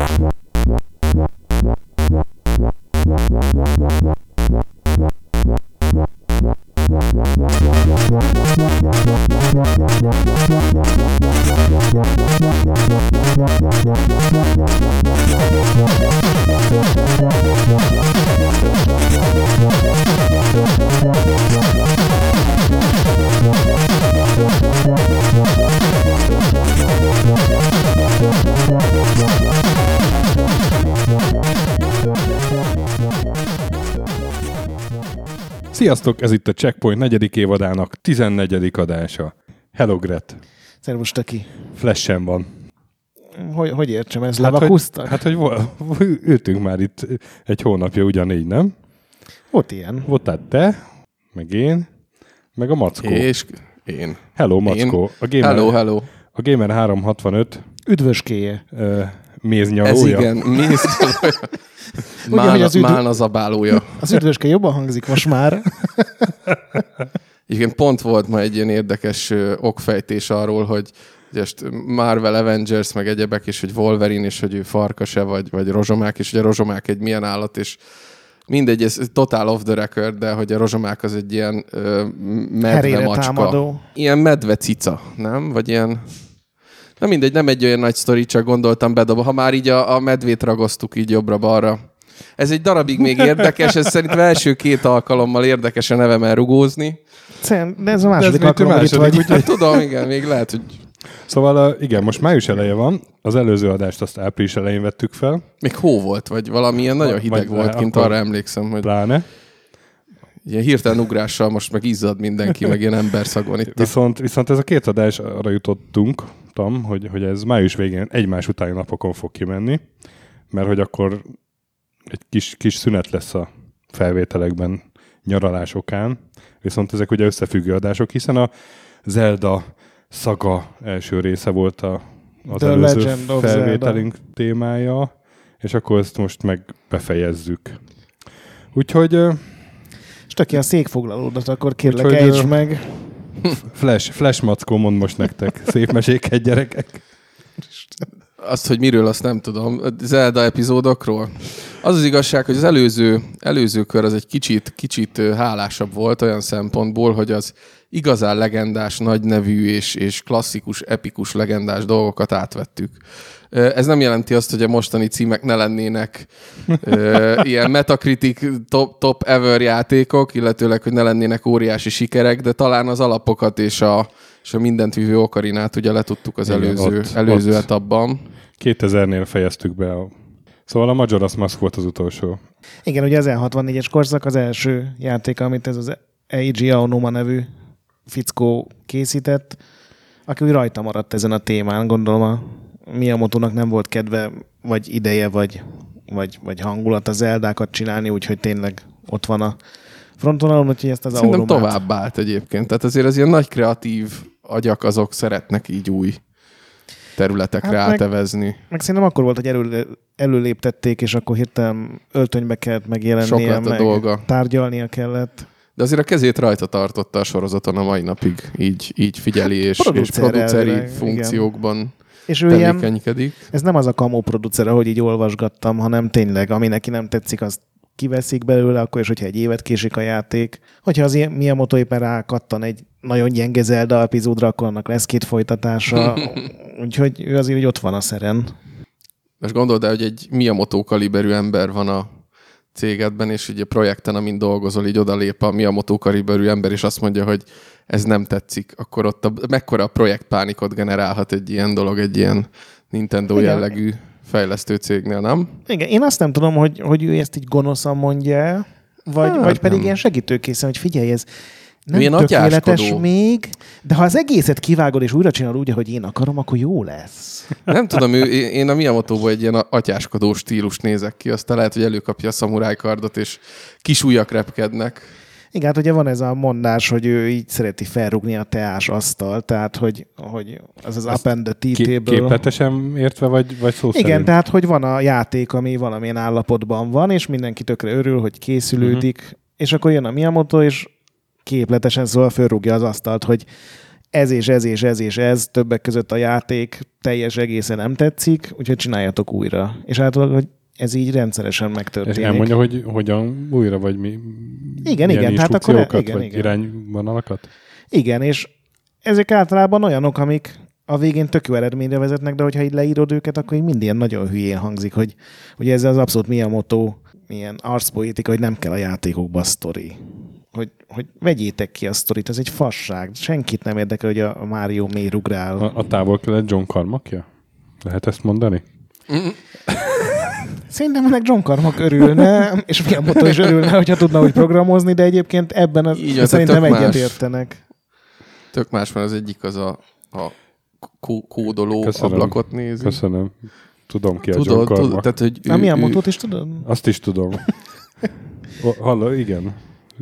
What? Sziasztok, ez itt a Checkpoint negyedik évadának 14. adása. Hello, Gret. Szervus, Taki. Flashen van. Hogy, hogy értsem, ez Hát, levakuszta? hogy, hát, hogy vol- ültünk már itt egy hónapja ugyanígy, nem? Volt ilyen. Voltál te, meg én, meg a Mackó. És én. Hello, Mackó. A Gamer, Hello, hello. a Gamer 365 Üdvöskéje. Uh, Ez méznyalója. igen, mész. hogy Málna, az üdv- málna zabálója. Az üdvöske jobban hangzik most már. Igen, pont volt ma egy ilyen érdekes okfejtés arról, hogy ugye Marvel Avengers, meg egyebek, és hogy Wolverine, és hogy ő farkase, vagy, vagy rozsomák, és hogy a rozsomák egy milyen állat, és mindegy, ez totál off the record, de hogy a rozsomák az egy ilyen ö, medve Herére macska. támadó. Ilyen medve cica, nem? Vagy ilyen... Na mindegy, nem egy olyan nagy sztori, csak gondoltam bedob. Ha már így a, a medvét ragoztuk így jobbra-balra. Ez egy darabig még érdekes, ez szerintem első két alkalommal érdekes a nevemmel rugózni. Szerint- De ez a De ez második még alkalom, második, vagy. úgyhogy- tudom, igen, még lehet, hogy Szóval igen, most május eleje van, az előző adást azt április elején vettük fel, még hó volt, vagy valamilyen nagyon hideg vagy volt le- kint, arra emlékszem, hogy pláne. Ilyen hirtelen ugrással most meg izzad mindenki, meg ilyen emberszagon itt. A... Viszont, viszont ez a két adás arra jutottunk, tam, hogy, hogy ez május végén egymás utáni napokon fog kimenni, mert hogy akkor egy kis, kis szünet lesz a felvételekben nyaralás okán, viszont ezek ugye összefüggő adások, hiszen a Zelda szaga első része volt a, az The előző Legend felvételünk témája, és akkor ezt most meg befejezzük. Úgyhogy ö, És Taki, a székfoglalódat akkor kérlek Úgyhogy, ejtsd meg. Flash, Flash Mackó mond most nektek szép meséket, gyerekek. Azt, hogy miről, azt nem tudom. Zelda epizódokról. Az az igazság, hogy az előző, előző kör az egy kicsit, kicsit hálásabb volt olyan szempontból, hogy az igazán legendás, nagynevű és, és klasszikus, epikus, legendás dolgokat átvettük. Ez nem jelenti azt, hogy a mostani címek ne lennének ilyen Metacritic top, top ever játékok, illetőleg, hogy ne lennének óriási sikerek, de talán az alapokat és a, és a mindent vívő okarinát ugye letudtuk az Igen, előző, ott- előző ott. etapban. 2000-nél fejeztük be a... Szóval a Majora's Mask volt az utolsó. Igen, ugye az E64-es korszak az első játék, amit ez az Eiji Aonuma nevű fickó készített, aki úgy rajta maradt ezen a témán. Gondolom a Miyamoto-nak nem volt kedve, vagy ideje, vagy, vagy, vagy hangulat az Zeldákat csinálni, úgyhogy tényleg ott van a frontonalon, úgyhogy ezt az Szerintem Aonumát- tovább állt egyébként. Tehát azért az ilyen nagy kreatív agyak azok szeretnek így új területekre Hát hát meg- átevezni. Meg szerintem akkor volt, hogy elő, előléptették, és akkor hirtelen öltönybe kellett Sok megjelennie, lett a meg dolga. tárgyalnia kellett. De azért a kezét rajta tartotta a sorozaton a mai napig. Így, így figyeli, és, és Producer produceri elvileg, funkciókban És ő ilyen, ez nem az a kamó producer, ahogy így olvasgattam, hanem tényleg, ami neki nem tetszik, azt kiveszik belőle, akkor és hogyha egy évet késik a játék. Hogyha az ilyen Miyamoto éppen rákattan egy nagyon gyenge Zelda epizódra, akkor annak lesz két folytatása. Úgyhogy ő azért hogy ott van a szeren. Most gondold el, hogy egy Miyamoto kaliberű ember van a cégedben, és ugye projekten, amin dolgozol, így odalép a Miyamoto kaliberű ember, és azt mondja, hogy ez nem tetszik, akkor ott a, mekkora projektpánikot generálhat egy ilyen dolog, egy ilyen Nintendo Igen. jellegű fejlesztő cégnél, nem? Igen, én azt nem tudom, hogy, hogy ő ezt így gonoszan mondja vagy, Hát vagy pedig nem. ilyen segítőkészen, hogy figyelj, ez nem Ilyen tökéletes még, de ha az egészet kivágod és újra csinálod úgy, ahogy én akarom, akkor jó lesz. Nem tudom, ő, én a Miyamoto-ból egy ilyen atyáskodó stílust nézek ki, aztán lehet, hogy előkapja a szamuráj kardot, és kis ujjak repkednek. Igen, hát ugye van ez a mondás, hogy ő így szereti felrugni a teás asztal, tehát hogy, hogy az az up and the tea table. képletesen értve, vagy, vagy szó Igen, szerint? tehát hogy van a játék, ami valamilyen állapotban van, és mindenki tökre örül, hogy készülődik, uh-huh. és akkor jön a Miyamoto, és képletesen szóval fölrúgja az asztalt, hogy ez és ez és ez és ez, többek között a játék teljes egészen nem tetszik, úgyhogy csináljatok újra. És általában, hogy ez így rendszeresen És megtörténik. elmondja, hogy hogyan újra, vagy mi? Igen, milyen igen, tehát akkor- igen, vagy igen. irányvonalakat? Igen, és ezek általában olyanok, amik a végén tök jó eredményre vezetnek, de hogyha így leírod őket, akkor így mind ilyen nagyon hülyén hangzik, hogy ugye ez az abszolút Miyamoto milyen arcpoétika, hogy nem kell a játékokba a sztori. Hogy, hogy vegyétek ki a sztorit, ez egy fasság. Senkit nem érdekel, hogy a Mario miért ugrál. A, a távol kelet John Carmackja? Lehet ezt mondani? Szerintem ennek John Carmack örülne, és Miyamoto is örülne, hogyha tudna úgy programozni, de egyébként ebben az, Így az, szerintem tök más. egyetértenek. Tök más, mert az egyik az a, a kó- kódoló Köszönöm. ablakot nézi. Köszönöm. Tudom ki a John Tudod, Carmack. tudod, tehát, hogy Na, Miyamoto-t is tudod? Azt is tudom. Halló, igen.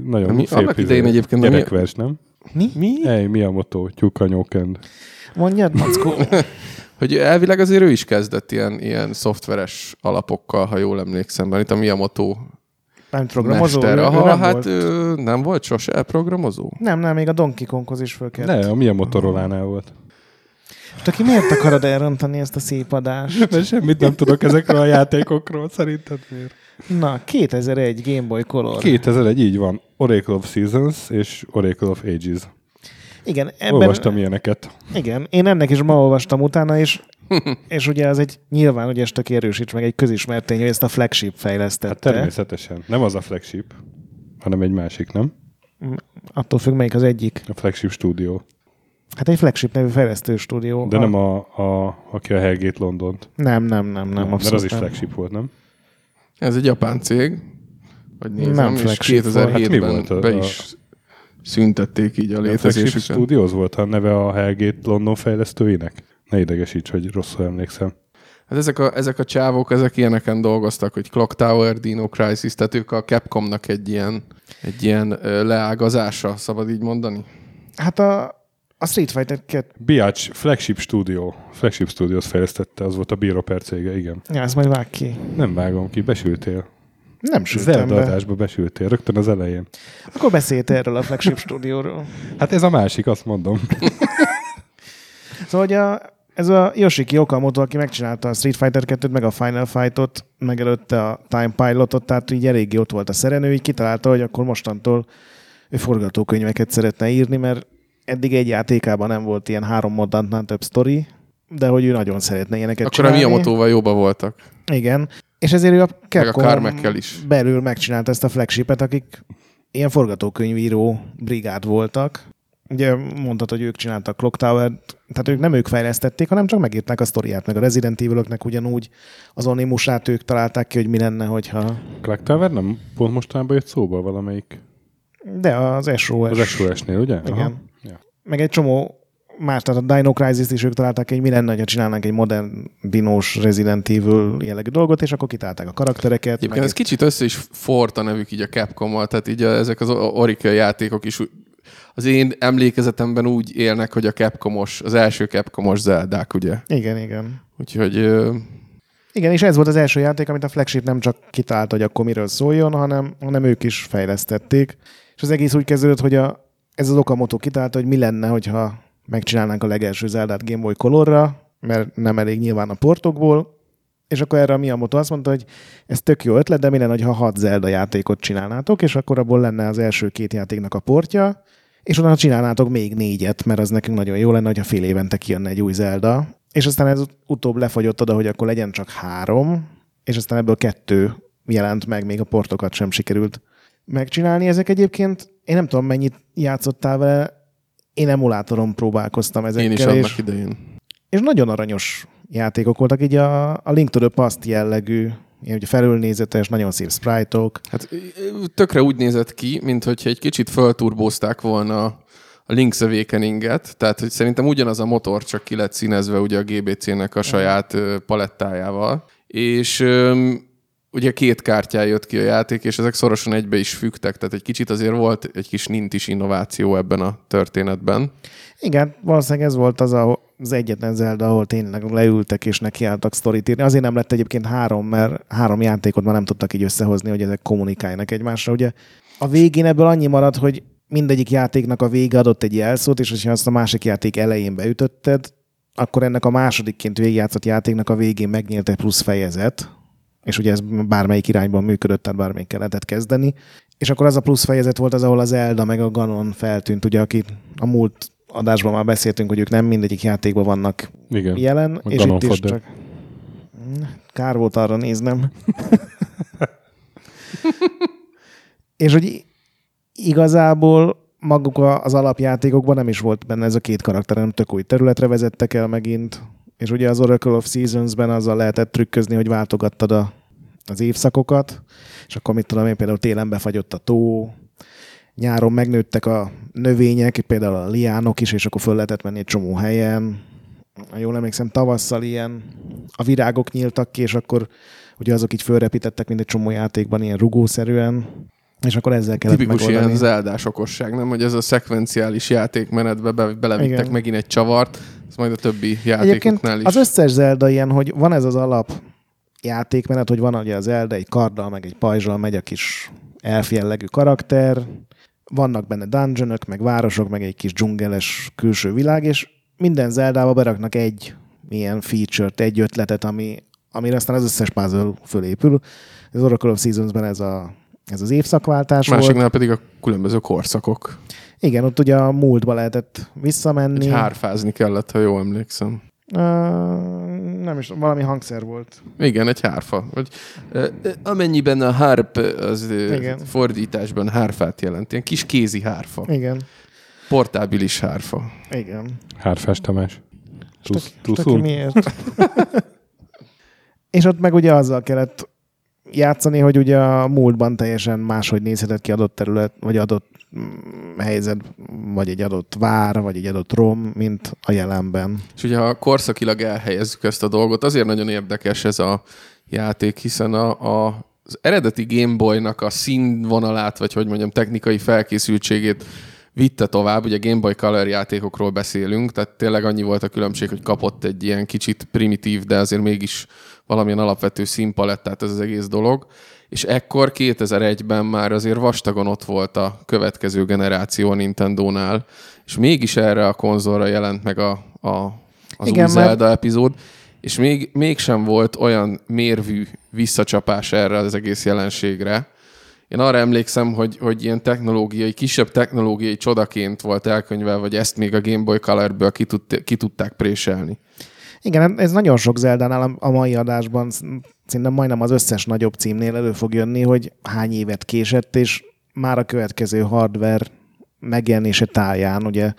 Nagyon Mi- szép annak izé, idején egyébként a mi- Gyerekvers, nem? Mi? Mi? Ej, mi a motó? Tyúkanyókend. Mondjad, Mackó. Hogy elvileg azért ő is kezdett ilyen, ilyen szoftveres alapokkal, ha jól emlékszem, mert itt a Miyamoto Nem programozó? mester. ő- ő Aha, nem hát volt. ő nem volt sose programozó? Nem, nem, még a Donkey Konghoz is föl kellett. Ne, a mi a Motorolánál volt. Most aki miért akarod elrontani ezt a szép adást? Mert semmit nem tudok ezekről a játékokról, szerinted miért? Na, 2001 Game Boy Color. 2001, így van. Oracle of Seasons és Oracle of Ages. Igen, ebben, Olvastam ilyeneket. Igen, én ennek is ma olvastam utána, és, és ugye az egy nyilván, hogy ezt tök erősíts meg egy közismert tény, hogy ezt a flagship Hát fejlesztette. természetesen. Nem az a flagship, hanem egy másik, nem? Attól függ, melyik az egyik. A flagship stúdió. Hát egy flagship nevű fejlesztő stúdió. De nem a, a aki a Hellgate Londont. Nem, nem, nem, nem. Mert abszolút az is nem. flagship volt, nem? Ez egy japán cég, hogy nézem, Nem és flagship volt. Hát mi 2007-ben volt a- be is szüntették így a létezésüket. Studios volt a neve a Hellgate London fejlesztőinek? Ne idegesíts, hogy rosszul emlékszem. Hát ezek a, ezek a csávok, ezek ilyeneken dolgoztak, hogy Clock Tower, Dino Crisis, tehát ők a Capcomnak egy ilyen, egy ilyen leágazása, szabad így mondani? Hát a, a Street Fighter 2. Biacs Flagship Studio. Flagship Studios fejlesztette, az volt a Bíró per cége, igen. Ja, ezt majd vág ki. Nem vágom ki, besültél. Nem sültem Zelda be. adásba besültél, rögtön az elején. Akkor beszélt erről a flagship stúdióról. Hát ez a másik, azt mondom. Szóval, hogy a, ez a Yoshiki Okamoto, aki megcsinálta a Street Fighter 2-t, meg a Final Fight-ot, meg előtte a Time Pilotot, tehát így eléggé ott volt a szeren, ő így kitalálta, hogy akkor mostantól ő forgatókönyveket szeretne írni, mert eddig egy játékában nem volt ilyen három moddantnál több sztori, de hogy ő nagyon szeretne ilyeneket Akkor a csinálni. Miyamotóval jóba voltak. Igen. És ezért ő a Capcom Carmack-kel is. belül megcsinálta ezt a flagshipet, akik ilyen forgatókönyvíró brigád voltak. Ugye mondtad, hogy ők csináltak Clock tower tehát ők nem ők fejlesztették, hanem csak megírták a sztoriát, meg a Resident evil ugyanúgy az animusát ők találták ki, hogy mi lenne, hogyha... Clock Tower nem pont mostanában jött szóba valamelyik. De az SOS. Az SOS-nél, ugye? Igen. Ja. Meg egy csomó más, tehát a Dino Crisis-t is ők találták hogy mi lenne, ha csinálnánk egy modern dinós Resident Evil jellegű dolgot, és akkor kitálták a karaktereket. Egyébként ez kicsit össze is fort a nevük így a Capcom-mal, tehát így a, ezek az Oracle játékok is az én emlékezetemben úgy élnek, hogy a Capcomos, az első Capcomos Zeldák, ugye? Igen, igen. Úgyhogy ö, Igen, és ez volt az első játék, amit a flagship nem csak kitalálta, hogy akkor miről szóljon, hanem, hanem ők is fejlesztették. És az egész úgy kezdődött, hogy a, ez az Okamoto kitalálta, hogy mi lenne, hogyha megcsinálnánk a legelső Zeldát Game Boy Colorra, mert nem elég nyilván a portokból, és akkor erre a Miyamoto azt mondta, hogy ez tök jó ötlet, de mi lenne, ha hat Zelda játékot csinálnátok, és akkor abból lenne az első két játéknak a portja, és utána csinálnátok még négyet, mert az nekünk nagyon jó lenne, hogyha fél évente kijönne egy új Zelda. És aztán ez utóbb lefagyott oda, hogy akkor legyen csak három, és aztán ebből kettő jelent meg, még a portokat sem sikerült megcsinálni. Ezek egyébként, én nem tudom, mennyit játszottál vele, én emulátoron próbálkoztam ezekkel, én is és, annak idején. és nagyon aranyos játékok voltak, így a, a Link to the Past jellegű, ilyen ugye felülnézetes, nagyon szép sprite-ok. Hát tökre úgy nézett ki, mint hogyha egy kicsit fölturbózták volna a Link's Awakening-et, tehát hogy szerintem ugyanaz a motor, csak ki lett színezve ugye a GBC-nek a saját palettájával. És öm, ugye két kártyán jött ki a játék, és ezek szorosan egybe is fügtek, tehát egy kicsit azért volt egy kis nintis innováció ebben a történetben. Igen, valószínűleg ez volt az a, az egyetlen Zelda, ahol tényleg leültek és nekiálltak sztorit írni. Azért nem lett egyébként három, mert három játékot már nem tudtak így összehozni, hogy ezek kommunikáljanak egymásra. Ugye a végén ebből annyi maradt, hogy mindegyik játéknak a vége adott egy jelszót, és hogyha azt a másik játék elején beütötted, akkor ennek a másodikként végigjátszott játéknak a végén megnyílt egy plusz fejezet, és ugye ez bármelyik irányban működött, tehát bármelyik lehetett kezdeni. És akkor az a plusz fejezet volt az, ahol az Elda meg a Ganon feltűnt, ugye, aki a múlt adásban már beszéltünk, hogy ők nem mindegyik játékban vannak Igen. jelen, A és Ganon itt is fodder. csak... Kár volt arra néznem. és hogy igazából maguk az alapjátékokban nem is volt benne ez a két karakter, hanem tök új területre vezettek el megint. És ugye az Oracle of Seasons-ben azzal lehetett trükközni, hogy váltogattad a, az évszakokat, és akkor mit tudom én, például télen befagyott a tó, nyáron megnőttek a növények, például a liánok is, és akkor föl lehetett menni egy csomó helyen. Jól emlékszem, tavasszal ilyen a virágok nyíltak ki, és akkor ugye azok így fölrepítettek, mint egy csomó játékban, ilyen rugószerűen, és akkor ezzel kellett Tipikus megoldani. ilyen zeldás okosság, nem? Hogy ez a szekvenciális játékmenetbe be, belevittek Igen. megint egy csavart, ez majd a többi Egyébként játékoknál is. az összes Zelda ilyen, hogy van ez az alap játékmenet, hogy van ugye az Zelda egy karddal, meg egy pajzsal megy a kis elf jellegű karakter, vannak benne dungeonok, meg városok, meg egy kis dzsungeles külső világ, és minden Zeldába beraknak egy ilyen feature-t, egy ötletet, ami, amire aztán az összes puzzle fölépül. Az Oracle of Seasons-ben ez, a, ez az évszakváltás volt. Másiknál pedig a különböző korszakok. Igen, ott ugye a múltba lehetett visszamenni. Egy hárfázni kellett, ha jól emlékszem. Uh, nem is, valami hangszer volt. Igen, egy hárfa. Vagy, ö, amennyiben a harp az Igen. fordításban hárfát jelent. Ilyen kis kézi hárfa. Igen, Portábilis hárfa. igen. Hárfás Tamás. Tusz, tök miért? És ott meg ugye azzal kellett játszani, hogy ugye a múltban teljesen máshogy nézhetett ki adott terület, vagy adott mm, helyzet, vagy egy adott vár, vagy egy adott rom, mint a jelenben. És ugye ha korszakilag elhelyezzük ezt a dolgot, azért nagyon érdekes ez a játék, hiszen a, a, az eredeti Game Boy-nak a színvonalát, vagy hogy mondjam, technikai felkészültségét vitte tovább, ugye Game Boy Color játékokról beszélünk, tehát tényleg annyi volt a különbség, hogy kapott egy ilyen kicsit primitív, de azért mégis valamilyen alapvető színpalettát ez az egész dolog. És ekkor 2001-ben már azért vastagon ott volt a következő generáció a Nintendo-nál, és mégis erre a konzolra jelent meg a, a, az Igen, új mert- Zelda epizód, és még, mégsem volt olyan mérvű visszacsapás erre az egész jelenségre. Én arra emlékszem, hogy, hogy ilyen technológiai, kisebb technológiai csodaként volt elkönyvelve, vagy ezt még a Game Boy Color-ből ki, tud, ki tudták préselni. Igen, ez nagyon sok Zeldánál a- mai adásban. Szinte majdnem az összes nagyobb címnél elő fog jönni, hogy hány évet késett, és már a következő hardware megjelenése táján, ugye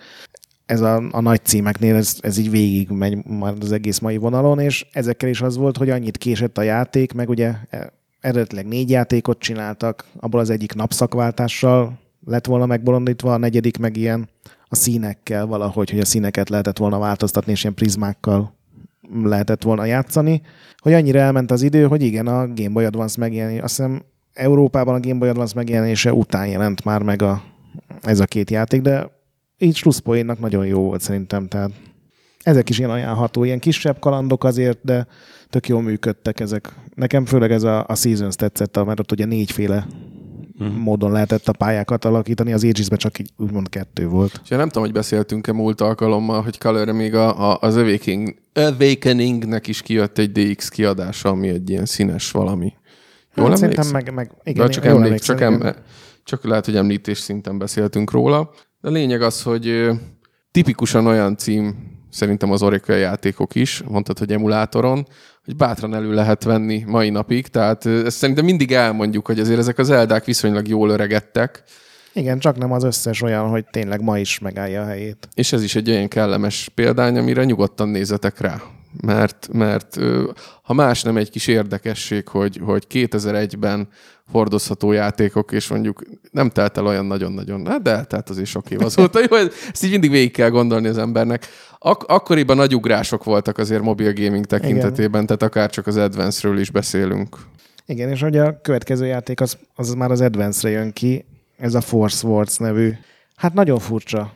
ez a, a nagy címeknél ez, ez így végig megy már az egész mai vonalon, és ezekkel is az volt, hogy annyit késett a játék, meg ugye e- eredetileg négy játékot csináltak, abból az egyik napszakváltással lett volna megbolondítva, a negyedik meg ilyen a színekkel valahogy, hogy a színeket lehetett volna változtatni, és ilyen prizmákkal lehetett volna játszani, hogy annyira elment az idő, hogy igen, a Game Boy Advance megjelenés, azt hiszem Európában a Game Boy Advance megjelenése után jelent már meg a, ez a két játék, de így slusszpoénnak nagyon jó volt szerintem, tehát ezek is ilyen ajánlható, ilyen kisebb kalandok azért, de tök jól működtek ezek. Nekem főleg ez a, a Seasons tetszett, mert ott ugye négyféle Mhm. módon lehetett a pályákat alakítani, az Aegis-ben csak így úgymond kettő volt. És nem tudom, hogy beszéltünk-e múlt alkalommal, hogy color még a, a, az Awakening, Awakeningnek is kijött egy DX kiadása, ami egy ilyen színes valami. Jól Hát emlékszem? meg, meg igen, De csak, jól emlék, csak, em, csak lehet, hogy említés szinten beszéltünk róla. De a lényeg az, hogy ö, tipikusan olyan cím, szerintem az Oracle játékok is, mondtad, hogy emulátoron, hogy bátran elő lehet venni mai napig, tehát ezt szerintem mindig elmondjuk, hogy azért ezek az eldák viszonylag jól öregedtek, Igen, csak nem az összes olyan, hogy tényleg ma is megállja a helyét. és ez is egy olyan kellemes példány, amire nyugodtan nézzetek rá. Mert, mert ha más nem egy kis érdekesség, hogy, hogy 2001-ben hordozható játékok, és mondjuk nem telt el olyan nagyon-nagyon, hát de eltelt azért sok év azóta. Jó, ezt így mindig végig kell gondolni az embernek. Ak- akkoriban nagy ugrások voltak azért mobil gaming tekintetében, tehát akár csak az Advance-ről is beszélünk. Igen, és hogy a következő játék az, az már az Advance-re jön ki, ez a Force Wars nevű. Hát nagyon furcsa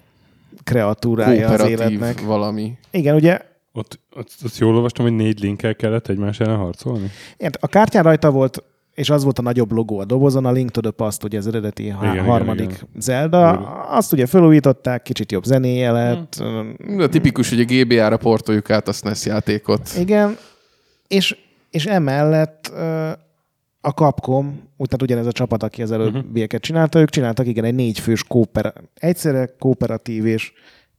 kreatúrája az életnek. valami. Igen, ugye Ott, ott, ott jól olvastam, hogy négy linkkel kellett egymás ellen harcolni? ilyen, a kártyán rajta volt és az volt a nagyobb logó a dobozon, a Link to the Past, ugye az eredeti igen, igen, harmadik igen. Zelda. Igen. Azt ugye felújították, kicsit jobb zenéje lett. De tipikus, hogy a GBA-ra portoljuk át a SNES játékot. Igen, és, és emellett a Capcom, úgy tehát ugyanez a csapat, aki az előbbieket csinálta, ők csináltak igen egy négyfős kópera, egyszerre kooperatív és,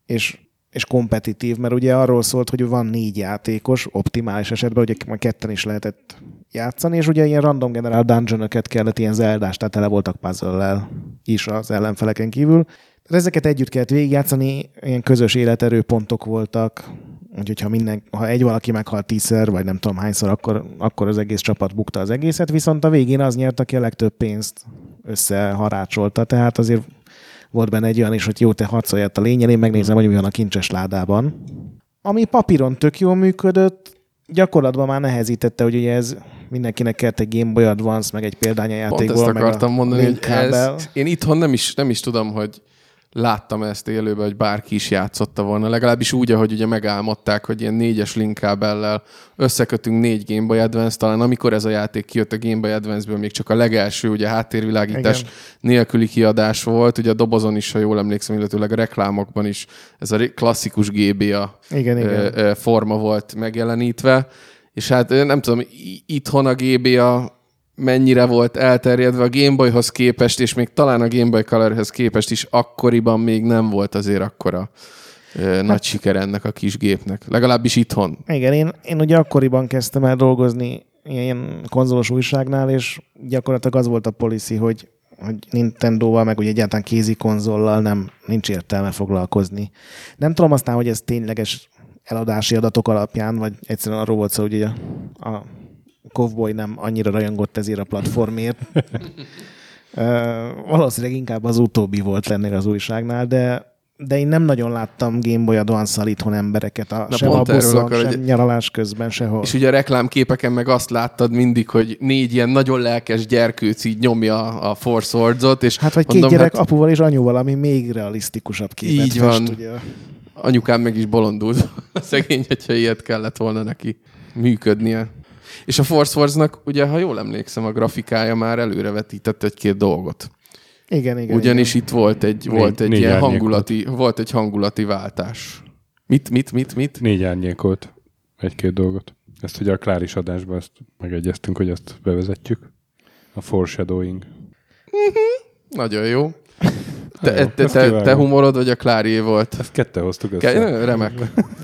és, és kompetitív, mert ugye arról szólt, hogy van négy játékos, optimális esetben, ugye már ketten is lehetett játszani, és ugye ilyen random generál dungeonöket kellett, ilyen zeldás, tehát tele voltak puzzle is az ellenfeleken kívül. Tehát ezeket együtt kellett végigjátszani, ilyen közös életerőpontok voltak, úgyhogy ha, minden, ha egy valaki meghalt tízszer, vagy nem tudom hányszor, akkor, akkor az egész csapat bukta az egészet, viszont a végén az nyert, aki a legtöbb pénzt összeharácsolta, tehát azért volt benne egy olyan is, hogy jó, te harcoljál a lényen, én megnézem, hogy mi van a kincses ládában. Ami papíron tök jól működött, gyakorlatban már nehezítette, hogy ugye ez mindenkinek kellett egy Game Boy Advance, meg egy Pont példányajátékból, ezt meg akartam a mondani, hogy ez, én itthon nem is, nem is tudom, hogy láttam ezt élőben, hogy bárki is játszotta volna. Legalábbis úgy, ahogy ugye megálmodták, hogy ilyen négyes linkkábellel összekötünk négy Game Boy Advance, talán amikor ez a játék kijött a Game Boy Advance-ből, még csak a legelső, ugye háttérvilágítás Igen. nélküli kiadás volt, ugye a dobozon is, ha jól emlékszem, illetőleg a reklámokban is ez a klasszikus GBA Igen, igen. ö, ö, forma volt megjelenítve, és hát nem tudom, itthon a GBA mennyire volt elterjedve a Game Boyhoz képest, és még talán a Game Boy Colorhez képest is akkoriban még nem volt azért akkora ö, nagy siker ennek a kis gépnek. Legalábbis itthon. Igen, én, én ugye akkoriban kezdtem el dolgozni ilyen konzolos újságnál, és gyakorlatilag az volt a policy, hogy, hogy Nintendo-val, meg ugye egyáltalán kézi konzollal nem, nincs értelme foglalkozni. Nem tudom aztán, hogy ez tényleges eladási adatok alapján, vagy egyszerűen arról volt szó, hogy a, a Cowboy nem annyira rajongott ezért a platformért. Valószínűleg inkább az utóbbi volt lennél az újságnál, de de én nem nagyon láttam Game Boy Advance-szal itthon embereket, a, Na sem a buszon, sem hogy- nyaralás közben, sehol. És ugye a reklámképeken meg azt láttad mindig, hogy négy ilyen nagyon lelkes gyerkőc így nyomja a Four Swords-ot, és Hát vagy két mondom, gyerek hát apuval és anyuval, ami még realisztikusabb képet Így fest, van. ugye. Anyukám meg is bolondult. A szegény, hogyha ilyet kellett volna neki működnie. És a Force Wars-nak, ugye, ha jól emlékszem, a grafikája már előrevetített egy-két dolgot. Igen, igen. Ugyanis igen. itt volt egy, Négy- volt egy négy ilyen árnyék hangulati, volt egy hangulati váltás. Mit, mit, mit, mit? Négy árnyékolt egy-két dolgot. Ezt ugye a Kláris adásban ezt megegyeztünk, hogy ezt bevezetjük. A foreshadowing. Nagyon jó. Jó, Te, te, ezt te, te kivágom. humorod, vagy a Klárié volt? Ezt kette hoztuk össze. Ke- Remek.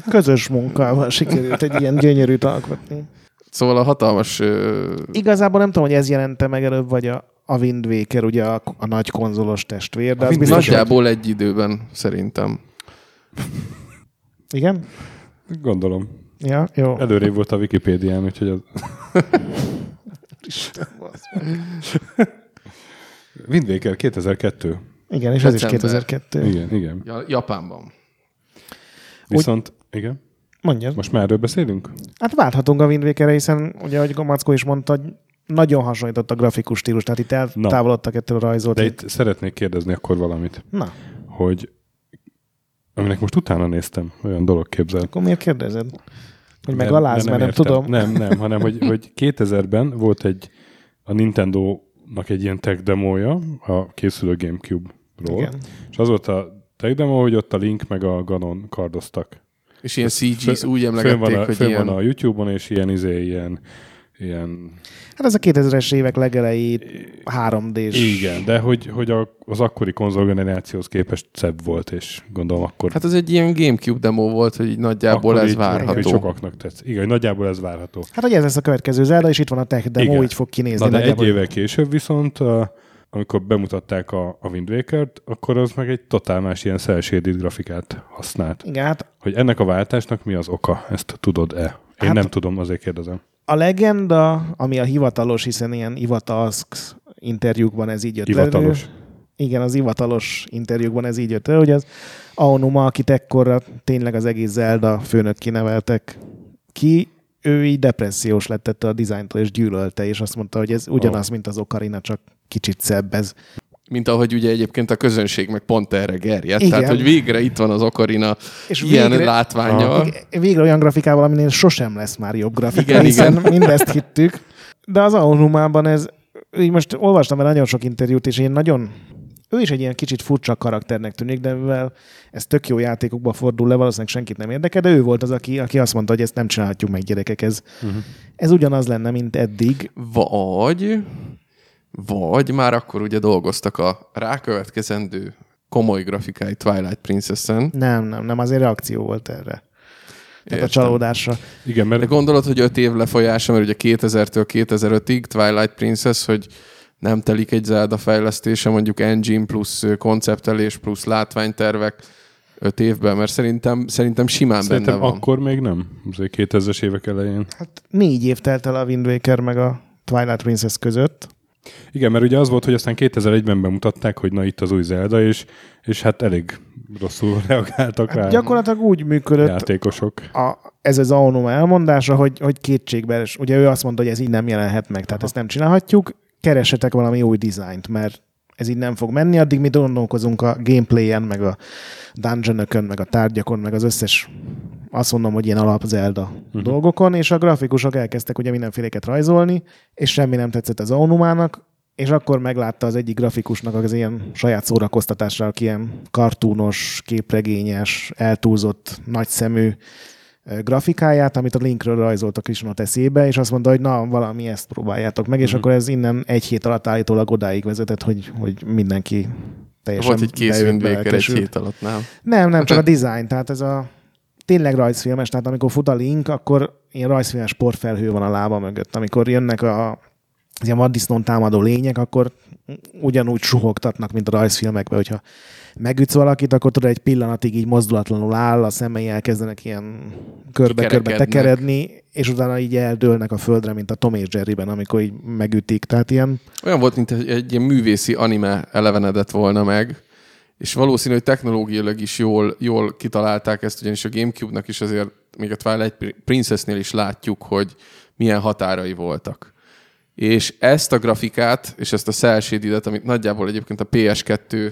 Közös munkával sikerült egy ilyen gyönyörűt alkotni. Szóval a hatalmas... ö, Igazából nem tudom, hogy ez jelente meg előbb, vagy a, a Wind Waker, ugye a, a nagy konzolos testvér, de A az biztos, hogy... Nagyjából egy időben, szerintem. Igen? Gondolom. Ja, jó. Előrébb volt a Wikipédián, úgyhogy az... Wind Waker 2002. Igen, és ez is December. 2002. Igen, igen. Ja, Japánban. Viszont, igen. Mondja. Most már erről beszélünk? Hát válthatunk a Wind Wakerre, hiszen ugye, ahogy Gomackó is mondta, hogy nagyon hasonlított a grafikus stílus, tehát itt eltávolodtak ettől a rajzolt. De itt szeretnék kérdezni akkor valamit, Na, hogy aminek most utána néztem, olyan dolog képzel. akkor miért kérdezed? Hogy megaláz, mert nem, értem. tudom. Nem, nem, hanem hogy, hogy 2000-ben volt egy a Nintendo-nak egy ilyen tech demója a készülő Gamecube-ról, Igen. és az volt a tech demo, hogy ott a Link meg a Ganon kardoztak. És ilyen CGs Fö- úgy emlegették, van, a, hogy fönn ilyen... van a YouTube-on, és ilyen, izé, ilyen, ilyen Hát ez a 2000-es évek legelejé 3D-s. igen, de hogy, hogy a, az akkori konzolgenerációhoz képest szebb volt, és gondolom akkor Hát az egy ilyen Gamecube demo volt, hogy így nagyjából akkor ez így, várható. Hogy sokaknak tetsz. Igen, hogy nagyjából ez várható. Hát, hogy ez lesz a következő Zelda, és itt van a tech demo, Igen. így fog kinézni. Na de egy évvel később viszont, uh, amikor bemutatták a, a Wind Waker-t, akkor az meg egy totál más ilyen cel-shaded grafikát használt. Igen, hát Hogy ennek a váltásnak mi az oka? Ezt tudod-e? Én Hát- nem tudom, azért kérdezem. a legenda, ami a hivatalos, hiszen ilyen Ivatalsk interjúkban ez így jött Hivatalos. elő. Igen, az hivatalos interjúkban ez így jött elő, hogy az Aonuma, akit ekkorra tényleg az egész Zelda főnök kineveltek ki, ő így depressziós lett ettől a dizájntól, és gyűlölte, és azt mondta, hogy ez ugyanaz, mint az Ocarina, csak kicsit szebb ez. Mint ahogy ugye egyébként a közönség meg pont erre gerjedt. Igen. Tehát, hogy végre itt van az Ocarina És ilyen végre- látványjal. Igen, Végre olyan grafikával, aminél sosem lesz már jobb grafika, Igen, hiszen mindezt hittük. De az Aonumában ez, így most olvastam el nagyon sok interjút, és én nagyon ő is egy ilyen kicsit furcsa karakternek tűnik, de mivel ez tök jó játékokba fordul le, valószínűleg senkit nem érdekel, de ő volt az, aki, aki azt mondta, hogy ezt nem csinálhatjuk meg gyerekek, ez, uh-huh. ez ugyanaz lenne, mint eddig. Vagy, vagy már akkor ugye dolgoztak a rákövetkezendő komoly grafikai Twilight Princess-en. Nem, nem, nem, azért reakció volt erre. Tehát a csalódásra. Igen, mert... De gondolod, hogy öt év lefolyása, mert ugye 2000-től 2005-ig Twilight Princess, hogy nem telik egy Zelda fejlesztése, mondjuk engine plusz konceptelés plusz látványtervek öt évben, mert szerintem, szerintem simán Szerintem benne van. akkor még nem, azért 2000-es évek elején. Hát négy év telt el a Wind Waker meg a Twilight Princess között. Igen, mert ugye az volt, hogy aztán 2001-ben bemutatták, hogy na itt az új Zelda, és, és hát elég rosszul reagáltak Hát rá gyakorlatilag úgy működött játékosok. a, ez az Aonuma elmondása, hogy, hogy kétségbe, és ugye ő azt mondta, hogy ez így nem jelenhet meg, tehát ezt nem csinálhatjuk, keresetek valami új dizájnt, mert ez így nem fog menni, addig mi gondolkozunk a gameplayen, meg a dungeonökön, meg a tárgyakon, meg az összes azt mondom, hogy ilyen alap Zelda uh-huh. dolgokon, és a grafikusok elkezdtek ugye mindenféléket rajzolni, és semmi nem tetszett az Aonumának, és akkor meglátta az egyik grafikusnak az ilyen saját szórakoztatásra, aki ilyen kartúnos, képregényes, eltúlzott, nagyszemű grafikáját, amit a linkről rajzolt a Krishnot eszébe, és azt mondta, hogy na, valami ezt próbáljátok meg, és Mhm. akkor ez innen egy hét alatt állítólag odáig vezetett, hogy, hogy mindenki teljesen Volt egy kész egy hét alatt, nem? Nem, nem, csak a design, tehát ez a tényleg rajzfilmes, tehát amikor fut a link, akkor ilyen rajzfilmes porfelhő van a lába mögött. Amikor jönnek a ilyen vaddisznón támadó lények, akkor ugyanúgy suhogtatnak, mint a rajzfilmekben, hogyha megütsz valakit, akkor tudod, egy pillanatig így mozdulatlanul áll, a szemei elkezdenek ilyen körbe-körbe tekeredni, és utána így eldőlnek a földre, mint a Tom és Jerryben, amikor így megütik. Tehát ilyen Olyan volt, mint egy, egy ilyen művészi anime elevenedett volna meg, és valószínű, hogy technológiailag is jól, jól kitalálták ezt, ugyanis a Gamecube-nak is azért, még a Twilight Princess-nél is látjuk, hogy milyen határai voltak. És ezt a grafikát, és ezt a shaded amit nagyjából egyébként a PS2 ö,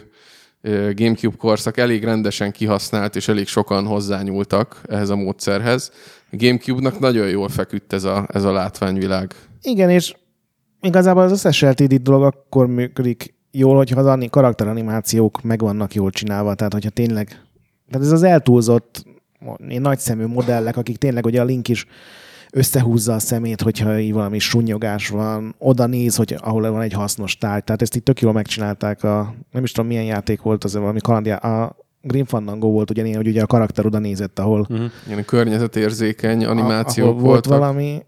Gamecube korszak elég rendesen kihasznált, és elég sokan hozzányúltak ehhez a módszerhez. A Gamecube-nak nagyon jól feküdt ez a, ez a látványvilág. Igen, és igazából az összes LTD dolog akkor működik jól, hogyha az ani- karakteranimációk meg vannak jól csinálva, tehát hogyha tényleg, tehát ez az eltúlzott ilyen nagyszemű modellek, akik tényleg ugye a link is összehúzza a szemét, hogyha így valami sunyogás van, oda néz, hogy ahol van egy hasznos tárgy. Tehát ezt itt tök jól megcsinálták a, nem is tudom milyen játék volt az, valami kalandjá, a Grim Fandango volt ugyanilyen, hogy ugye a karakter oda nézett, ahol Ilyen környezetérzékeny animációk ahol volt voltak. valami,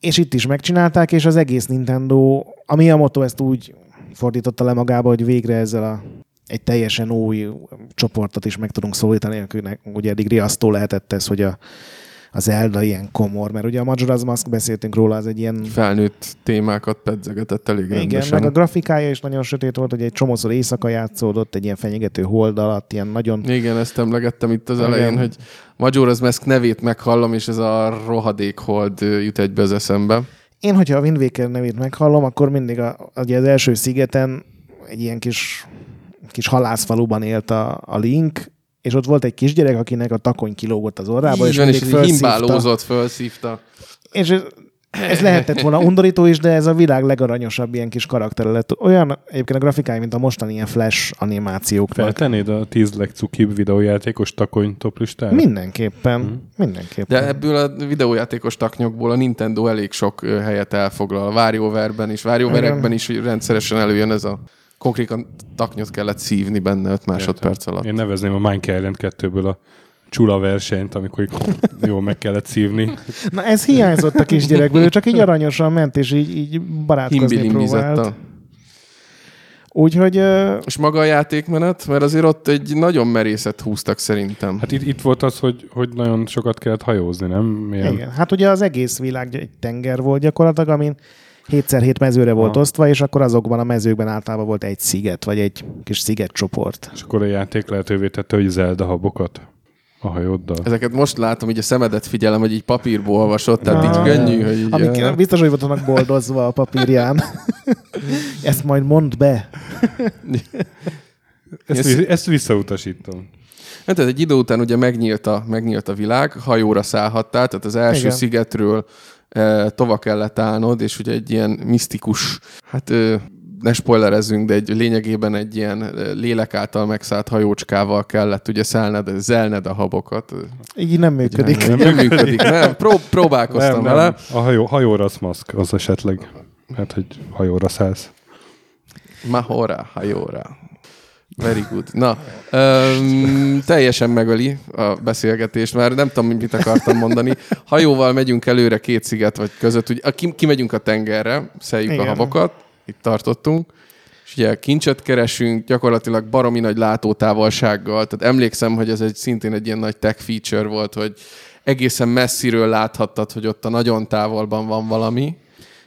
és itt is megcsinálták, és az egész Nintendo, a Miyamoto ezt úgy fordította le magába, hogy végre ezzel a egy teljesen új csoportot is meg tudunk szólítani, akinek ugye eddig riasztó lehetett ez, hogy a, az Zelda ilyen komor, mert ugye a Majora's Mask beszéltünk róla, az egy ilyen felnőtt témákat pedzegetett elég igen, rendesen. meg a grafikája is nagyon sötét volt, hogy egy csomószor éjszaka játszódott, egy ilyen fenyegető hold alatt, ilyen nagyon Igen, ezt emlegettem itt az Igen. elején, hogy Majora's Mask nevét meghallom, és ez a rohadék hold jut egybe az eszembe. Én, hogyha a Wind Waker nevét meghallom, akkor mindig a, ugye az első szigeten egy ilyen kis, kis halászfaluban élt a, a Link, és ott volt egy kisgyerek, akinek a takony kilógott az orrába, Így és van, és felszívta. himbálózott, felszívta. És ez, ez lehetett volna undorító is, de ez a világ legaranyosabb ilyen kis karakter lett. Olyan egyébként a grafikája, mint a mostani ilyen flash animációknak. Feltennéd a 10 legcukibb videójátékos takony top listára? Mindenképpen, Mhm. mindenképpen. De ebből a videójátékos taknyokból a Nintendo elég sok helyet elfoglal. A WarioWare-ben is, WarioWare-ekben is rendszeresen előjön ez a konkrétan taknyot kellett szívni benne 5 másodperc alatt. Én nevezném a Minecraft Island 2-ből a csula versenyt, amikor jól meg kellett szívni. Na ez hiányzott a kisgyerekből, ő csak így aranyosan ment, és így, így barátkozni próbált. Úgyhogy ö, És maga a játékmenet, mert azért ott egy nagyon merészet húztak szerintem. Hát itt, itt volt az, hogy, hogy nagyon sokat kellett hajózni, nem? Milyen? igen, hát ugye az egész világ egy tenger volt gyakorlatilag, amin 7x7 mezőre volt Aha. osztva, és akkor azokban a mezőkben általában volt egy sziget, vagy egy kis szigetcsoport. És akkor a játék lehetővé tette, hogy Zelda habokat a hajóddal. Ezeket most látom, így a szemedet figyelem, hogy így papírból olvasott, tehát így Ah. könnyű, hogy így... Amik eh, biztos, hogy vannak boldozva a papírján. Ezt majd mondd be. Ezt, ezt visszautasítom. Hát ez egy idő után ugye megnyílt a, megnyílt a világ, hajóra szállhattál, tehát az első Igen. Szigetről tova kellett állnod, és ugye egy ilyen misztikus, hát ne spoilerezzünk, de egy lényegében egy ilyen lélek által megszállt hajócskával kellett ugye szelned, zelned a habokat. Így nem működik. Nem, nem működik, nem. Pró- próbálkoztam Nem, vele. nem. A hajó, hajóra maszk, az esetleg. Hát, hogy hajóra szállsz. Mahora, hajóra. Very good. Na, um, teljesen megöli a beszélgetést, már nem tudom, mit akartam mondani. Hajóval megyünk előre két sziget vagy között, ugye, ki, kimegyünk a tengerre, szeljük Igen. a habokat, itt tartottunk, és ugye kincset keresünk, gyakorlatilag baromi nagy látótávolsággal, tehát emlékszem, hogy ez egy szintén egy ilyen nagy tech feature volt, hogy egészen messziről láthattad, hogy ott a nagyon távolban van valami.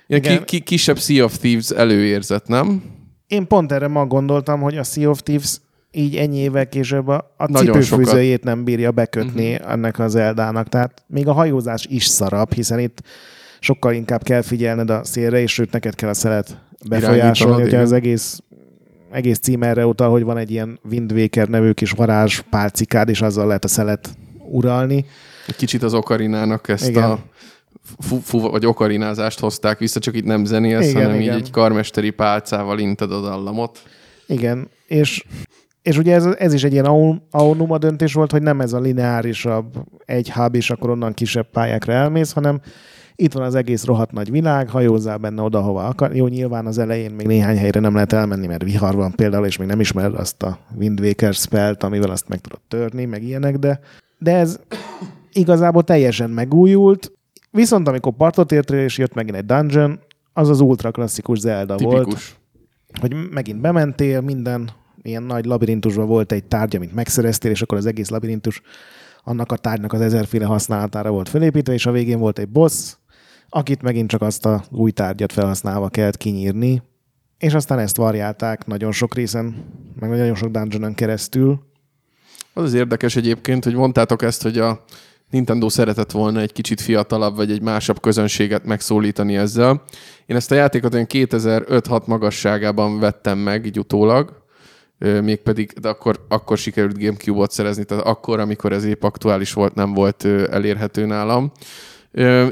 Ilyen ki, ki, kisebb Sea of Thieves előérzet, nem? Én pont erre ma gondoltam, hogy a Sea of Thieves így ennyi évvel később a, a cipőfűzőjét nem bírja bekötni uh-huh. ennek az Eldának. Tehát még a hajózás is szarabb, hiszen itt sokkal inkább kell figyelned a szélre, és sőt neked kell a szelet befolyásolni, hogyha az egész egész cím erre utal, hogy van egy ilyen Wind Waker nevű kis varázs pálcikád, és azzal lehet a szelet uralni. Egy kicsit az okarinának ezt Igen. a fu, fu, vagy okarinázást hozták vissza, csak itt nem zenélsz, Igen, hanem igen. így egy karmesteri pálcával inted a dallamot. Igen, és, és ugye ez, ez is egy ilyen autonoma döntés volt, hogy nem ez a lineárisabb egy hub, és akkor onnan kisebb pályákra elmész, hanem itt van az egész rohadt nagy világ, hajózzál benne oda, hova akar. Jó, nyilván az elején még néhány helyre nem lehet elmenni, mert vihar van például, és még nem ismered azt a Wind Waker spellt, amivel azt meg tudod törni, meg ilyenek, de, de ez igazából teljesen megújult. Viszont amikor partot értél, és jött megint egy dungeon, az az ultra klasszikus Zelda volt Tipikus. hogy megint bementél, minden ilyen nagy labirintusban volt egy tárgy, amit megszereztél, és akkor az egész labirintus annak a tárgynak az ezerféle használatára volt felépítve, és a végén volt egy boss, akit megint csak azt a új tárgyat felhasználva kellett kinyírni, és aztán ezt variálták nagyon sok részen, meg nagyon sok dungeonon keresztül. Az az érdekes egyébként, hogy mondtátok ezt, hogy a Nintendo szeretett volna egy kicsit fiatalabb, vagy egy másabb közönséget megszólítani ezzel. Én ezt a játékot olyan 2005-6 magasságában vettem meg, így utólag, mégpedig, de akkor, akkor sikerült Gamecube-ot szerezni, tehát akkor, amikor ez épp aktuális volt, nem volt elérhető nálam.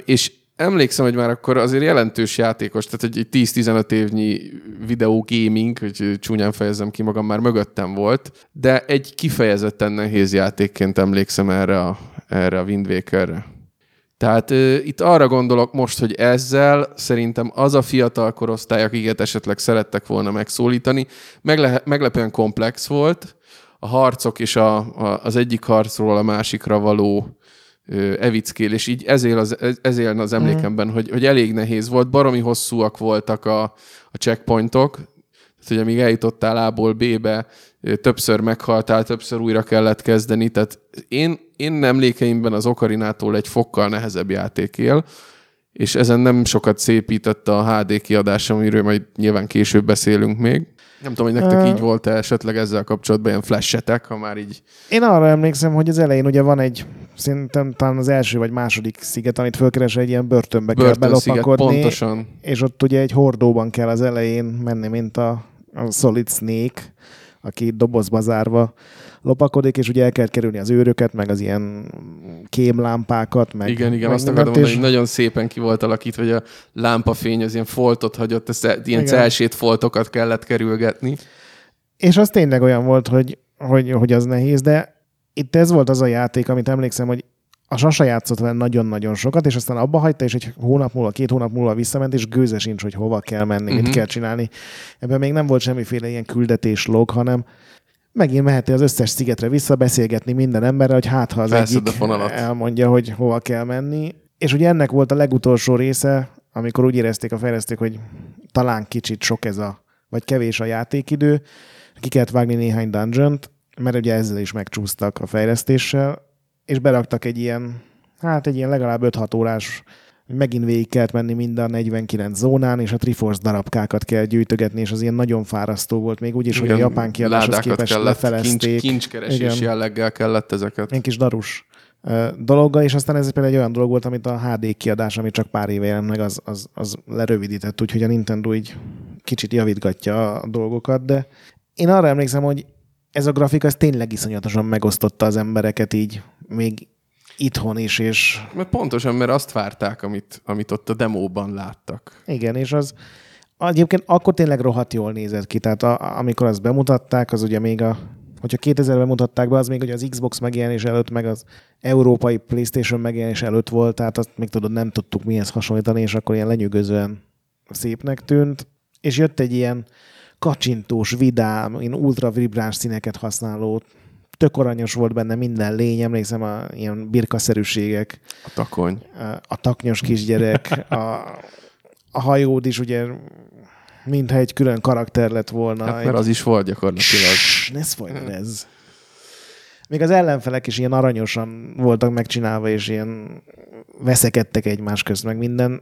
És emlékszem, hogy már akkor azért jelentős játékos, tehát egy 10-15 évnyi videó gaming, hogy csúnyán fejezem ki magam, már mögöttem volt, de egy kifejezetten nehéz játékként emlékszem erre a, erre a Wind Wakerre. Tehát ö, itt arra gondolok most, hogy ezzel szerintem az a fiatal korosztály, akiket esetleg szerettek volna megszólítani, megle- meglepően komplex volt, a harcok és a, a, az egyik harcról a másikra való evickél, és így ez él az, ez, ez él az emlékemben, hogy, hogy elég nehéz volt, baromi hosszúak voltak a, a checkpointok, tehát, hogy amíg eljutottál A-ból B-be, többször meghaltál, többször újra kellett kezdeni, tehát én, én emlékeimben az Okarinától egy fokkal nehezebb játék él, és ezen nem sokat szépített a HD kiadás, amiről majd nyilván később beszélünk még. Nem tudom, hogy nektek Ö- így volt-e esetleg ezzel kapcsolatban ilyen flashetek, ha már így... Én arra emlékszem, hogy az elején ugye van egy, szerintem talán az első vagy második sziget, amit fölkeres, egy ilyen börtönbe kell Börtönsziget, belopakodni. pontosan. és ott ugye egy hordóban kell az elején menni, mint a, a Solid Snake, aki dobozba zárva lopakodik, és ugye el kell kerülni az őröket, meg az ilyen kémlámpákat, meg igen, igen, meg azt akarom mondani, hogy nagyon szépen ki volt alakítva, hogy a lámpafény az ilyen foltot hagyott, ezt ilyen celsét foltokat kellett kerülgetni. És az tényleg olyan volt, hogy, hogy, hogy az nehéz, de itt ez volt az a játék, amit emlékszem, hogy a Sasa játszott vele nagyon-nagyon sokat, és aztán abba hagyta, és egy hónap múlva, két hónap múlva visszament, és gőze sincs, hogy hova kell menni, uh-huh. mit Mhm. kell csinálni. Ebben még nem volt semmiféle ilyen küldetés log, hanem megint mehettél az összes szigetre vissza, beszélgetni minden emberrel, hogy hát ha az Felszed egyik elmondja, hogy hova kell menni. És ugye ennek volt a legutolsó része, amikor úgy érezték a fejlesztők, hogy talán kicsit sok ez a, vagy kevés a játékidő, ki kellett vágni néhány dungeon mert ugye ezzel is megcsúsztak a fejlesztéssel, és beraktak egy ilyen, hát egy ilyen legalább 5-6 órás, megint végig kellett menni mind a 49 zónán, és a Triforce darabkákat kell gyűjtögetni, és az ilyen nagyon fárasztó volt, még úgy is, hogy a japán kiadáshoz képest kellett, lefelezték. Kincs, kincskeresés Igen. jelleggel kellett ezeket. Ilyen kis darus dologgal, és aztán ez például egy olyan dolog volt, amit a HD kiadás, ami csak pár éve jelent meg, az, az, az lerövidített, úgyhogy a Nintendo így kicsit javítgatja a dolgokat, de én arra emlékszem, hogy ez a grafika ez tényleg iszonyatosan megosztotta az embereket így, még itthon is, és Mert pontosan, mert azt várták, amit, amit ott a demóban láttak. igen, és az egyébként akkor tényleg rohadt jól nézett ki, tehát a, amikor azt bemutatták, az ugye még a hogyha 2000-ben mutatták be, az még ugye az Xbox megjelenés előtt, meg az európai PlayStation megjelenés előtt volt, tehát azt még tudod, nem tudtuk mihez hasonlítani, és akkor ilyen lenyűgözően szépnek tűnt. És jött egy ilyen kacsintós, vidám, ilyen ultra vibráns színeket használó, tök aranyos volt benne minden lény, emlékszem a ilyen birkaszerűségek, A takony. a taknyos kisgyerek, a, a hajód is ugye mintha egy külön karakter lett volna. Hát, egy- mert az is volt gyakorlatilag. Ne spoiler ez. Még az ellenfelek is ilyen aranyosan voltak megcsinálva, és ilyen veszekedtek egymás közt, meg minden.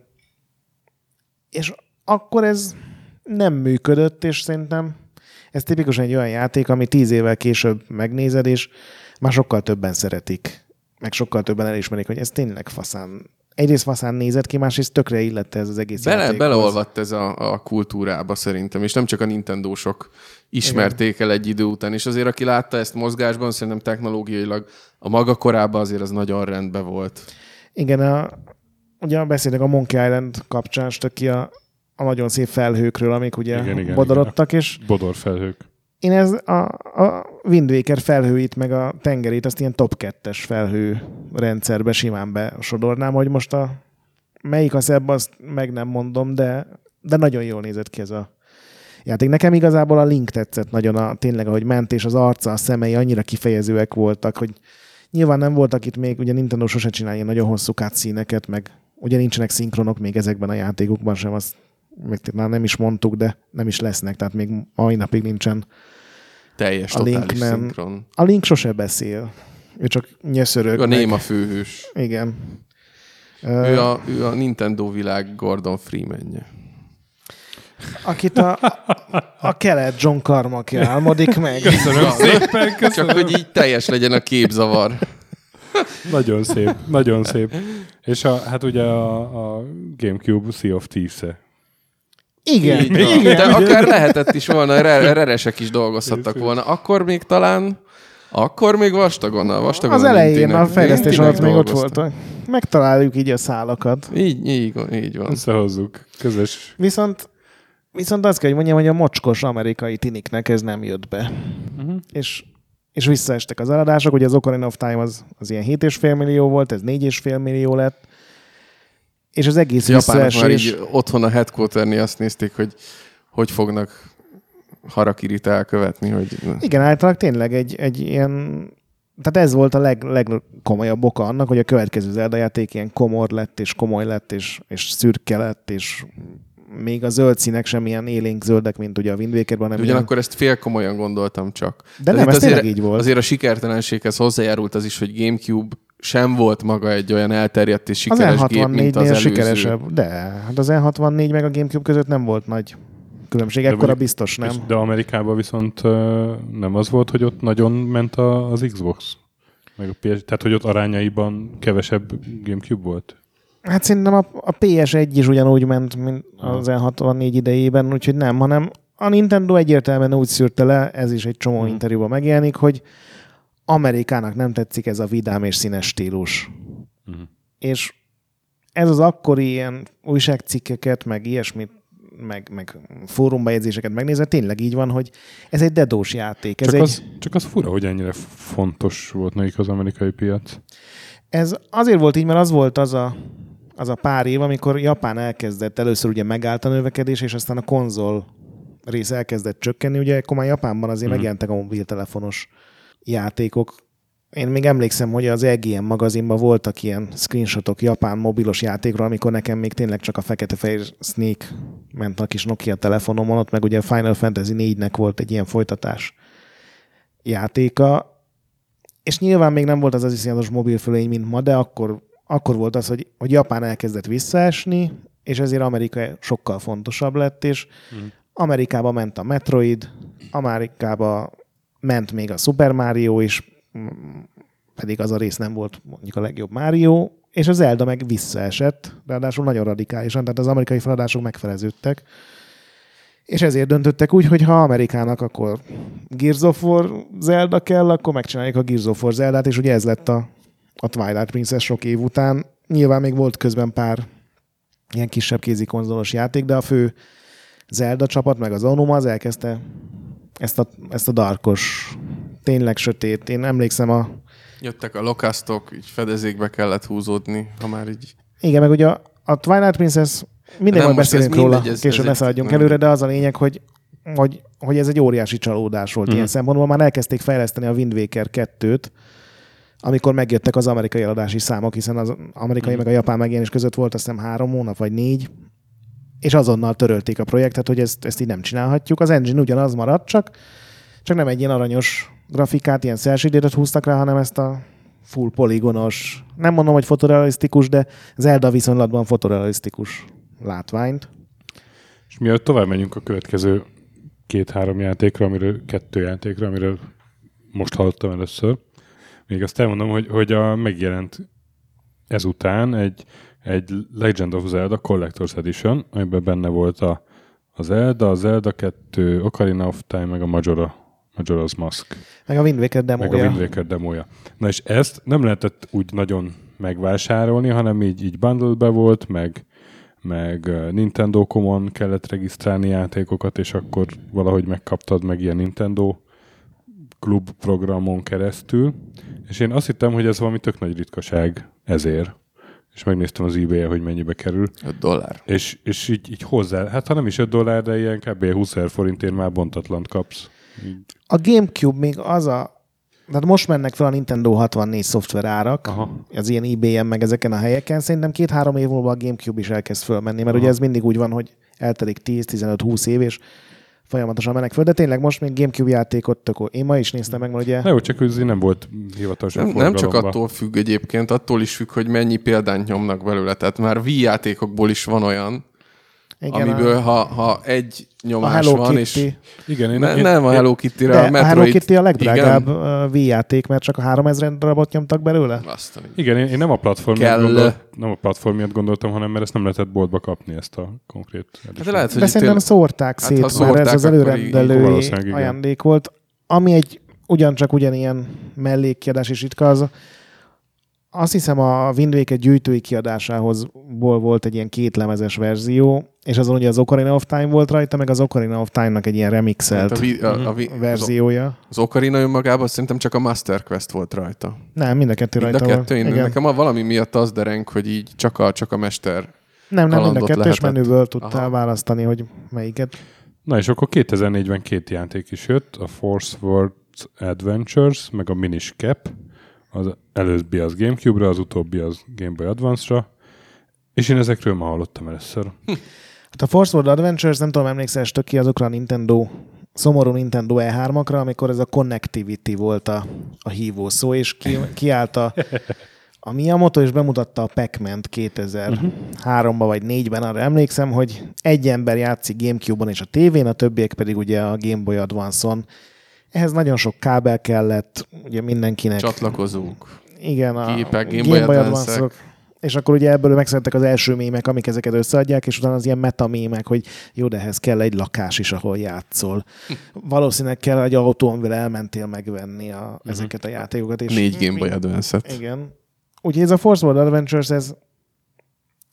És akkor ez nem működött, és szerintem ez tipikusan egy olyan játék, ami tíz évvel később megnézed, és már sokkal többen szeretik, meg sokkal többen elismerik, hogy ez tényleg faszán. Egyrészt faszán nézett ki, másrészt tökre illette ez az egész Bele, játékhoz. beleolvadt ez a, a kultúrába szerintem, és nem csak a Nintendósok ismerték el egy idő után, és azért aki látta ezt mozgásban, szerintem technológiailag a maga korában azért az nagyon rendben volt. Igen, a, ugye beszélnek a Monkey Island kapcsán, és ki a, a nagyon szép felhőkről, amik ugye Igen, igen, bodorodtak, igen. és Bodorfelhők. én ez a, a Wind Waker felhőit, meg a tengerét, azt ilyen top 2-es felhő rendszerbe simán besodornám, hogy most a melyik a szebb, azt meg nem mondom, de, de nagyon jól nézett ki ez a játék. Nekem igazából a Link tetszett nagyon, a, tényleg, ahogy ment, és az arca, a szemei annyira kifejezőek voltak, hogy nyilván nem voltak itt még, ugye Nintendo sose csinálja nagyon hosszú cutscene meg ugye nincsenek szinkronok még ezekben a játékokban sem, azt még már nem is mondtuk, de nem is lesznek, tehát még mai napig nincsen. Teljes, A Link nem- szinkron. A Link sose beszél. Ő csak nyöszörög. A meg- néma főhős. Igen. Ő a, ő a Nintendo világ Gordon Freeman-je. Akit a, a kelet John Carmack álmodik meg. Köszönöm szépen, Csak köszönöm. hogy így teljes legyen a képzavar. Nagyon szép, nagyon szép. És a, hát ugye a, a Gamecube Sea of Thieves-e. Igen, Így van. igen. De akár lehetett is volna, re- reresek is dolgozhattak volna. Akkor még talán, akkor még vastagon, a vastagon Az elején a fejlesztés alatt még ott voltak. Megtaláljuk így a szálakat. Így, így, van, így van. Összehozzuk. Közös. Viszont, viszont azt kell, hogy mondjam, hogy a mocskos amerikai tiniknek ez nem jött be. Uh-huh. És, és visszaestek az eladások. Ugye az Ocarina of Time az, az ilyen 7,5 millió volt, ez 4,5 millió lett. És az egész Japánok már így otthon a headquarterni azt nézték, hogy hogy fognak harakirit elkövetni, hogy Igen, általában tényleg egy, egy ilyen... Tehát ez volt a leg, legkomolyabb oka annak, hogy a következő Zelda játék ilyen komor lett, és komoly lett, és, és szürke lett, és még a zöld színek sem ilyen élénk zöldek, mint ugye a Wind Wakerben, hanem ugyanakkor ezt fél komolyan gondoltam csak. De nem, itt ez azért, így volt. Azért a sikertelenséghez hozzájárult az is, hogy GameCube sem volt maga egy olyan elterjedt és az sikeres gép, mint az N64-nél előző. sikeresebb. De, hát az N64 meg a Gamecube között nem volt nagy különbség. De Ekkora mondjuk- biztos nem. De Amerikában viszont nem az volt, hogy ott nagyon ment a, az Xbox. Meg a PS, tehát, hogy ott arányaiban kevesebb Gamecube volt. Hát szerintem a, a PS1 is ugyanúgy ment, mint az N64 idejében, úgyhogy nem, hanem a Nintendo egyértelműen úgy szűrte le, ez is egy csomó Mhm. interjúban megjelenik, hogy Amerikának nem tetszik ez a vidám és színes stílus. Mhm. És ez az akkori ilyen újságcikkeket, meg ilyesmit, meg, meg fórumbejegyzéseket megnézve, tényleg így van, hogy ez egy dedós játék. Ez, Csak egy, az, csak az fura, hogy ennyire fontos volt nekik az amerikai piac. ez azért volt így, mert az volt az a, az a pár év, amikor Japán elkezdett, először ugye megállt a növekedés, és aztán a konzol rész elkezdett csökkenni. Ugye akkor már Japánban azért mm. megjelentek a mobiltelefonos játékok. Én még emlékszem, hogy az EGM magazinban voltak ilyen screenshotok japán mobilos játékról, amikor nekem még tényleg csak a fekete-fehér Snake ment a kis Nokia telefonomon, ott meg ugye a Final Fantasy 4-nek volt egy ilyen folytatás játéka, és nyilván még nem volt az az iszonyatos mobilfölény, mint ma, de akkor, akkor volt az, hogy, hogy Japán elkezdett visszaesni, és ezért Amerika sokkal fontosabb lett, és Mhm. Amerikába ment a Metroid, Amerikába ment még a Super Mario is, pedig az a rész nem volt mondjuk a legjobb Mario, és az Zelda meg visszaesett, ráadásul nagyon radikálisan, tehát az amerikai feladások megfeleződtek. És ezért döntöttek úgy, hogy ha Amerikának akkor Gears of War Zelda kell, akkor megcsináljuk a Gears of War Zeldát, és ugye ez lett a, a Twilight Princess sok év után. Nyilván még volt közben pár ilyen kisebb kézi konzolos játék, de a fő Zelda csapat, meg az Onuma az elkezdte ezt a, ezt a darkos, tényleg sötét. Én emlékszem a... Jöttek a lokasztok, így fedezékbe kellett húzódni, ha már így... Igen, meg ugye a, a Twilight Princess mindig Nem, majd beszélünk róla, mindegy, ez- később ez ne egy- szaladjunk előre, de az a lényeg, hogy, hogy, hogy ez egy óriási csalódás volt Mhm. ilyen szempontból. Már elkezdték fejleszteni a Wind Waker 2-t, amikor megjöttek az amerikai eladási számok, hiszen az amerikai Mhm. meg a japán megjelenés között volt azt hiszem három hónap vagy négy, és azonnal törölték a projektet, hogy ezt, ezt így nem csinálhatjuk. Az engine ugyanaz maradt, csak, csak nem egy ilyen aranyos grafikát, ilyen szelsődétet húztak rá, hanem ezt a full poligonos, nem mondom, hogy fotorealisztikus, de Zelda viszonylatban fotorealisztikus látványt. És mielőtt tovább megyünk a következő két-három játékra, amiről, kettő játékra, amiről most hallottam először, még azt elmondom, hogy, hogy a, megjelent ezután egy, egy Legend of Zelda Collector's Edition, amiben benne volt a, a Zelda, a Zelda 2, Ocarina of Time, meg a Majora, Majora's Mask. Meg a Wind Waker Meg a demója. Wind Waker demója. Na és ezt nem lehetett úgy nagyon megvásárolni, hanem így, így bundle volt, meg, meg Nintendo Common kellett regisztrálni játékokat, és akkor valahogy megkaptad meg ilyen Nintendo klub programon keresztül. És én azt hittem, hogy ez valami tök nagy ritkaság ezért. És megnéztem az ebay hogy mennyibe kerül. 5 dollár. És, és így, így hozzá, hát ha nem is 5 dollár, de ilyen kb. 20 ezer forintért már bontatlant kapsz. Így. A Gamecube még az a... Tehát most mennek fel a Nintendo 64 szoftver árak, Aha. az ilyen IBM meg ezeken a helyeken. Szerintem két-három év múlva a Gamecube is elkezd fölmenni, mert Aha. ugye ez mindig úgy van, hogy eltelik 10-15-20 év, és folyamatosan mennek föl. De tényleg most még Gamecube játékot tök. Én ma is néztem meg, mert ugye... Na jó, csak ez nem volt hivatalosan Nem, nem csak attól függ egyébként, attól is függ, hogy mennyi példányt nyomnak belőle. Tehát már Wii játékokból is van olyan, igen, amiből a, ha, ha egy a nyomás Hello van, Kitty. és Igen, én, ne, én, nem a Hello Kitty-re, De a a Metroid. Hello Kitty a legdrágább Igen. uh, Wii játék, mert csak a 3000 darabot nyomtak belőle. Azt a- Igen, én, én nem a platform Kell. gondolt, nem a platform miatt gondoltam, hanem mert ezt nem lehetett boltba kapni, ezt a konkrét Hát de lehet, hogy De itt szerintem tél- szórták Hát, szét, mert szórták, ez az előrendelői ajándék volt. Ami egy ugyancsak ugyanilyen mellékkiadás is ritka, az azt hiszem a Wind Waker gyűjtői kiadásához volt egy ilyen kétlemezes verzió, és azon ugye az Ocarina of Time volt rajta, meg az Ocarina of Time-nak egy ilyen Hát remixelt a, vi- a, a, vi- az, verziója. az Ocarina önmagában szerintem csak a Master Quest volt rajta. Nem, mind a kettő Mind a rajta kettő, én, volt. Igen. nekem a valami miatt az dereng, hogy így csak a, csak a mester. Nem, nem, mind a kettős lehetett. menüből tudtál Aha. választani, hogy melyiket. Na és akkor 2004-ben két játék is jött, a Force Words Adventures, meg a Minish Cap, az előbbi az Gamecube-ra, az utóbbi az Game Boy Advance-ra, és én ezekről ma hallottam először. Hát a Force World Adventures, nem tudom, emlékszel tök ki azokra a Nintendo, szomorú Nintendo E3-akra, amikor ez a connectivity volt a, a hívó szó, és ki, kiállt a, a Miyamoto, és bemutatta a Pac-Man-t 2003-ban vagy 4-ben, arra emlékszem, hogy egy ember játszik Gamecube-on és a tévén, a többiek pedig ugye a Game Boy Advance-on. Ehhez nagyon sok kábel kellett, ugye mindenkinek. Csatlakozók. Igen, a Képek. Advance-ok. És akkor ugye ebből megszülettek az első mémek, amik ezeket összeadják, és utána az ilyen metamémek, hogy jó, de ehhez kell egy lakás is, ahol játszol. Valószínűleg kell egy autó, amivel elmentél megvenni a, ezeket a játékokat. És Négy Game Boy Advance-et. Igen. Úgyhogy ez a Force World Adventures, ez,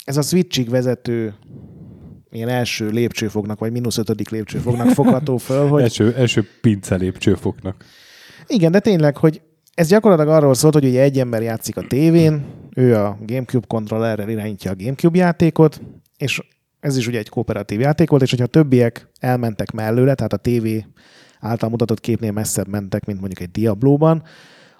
ez a Switchig vezető ilyen első lépcsőfoknak, vagy mínusz ötödik lépcsőfoknak fogható föl, hogy Első, első pince lépcsőfoknak. igen, de tényleg, hogy ez gyakorlatilag arról szólt, hogy ugye egy ember játszik a tévén, ő a Gamecube kontrollerrel irányítja a Gamecube játékot, és ez is ugye egy kooperatív játék volt, és hogyha a többiek elmentek mellőle, tehát a tévé által mutatott képnél messzebb mentek, mint mondjuk egy Diablo-ban,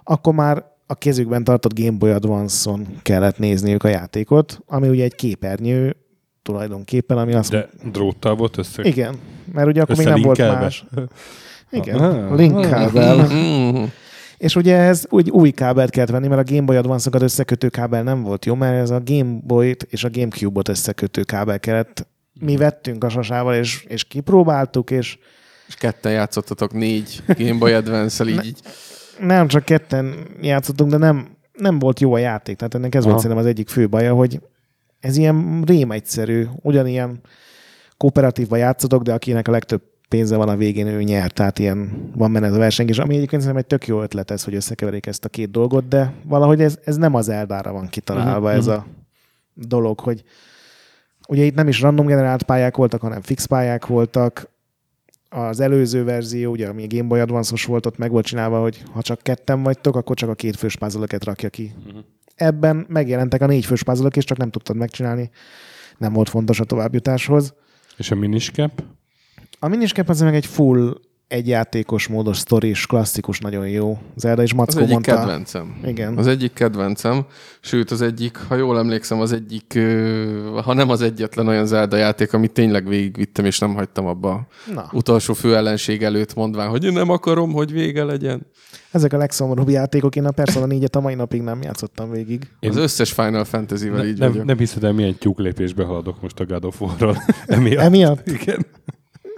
akkor már a kezükben tartott Game Boy Advance-on kellett nézniük a játékot, ami ugye egy képernyő tulajdonképpen, ami azt De dróttal volt össze. Igen, mert ugye akkor még nem volt más. Igen, Ah. linkkábel. És ugye ez úgy új kábelt kellett venni, mert a Game Boy Advance-okat összekötő kábel nem volt jó, mert ez a Game Boy-t és a Gamecube-ot összekötő kábel kellett. Mi vettünk a sasával, és, és kipróbáltuk, és És ketten játszottatok négy Game Boy Advance-el így, így. nem csak ketten játszottunk, de nem, nem volt jó a játék. Tehát ennek ez volt Aha. szerintem az egyik fő baja, hogy ez ilyen rém egyszerű, ugyanilyan kooperatívba játszotok, de akinek a legtöbb pénze van a végén, ő nyert, tehát ilyen van menet a verseny, és ami egyébként szerintem egy tök jó ötlet ez, hogy összekeverik ezt a két dolgot, de valahogy ez, ez nem az Eldára van kitalálva Mhm, ez a dolog, hogy ugye itt nem is random generált pályák voltak, hanem fix pályák voltak, az előző verzió, ugye ami a Game Boy advance volt, ott meg volt csinálva, hogy ha csak ketten vagytok, akkor csak a két fős puzzle rakja ki. Ebben megjelentek a négy fős puzzle és csak nem tudtad megcsinálni. Nem volt fontos a továbbjutáshoz. És a miniscap? A miniscap az meg egy full egyjátékos módos sztoris, klasszikus, nagyon jó. Zelda és Az Mackó egyik mondta. kedvencem. Igen. Az egyik kedvencem, sőt az egyik, ha jól emlékszem, az egyik, ha nem az egyetlen olyan Zelda játék, amit tényleg végigvittem, és nem hagytam abba Na, utolsó főellenség előtt mondván, hogy én nem akarom, hogy vége legyen. ezek a legszomorúbb játékok. Én a Persona 4-et a mai napig nem játszottam végig. Én... Az összes Final Fantasy-vel Ne, így nem, vagyok. nem hiszed el, milyen tyúklépésbe haladok most a God of War-ral. Emiatt. Emiatt? Igen.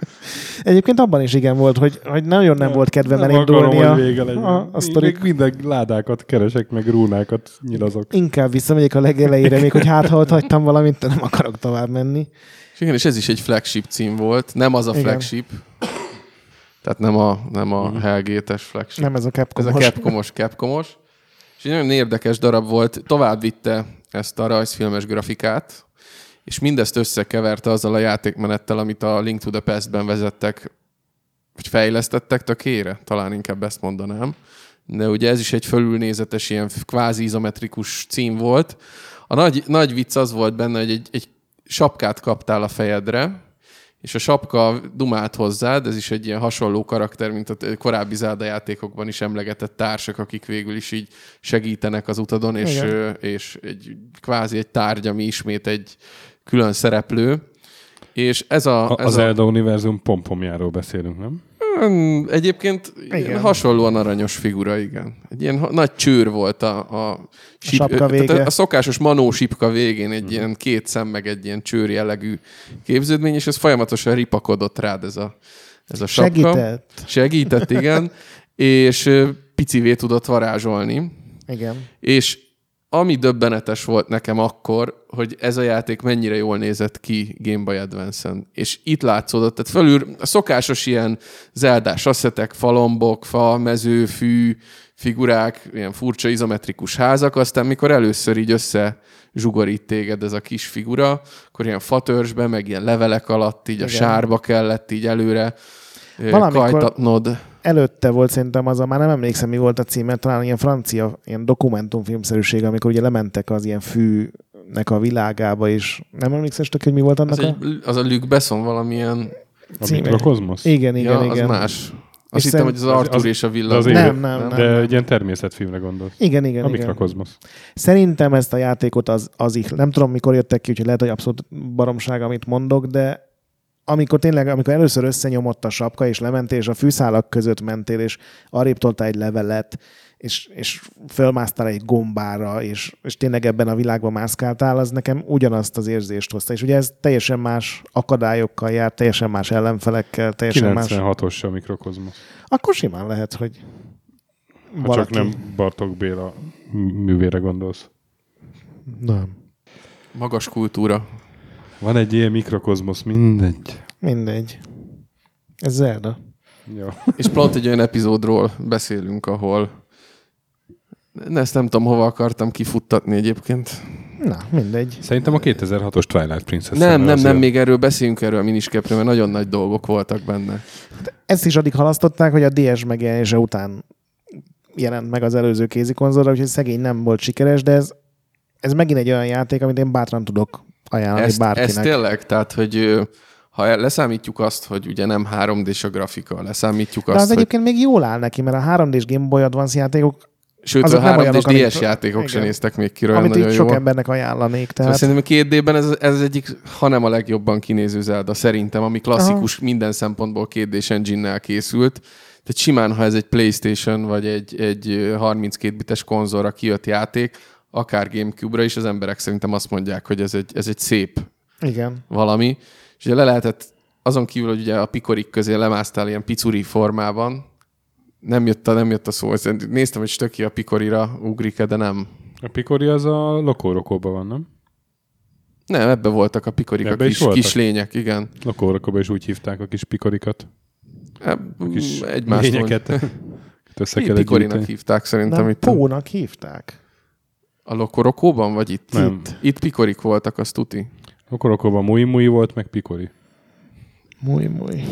Egyébként abban is igen volt, hogy, hogy nagyon nem volt kedvem nem elindulni akarom, a, vége legyen. a, a sztorik. Még minden ládákat keresek, meg rúnákat nyilazok. Inkább visszamegyek a legelejére, még hogy hát ha ott hagytam valamit, de nem akarok tovább menni. És igen, és ez is egy flagship cím volt. Nem az a Igen. flagship. Tehát nem a, nem a Hellgate-es flagship. Nem ez a Ez Capcom. a Capcomos, Capcomos. És egy nagyon érdekes darab volt, tovább vitte ezt a rajzfilmes grafikát, és mindezt összekeverte azzal a játékmenettel, amit a Link to the Past-ben vezettek, vagy fejlesztettek tökére, talán inkább ezt mondanám. De ugye ez is egy fölülnézetes, ilyen kvázi izometrikus cím volt. A nagy, nagy vicc az volt benne, hogy egy, egy sapkát kaptál a fejedre, és a sapka dumált hozzád, ez is egy ilyen hasonló karakter, mint a korábbi Zelda játékokban is emlegetett társak, akik végül is így segítenek az utadon, és, Igen. és egy kvázi egy tárgy, ami ismét egy külön szereplő. És ez a... A, ez az a Elda univerzum pompomjáról beszélünk, nem? Hmm, Egyébként Igen. hasonlóan aranyos figura, igen. Egy ilyen nagy csőr volt a, a, sapka tehát vége. a szokásos manó sipka végén egy ilyen két szem, meg egy ilyen csőr jellegű képződmény, és ez folyamatosan ripakodott rád ez a, ez a sapka. Segített. Segített, igen. és picivé tudott varázsolni. Igen. És ami döbbenetes volt nekem akkor, hogy ez a játék mennyire jól nézett ki Game Boy Advance-en. És itt látszódott, tehát fölül a szokásos ilyen zeldás asszetek, falombok, fa, mező, fű, figurák, ilyen furcsa izometrikus házak, aztán mikor először így össze zsugorít téged ez a kis figura, akkor ilyen fatörzsbe, meg ilyen levelek alatt így a Igen. sárba kellett így előre ö, Valamikor- kajtatnod. Előtte volt szerintem az a, már nem emlékszem, mi volt a címe, talán ilyen francia, ilyen dokumentumfilmszerűség, amikor ugye lementek az ilyen fűnek a világába, és nem emlékszem, hogy mi volt annak Az, a egy, az a Luc Besson valamilyen A címe? Mikrokozmosz? Igen, igen, ja, igen. az más. Azt És hittem, hogy az Arthur az- és a villám. az Nem, nem, nem. De egy ilyen természetfilmre gondolsz. Igen, igen, A igen. Mikrokozmosz. Szerintem ezt a játékot az, az ich, nem tudom mikor jöttek ki, úgyhogy lehet, hogy abszolút baromság, amit mondok, de amikor tényleg, amikor először összenyomott a sapka, és lementél, és a fűszálak között mentél, és arrébb toltál egy levelet, és, és fölmásztál egy gombára, és, és tényleg ebben a világban mászkáltál, az nekem ugyanazt az érzést hozta. És ugye ez teljesen más akadályokkal jár, teljesen más ellenfelekkel, teljesen más. 96-os a Mikrokozmosz. Akkor simán lehet, hogy Ha valaki... csak nem Bartok Béla művére gondolsz. Nem. Magas kultúra. Van egy ilyen Mikrokozmosz, mindegy. Mindegy. Ez Zelda. Jó. És pont egy olyan epizódról beszélünk, ahol Ne, ezt nem tudom, hova akartam kifuttatni egyébként. Na, mindegy. Szerintem a 2006-os Twilight Princess. Nem, nem, nem, még erről beszéljünk erről a miniskepről, mert nagyon nagy dolgok voltak benne. Ezt is addig halasztották, hogy a DS megjelenése után jelent meg az előző kézikonzolra, úgyhogy szegény nem volt sikeres, de ez, ez megint egy olyan játék, amit én bátran tudok ajánlani Ezt, bárkinek. ezt tényleg, tehát, hogy ha leszámítjuk azt, hogy ugye nem 3D-s a grafika, leszámítjuk de azt, az hogy egyébként még jól áll neki, mert a 3D-s Game Boy Advance játékok, Sőt, azok a nem 3D-s olyanok, DS amit- játékok sem igen. néztek még ki amit így jól. sok embernek ajánlanék. Tehát... Tehát Szerintem a két D-ben ez, ez egyik, ha nem a legjobban kinéző Zelda, szerintem, ami klasszikus Aha. minden szempontból két d engine-nel készült. Tehát simán, ha ez egy Playstation vagy egy, egy ö, 32 bites konzolra kijött játék, akár Gamecube-ra is, az emberek szerintem azt mondják, hogy ez egy, ez egy szép igen. valami. És ugye le lehetett, azon kívül, hogy ugye a pikorik közé lemásztál ilyen picuri formában, nem jött a, nem jött a szó. Néztem, hogy stöki a pikorira ugrik de nem. A Pikori az a Lokórokóban van, nem? Nem, ebbe voltak a pikorik, a Ebbe is kis, kis lények, igen. Lokórokóban is úgy hívták a kis Pikorikat. Hát, Kis Egymást lényeket mond. össze Pikorinak hívták szerintem Nem, itt. Pónak hívták. A Lokorokóban, vagy itt? Nem. Itt, itt Pikorik voltak, azt tuti. Akkor akkor Mui Mui volt, meg Pikori. Múj, múj.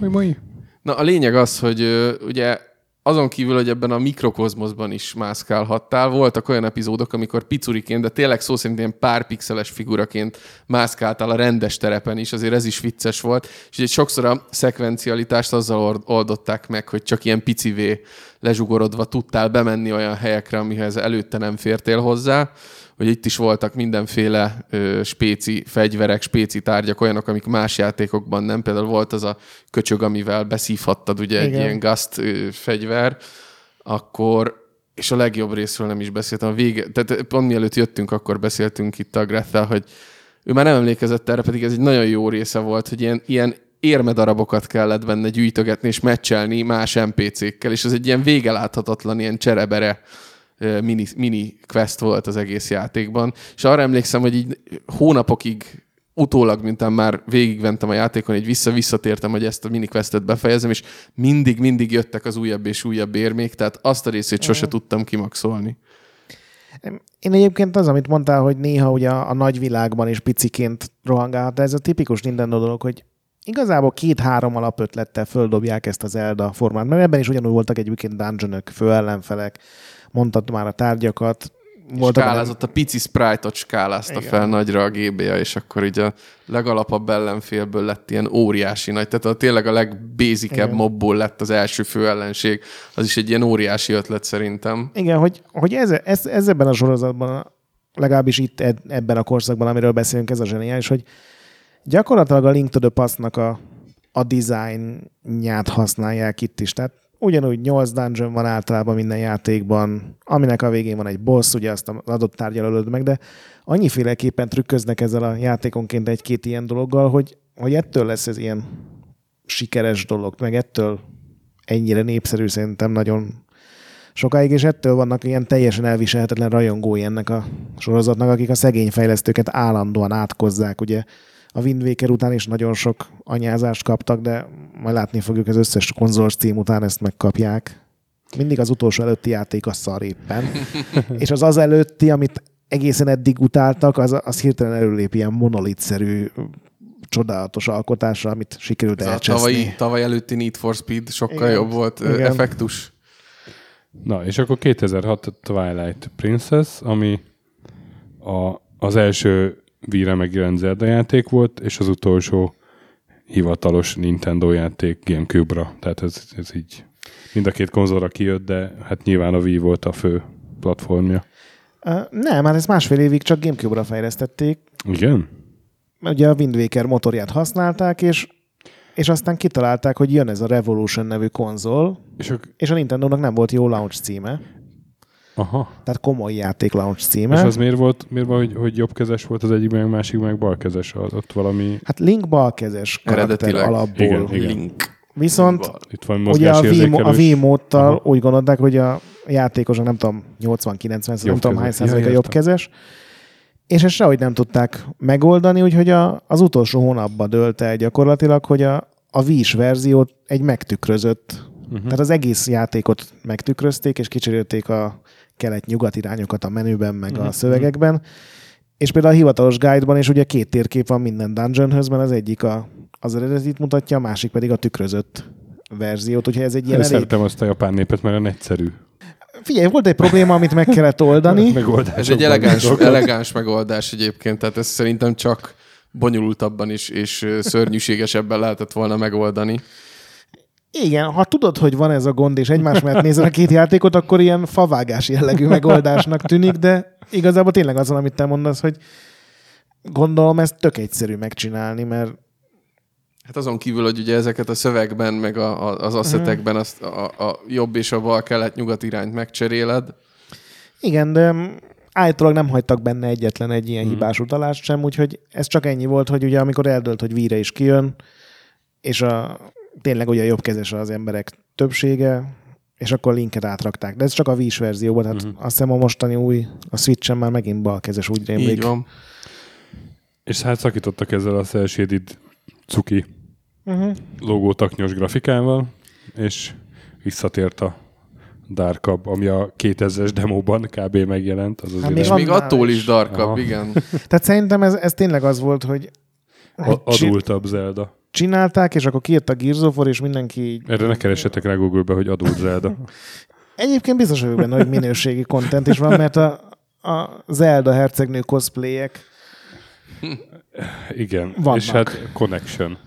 Mui Mui. Na a lényeg az, hogy ö, ugye azon kívül, hogy ebben a mikrokozmoszban is mászkálhattál, voltak olyan epizódok, amikor picuriként, de tényleg szó szerint ilyen pár pixeles figuraként mászkáltál a rendes terepen is, azért ez is vicces volt, és ugye sokszor a szekvencialitást azzal oldották meg, hogy csak ilyen picivé lezsugorodva tudtál bemenni olyan helyekre, amihez előtte nem fértél hozzá, hogy itt is voltak mindenféle ö, spéci fegyverek, spéci tárgyak, olyanok, amik más játékokban nem. Például volt az a köcsög, amivel beszívhattad ugye egy Igen. ilyen gust ö, fegyver, akkor és a legjobb részről nem is beszéltem. A vége, tehát pont mielőtt jöttünk, akkor beszéltünk itt a Grettel, hogy ő már nem emlékezett erre, pedig ez egy nagyon jó része volt, hogy ilyen, ilyen érmedarabokat kellett benne gyűjtögetni és meccselni más NPC-kkel, és ez egy ilyen végeláthatatlan, ilyen cserebere mini, mini quest volt az egész játékban. És arra emlékszem, hogy így hónapokig utólag, mintán már végigventem a játékon, így vissza-visszatértem, hogy ezt a mini questet befejezem, és mindig-mindig jöttek az újabb és újabb érmék, tehát azt a részét sose tudtam kimaxolni. Én egyébként az, amit mondtál, hogy néha ugye a, a nagyvilágban is piciként rohangálhat, de ez a tipikus Nintendo dolog, hogy igazából két-három alapötlettel földobják ezt az Zelda formát, mert ebben is ugyanúgy voltak egyébként dungeonök, főellenfelek, mondtad már a tárgyakat, voltak Skálázott, a pici sprite-ot skálázta Igen. fel nagyra a GBA, és akkor így a legalapabb ellenfélből lett ilyen óriási nagy. Tehát a, tényleg a legbasicebb Igen. mobból lett az első főellenség. Az is egy ilyen óriási ötlet szerintem. Igen, hogy, hogy ez, ez, ez ebben a sorozatban, legalábbis itt ebben a korszakban, amiről beszélünk, ez a zseniális, hogy gyakorlatilag a Link to the Past-nak a, a designját használják itt is. Tehát ugyanúgy 8 dungeon van általában minden játékban, aminek a végén van egy boss, ugye azt az adott tárgyal ölöd meg, de annyiféleképpen trükköznek ezzel a játékonként egy-két ilyen dologgal, hogy, hogy ettől lesz ez ilyen sikeres dolog, meg ettől ennyire népszerű szerintem nagyon sokáig, és ettől vannak ilyen teljesen elviselhetetlen rajongói ennek a sorozatnak, akik a szegény fejlesztőket állandóan átkozzák. Ugye a Wind Waker után is nagyon sok anyázást kaptak, de majd látni fogjuk az összes konzolos cím után ezt megkapják. Mindig az utolsó előtti játék a szar éppen. és az az előtti, amit egészen eddig utáltak, az, az hirtelen előlép ilyen monolitszerű csodálatos alkotásra, amit sikerült Ez a elcseszni. tavalyi, tavaly előtti Need for Speed sokkal Igen. jobb volt Igen. effektus. Na, és akkor 2006 Twilight Princess, ami a, az első víre megjelent Zelda játék volt, és az utolsó hivatalos Nintendo játék Gamecube-ra. Tehát ez, ez így mind a két konzolra kijött, de hát nyilván a Wii volt a fő platformja. Uh, nem, hát ezt másfél évig csak Gamecube-ra fejlesztették. Igen? Ugye a Wind Waker motorját használták, és, és aztán kitalálták, hogy jön ez a Revolution nevű konzol, És ak- és a Nintendo-nak nem volt jó launch címe, aha. tehát komoly játék launch címe. És az miért volt, miért van, hogy, hogy jobbkezes volt az egyik, meg a másik, meg balkezes? Az- Ott valami... Hát Link balkezes karakter alapból. Igen, igen. Link. Viszont Itt van ugye a mozgási Wii, mo- a Aha. úgy gondolták, hogy a játékosok nem tudom, 80-90, nem tudom hány Ja, értem. jobbkezes, és ezt sehogy nem tudták megoldani, úgyhogy a, az utolsó hónapban dölt el gyakorlatilag, hogy a, a Wii-s verziót egy megtükrözött, uh-huh. tehát az egész játékot megtükrözték, és kicserélték a kelet-nyugat irányokat a menüben, meg a szövegekben, és például a hivatalos guide-ban is ugye két térkép van minden dungeonhöz, mert az egyik a, az eredetit mutatja, a másik pedig a tükrözött verziót, úgyhogy ez egy ilyen Én elég... szeretem azt a japán népet, mert olyan egyszerű. Figyelj, volt egy probléma, amit meg kellett oldani. Megoldásokban Ez egy elegáns, elegáns megoldás egyébként, tehát ez szerintem csak bonyolultabban is és szörnyűségesebben lehetett volna megoldani. Igen, ha tudod, hogy van ez a gond, és egymás mellett nézel a két játékot, akkor ilyen favágás jellegű megoldásnak tűnik, de igazából tényleg az van, amit te mondasz, hogy gondolom ez tök egyszerű megcsinálni, mert Hát azon kívül, hogy ugye ezeket a szövegben, meg a, a, az asszetekben azt a, a jobb és a bal kelet-nyugat irányt megcseréled. igen, de állítólag nem hagytak benne egyetlen egy ilyen hibás utalást sem, úgyhogy ez csak ennyi volt, hogy ugye amikor eldölt, hogy víre is kijön, és a, tényleg ugye jobbkezes az emberek többsége, és akkor linket átrakták. De ez csak a Wii-s verzióban, tehát uh-huh. azt hiszem a mostani új, a Switch-en már megint balkezes, úgy rémlik. Így van. És hát szakítottak ezzel a Cell Shaded cuki Uh-huh. logótaknyos grafikával, és visszatért a Darkab, ami a 2000-es demóban kb. megjelent. Az az Hát még És attól is. is darkabb, Aha. igen. Tehát szerintem ez, ez tényleg az volt, hogy, hogy a, adultabb Zelda. Csinálták, és akkor kijött a Gears of War, és mindenki így... Erre ne keressetek rá Google-be, hogy adult Zelda. Egyébként biztos vagyok benne, hogy minőségi content is van, mert a, a Zelda hercegnő cosplayek Igen. Vannak. És hát Connection.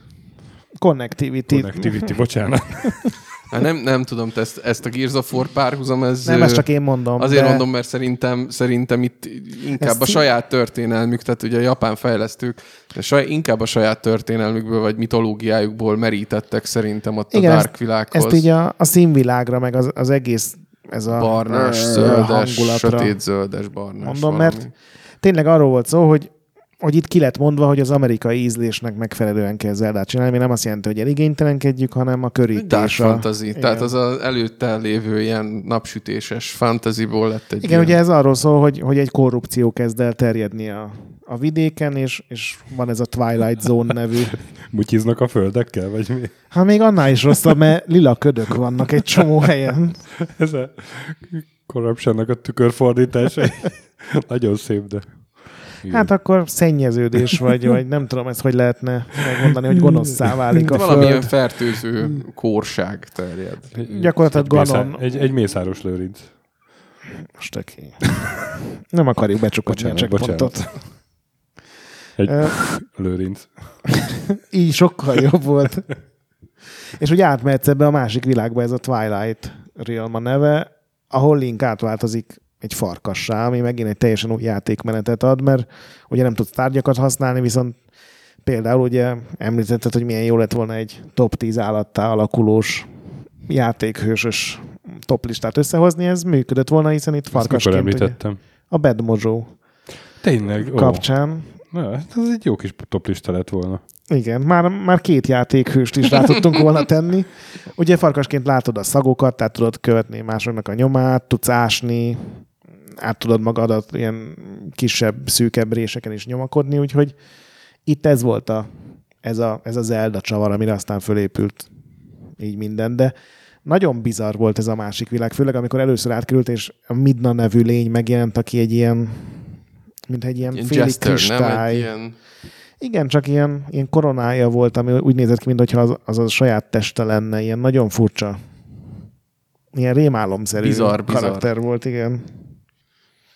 connectivity. Connectivity, bocsánat. Hát nem, nem tudom, te ezt, ezt a Gears of War párhuzam, ez... Nem, ezt csak én mondom. Azért de... mondom, mert szerintem, szerintem itt inkább Ezt a saját történelmük, tehát ugye a japán fejlesztők a saj, inkább a saját történelmükből vagy mitológiájukból merítettek szerintem ott Igen, a ezt- Dark világhoz. Ezt így a, a színvilágra, meg az, az egész ez a barnás, zöldes, sötét zöldes barnás. Mondom, valami. mert tényleg arról volt szó, hogy hogy itt ki lett mondva, hogy az amerikai ízlésnek megfelelően kell Zeldát csinálni, ami nem azt jelenti, hogy eligénytelenkedjük, hanem a körítés. Dark a- fantasy. Igen. Tehát az az előtte lévő ilyen napsütéses fantasyból lett egy Igen, ilyen... ugye ez arról szól, hogy, hogy egy korrupció kezd el terjedni a, a vidéken, és, és van ez a Twilight Zone nevű. Mutyiznak a földekkel, vagy mi? Hát még annál is rosszabb, mert lila ködök vannak egy csomó helyen. Ez a corruptionnak a tükörfordítása. Nagyon szép, de... Hát akkor szennyeződés, vagy, vagy nem tudom ezt, hogy lehetne megmondani, hogy gonoszszá válik a Valamilyen föld. fertőző kórság terjed. Gyakorlatilag egy, Ganon. egy, egy mészáros lőrinc. Most oké. Nem akarjuk becsukatni a checkpointot. Egy lőrinc. így sokkal jobb volt. És hogy átmehetsz ebbe a másik világba, ez a Twilight Realm a neve, ahol Link átváltozik egy farkassá, ami megint egy teljesen új játékmenetet ad, mert ugye nem tudsz tárgyakat használni, viszont például ugye említetted, hogy milyen jó lett volna egy top 10 állattá alakulós játékhősös toplistát összehozni, ez működött volna, hiszen itt farkasként ugye, említettem? a Bad Mojo Tényleg? Ó. kapcsán. Na, hát ez egy jó kis toplista lett volna. Igen, már, már két játékhőst is rá tudtunk volna tenni. Ugye farkasként látod a szagokat, tehát tudod követni másoknak a nyomát, tudsz ásni, át tudod magadat ilyen kisebb, szűkebb réseken is nyomakodni, úgyhogy itt ez volt a, ez a, ez a Zelda csavar, amire aztán fölépült így minden, de nagyon bizarr volt ez a másik világ, főleg amikor először átkerült, és a Midna nevű lény megjelent, aki egy ilyen, mint egy ilyen, Ilyen félig jester, kristály. Ilyen... Igen, csak ilyen, ilyen koronája volt, ami úgy nézett ki, mintha az, az a saját teste lenne, ilyen nagyon furcsa. Ilyen rémálomszerű Bizarr, bizarr. karakter volt, igen.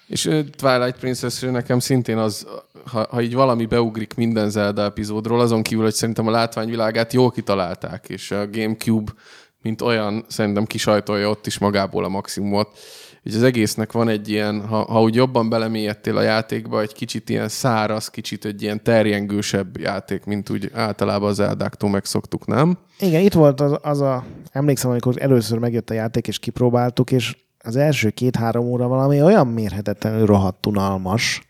És Twilight princess nekem szintén az, ha, ha így valami beugrik minden Zelda epizódról, azon kívül, hogy szerintem a látványvilágát jól kitalálták, és a Gamecube, mint olyan, szerintem kisajtolja ott is magából a maximumot. És az egésznek van egy ilyen, ha, ha úgy jobban belemélyedtél a játékba, egy kicsit ilyen száraz, kicsit egy ilyen terjengősebb játék, mint úgy általában az Zeldáktól megszoktuk, nem? Igen, itt volt az, az a, emlékszem, amikor először megjött a játék, és kipróbáltuk, és az első két-három óra valami olyan mérhetetlenül rohadt unalmas.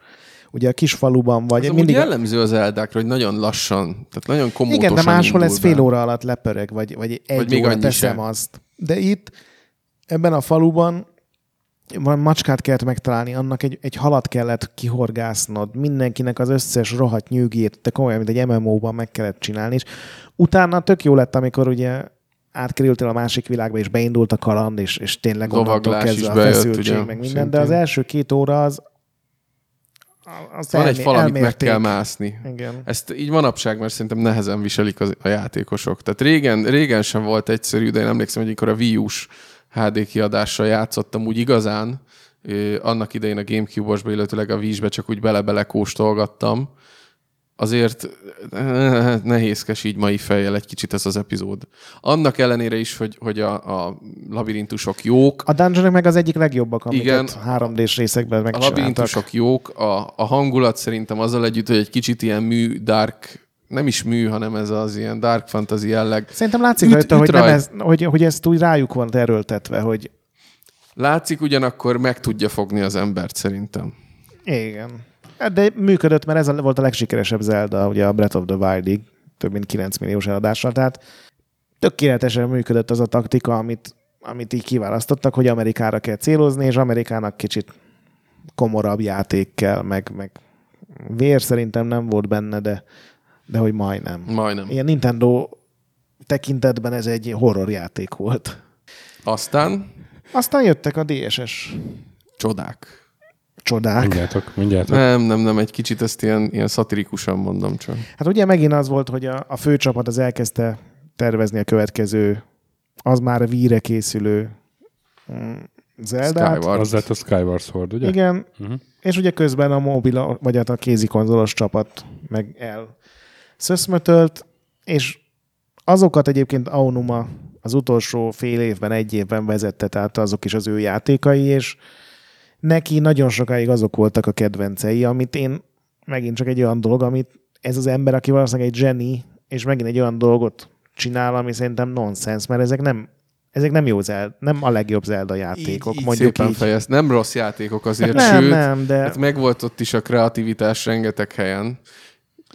Ugye a kis faluban vagy. Ez mindig jellemző az Zeldákra, hogy nagyon lassan, tehát nagyon komótosan Igen, de máshol ez fél óra alatt lepörög, vagy, vagy egy Vagy óra teszem sem. azt. De itt, ebben a faluban van macskát kellett megtalálni, annak egy, egy halat kellett kihorgásznod, mindenkinek az összes rohadt nyűgét, de komolyan, mint egy MMO-ban meg kellett csinálni, és utána tök jó lett, amikor ugye átkerültél a másik világba, és beindult a kaland, és, és tényleg onnantól kezdve a bejött, feszültség, ugye, meg minden, szintén. de az első két óra az azt Van egy elmé- fal, amit meg elmérték. kell mászni. Igen. Ezt így manapság, mert szerintem nehezen viselik az, a játékosok. Tehát régen, régen sem volt egyszerű, de én emlékszem, hogy amikor a Wii U-s HD kiadással játszottam úgy igazán, ö, annak idején a Gamecube-osba, illetőleg a Wii-sbe csak úgy bele-bele kóstolgattam, azért eh, nehézkes így mai fejjel egy kicsit ez az epizód. Annak ellenére is, hogy, hogy a, a labirintusok jók, A dungeonok meg az egyik legjobbak, amiket Igen. 3D-s részekben a labirintusok jók, a, a hangulat szerintem azzal együtt, hogy egy kicsit ilyen mű, dark, nem is mű, hanem ez az ilyen dark fantasy jelleg. Szerintem látszik Üt- rajta, hogy, nem ütrajt. ez, hogy, hogy ezt úgy rájuk van erőltetve, hogy Látszik, ugyanakkor meg tudja fogni az embert szerintem. igen. Hát De működött, mert ez volt a legsikeresebb Zelda, ugye a Breath of the Wild-ig, több mint 9 milliós eladással, tehát tökéletesen működött az a taktika, amit, amit így kiválasztottak, hogy Amerikára kell célozni, és Amerikának kicsit komorabb játék kell, meg, meg vér szerintem nem volt benne, de, de hogy majdnem. Majdnem. Ilyen Nintendo tekintetben ez egy horrorjáték volt. Aztán Aztán jöttek a DSS csodák. Csodák. Mindjátok, mindjátok. Nem, nem, nem, egy kicsit ezt ilyen, ilyen szatirikusan mondom csak. Hát ugye megint az volt, hogy a, a főcsapat az elkezdte tervezni a következő, az már víre készülő mm. Skyward. Az lett a Skyward Sword, ugye? Igen, Uh-huh. és ugye közben a mobil, vagy hát a kézikonzolos csapat meg el szöszmötölt, és azokat egyébként Aonuma az utolsó fél évben, egy évben vezette, tehát azok is az ő játékai, és neki nagyon sokáig azok voltak a kedvencei, amit én megint csak egy olyan dolog, amit ez az ember, aki valószínűleg egy zseni, és megint egy olyan dolgot csinál, ami szerintem nonsens, mert ezek nem ezek nem jó Zelda, nem a legjobb Zelda játékok, így, így mondjuk szépen így. fejez. Nem rossz játékok azért, nem, sőt, nem, de hát megvolt ott is a kreativitás rengeteg helyen.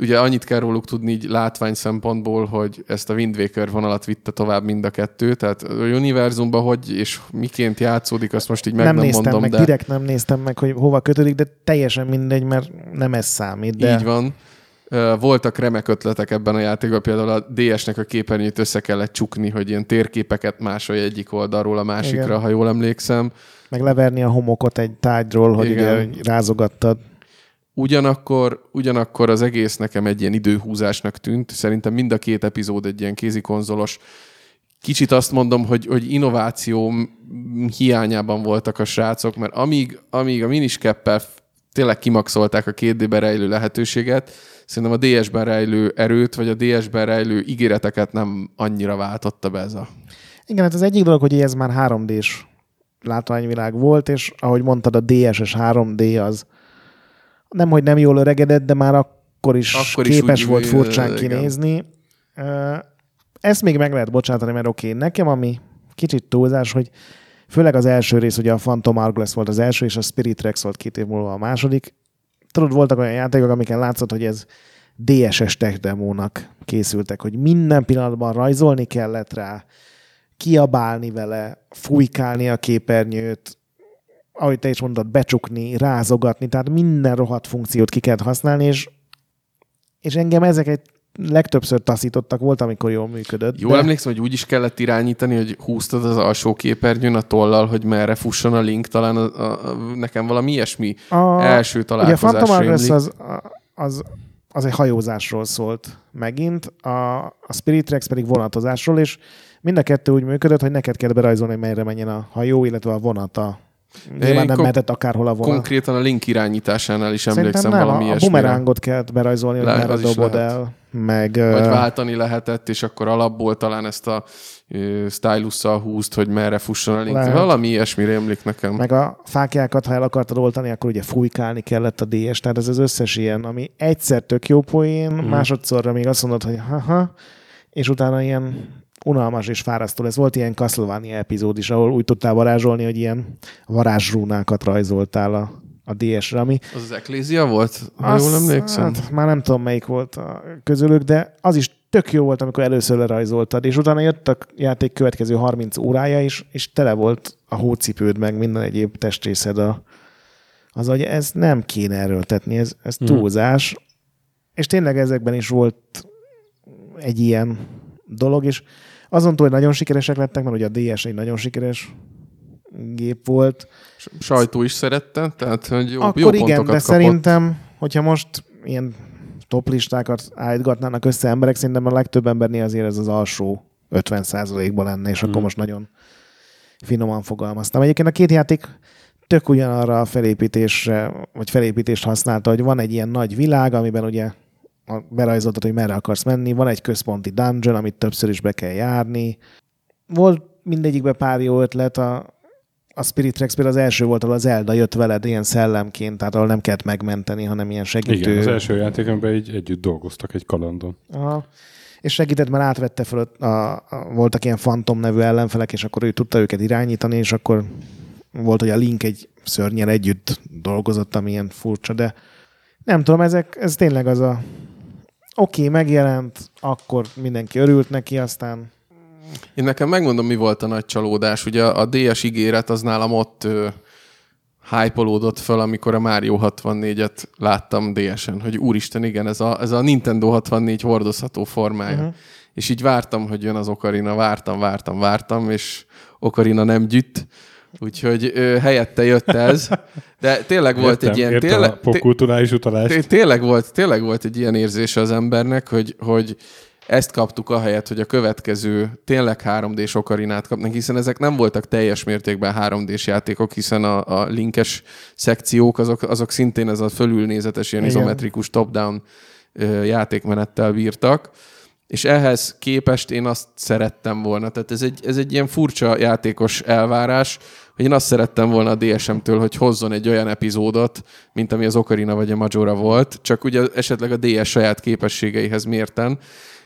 Ugye annyit kell róluk tudni így látvány szempontból, hogy ezt a Wind Waker vonalat vitte tovább mind a kettő, tehát a univerzumban hogy és miként játszódik, azt most így meg nem, nem, néztem mondom, meg, de direkt nem néztem meg, hogy hova kötődik, de teljesen mindegy, mert nem ez számít. De így van. Voltak remek ötletek ebben a játékban, például a DS-nek a képernyőt össze kellett csukni, hogy ilyen térképeket másolja egyik oldalról a másikra, Igen. ha jól emlékszem. meg leverni a homokot egy tárgyról, hogy Igen. ugye rázogattad. Ugyanakkor, ugyanakkor az egész nekem egy ilyen időhúzásnak tűnt. Szerintem mind a két epizód egy ilyen kézikonzolos. Kicsit azt mondom, hogy, hogy innováció hiányában voltak a srácok, mert amíg, amíg a miniskeppel tényleg kimaxolták a 2D-ben rejlő lehetőséget, szerintem a DS-ben rejlő erőt, vagy a DS-ben rejlő ígéreteket nem annyira váltotta be ez a... Igen, hát az egyik dolog, hogy ez már 3D-s látványvilág volt, és ahogy mondtad, a DSS 3D az nem, hogy nem jól öregedett, de már akkor is, Akkor is képes úgy, volt furcsán kinézni. Ezt még meg lehet bocsátani, mert oké, okay, nekem ami kicsit túlzás, hogy főleg az első rész, ugye a Phantom Hourglass volt az első, és a Spirit Rex volt két év múlva a második. Tudod, voltak olyan játékok, amiken látszott, hogy ez DSS tech demónak készültek, hogy minden pillanatban rajzolni kellett rá, kiabálni vele, fújkálni a képernyőt, ahogy te is mondod, becsukni, rázogatni, tehát minden rohadt funkciót ki kellett használni, és, és engem ezek egy legtöbbször taszítottak, volt, amikor jól működött. Jól emlékszem, hogy úgy is kellett irányítani, hogy húztad az alsó képernyőn a tollal, hogy merre fusson a link, talán a, a, a, nekem valami ilyesmi a, első Ugye a találkozás Phantom rémlik. az, az, az egy hajózásról szólt megint, a, a Spirit Rex pedig vonatozásról, és mind a kettő úgy működött, hogy neked kell berajzolni, hogy merre menjen a hajó, illetve a vonata. Nyilván nem mehetett akárhol a vonat. Konkrétan a link irányításánál is Szerintem emlékszem nem, valami a, a ilyesmire. bumerángot kellett berajzolni, hogy merre dobod lehet. el. Meg, Vagy váltani lehetett, és akkor alapból talán ezt a ö, stylusszal húzt, hogy merre fusson a link. Lehet. Valami ilyesmi rémlik nekem. meg a fákjákat, ha el akartad oltani, akkor ugye fújkálni kellett a DS, tehát ez az összes ilyen, ami egyszer tök jó poén, Mhm. mm. másodszorra még azt mondod, hogy haha, és utána ilyen unalmas és fárasztó lesz. Volt ilyen Castlevania epizód is, ahol úgy tudtál varázsolni, hogy ilyen varázsrúnákat rajzoltál a, a DS-re, ami Az az Ecclesia volt, ha jól emlékszem? Hát, már nem tudom, melyik volt a közülük, de az is tök jó volt, amikor először lerajzoltad, és utána jött a játék következő 30 órája is, és tele volt a hócipőd, meg minden egyéb testrészed a, az, hogy ez nem kéne erőltetni, ez, ez Mhm. túlzás. És tényleg ezekben is volt egy ilyen dolog, és azon túl, hogy nagyon sikeresek lettek, mert ugye a DS egy nagyon sikeres gép volt, Sajtó is szerette, tehát hogy jó, akkor jó igen, de kapott. szerintem, hogyha most ilyen top listákat állítgatnának össze emberek, szerintem a legtöbb embernél azért ez az alsó 50%-ban lenne, és akkor Hmm. most nagyon finoman fogalmaztam. Egyébként a két játék tök ugyanarra a felépítésre, vagy felépítést használta, hogy van egy ilyen nagy világ, amiben ugye a- berajzoltad, hogy merre akarsz menni, van egy központi dungeon, amit többször is be kell járni. Volt mindegyikben pár jó ötlet, a, a Spirit Rex például az első volt, ahol az Zelda jött veled ilyen szellemként, tehát ahol nem kellett megmenteni, hanem ilyen segítő. Igen, az első játékemben így együtt dolgoztak egy kalandon. Aha. És segített, mert átvette föl, a, a, voltak ilyen Phantom nevű ellenfelek, és akkor ő tudta őket irányítani, és akkor volt, hogy a Link egy szörnyel együtt dolgozott, ami ilyen furcsa, de nem tudom, ezek, ez tényleg az a oké, okay, megjelent, akkor mindenki örült neki, aztán Én nekem megmondom, mi volt a nagy csalódás. Ugye a DS ígéret az nálam ott hype föl, amikor a Mario 64-et láttam DS-en, hogy úristen, igen, ez a, ez a Nintendo 64 hordozható formája. Uh-huh. és így vártam, hogy jön az Okarina, vártam, vártam, vártam, és Okarina nem gyütt, úgyhogy ö, helyette jött ez, de tényleg volt értem, egy ilyen... Értem Tényleg, a popkulturális utalást. té- tényleg, volt, tényleg volt egy ilyen érzése az embernek, hogy, hogy ezt kaptuk ahelyett, hogy a következő tényleg 3D-s okarinát kapnak, hiszen ezek nem voltak teljes mértékben 3D-s játékok, hiszen a, a linkes szekciók azok, azok szintén ez a fölülnézetes, ilyen Igen. izometrikus top-down játékmenettel bírtak, és ehhez képest én azt szerettem volna. Tehát ez egy, ez egy ilyen furcsa játékos elvárás, hogy én azt szerettem volna a DSM-től, hogy hozzon egy olyan epizódot, mint ami az Ocarina vagy a Majora volt, csak ugye esetleg a DS saját képességeihez mérten.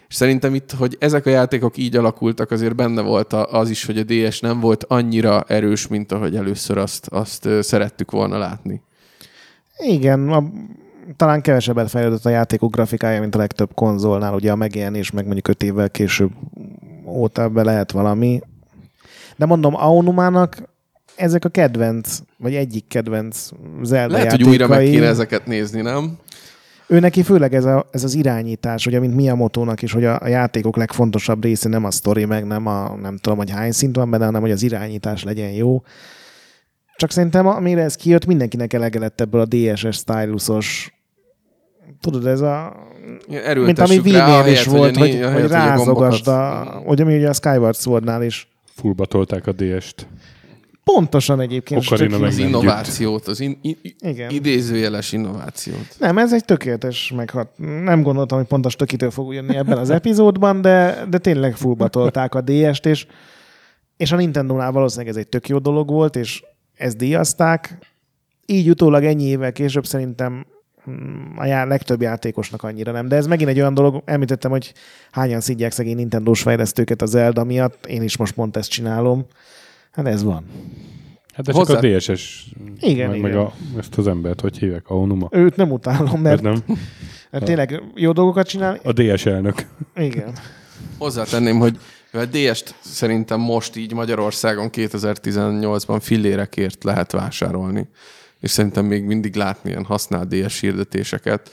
És szerintem itt, hogy ezek a játékok így alakultak, azért benne volt az is, hogy a DS nem volt annyira erős, mint ahogy először azt, azt szerettük volna látni. Igen, a, talán kevesebbet fejlődött a játékok grafikája, mint a legtöbb konzolnál, ugye a megjelenés meg mondjuk öt évvel később óta be lehet valami. De mondom, Aonumának ezek a kedvenc, vagy egyik kedvenc Zelda Lehet, hogy játékai. újra meg kéne ezeket nézni, nem? Ő neki főleg ez, a, ez az irányítás, ugye, mint Miyamoto-nak is, hogy a, a játékok legfontosabb része nem a sztori, meg nem a, nem tudom, hogy hány szint van benne, hanem hogy az irányítás legyen jó. Csak szerintem, amire ez kijött, mindenkinek elege lett ebből a DSS stylusos tudod, ez a... Mint ami ahelyett, is volt, a hogy, né- hogy, a rázogasd gombokat- a... Hogy ami ugye a Skyward Swordnál is. Fullba tolták a DS-t. Pontosan egyébként. Meg Az innovációt, az in, i, Igen. idézőjeles innovációt. Nem, ez egy tökéletes meghat. Nem gondoltam, hogy pontos tökitől fog jönni ebben az epizódban, de, de tényleg fullba tolták a DS-t, és, és a Nintendo-nál valószínűleg ez egy tök jó dolog volt, és ezt díjazták. Így utólag ennyi évvel később szerintem a já- legtöbb játékosnak annyira nem. De ez megint egy olyan dolog, említettem, hogy hányan szidják szegény Nintendo-s fejlesztőket a Zelda miatt. Én is most pont ezt csinálom. Hát ez van. Hát de csak Hozzá- a DSS, Igen, meg, igen. meg a, ezt az embert, hogy hívják, Aonuma. Őt nem utálom, Mert mert, nem, mert tényleg jó dolgokat csinál. a DS elnök. Igen. Hozzátenném, hogy a DS-t szerintem most így Magyarországon 2018-ban fillérekért lehet vásárolni. És szerintem még mindig látni ilyen használt DS hirdetéseket.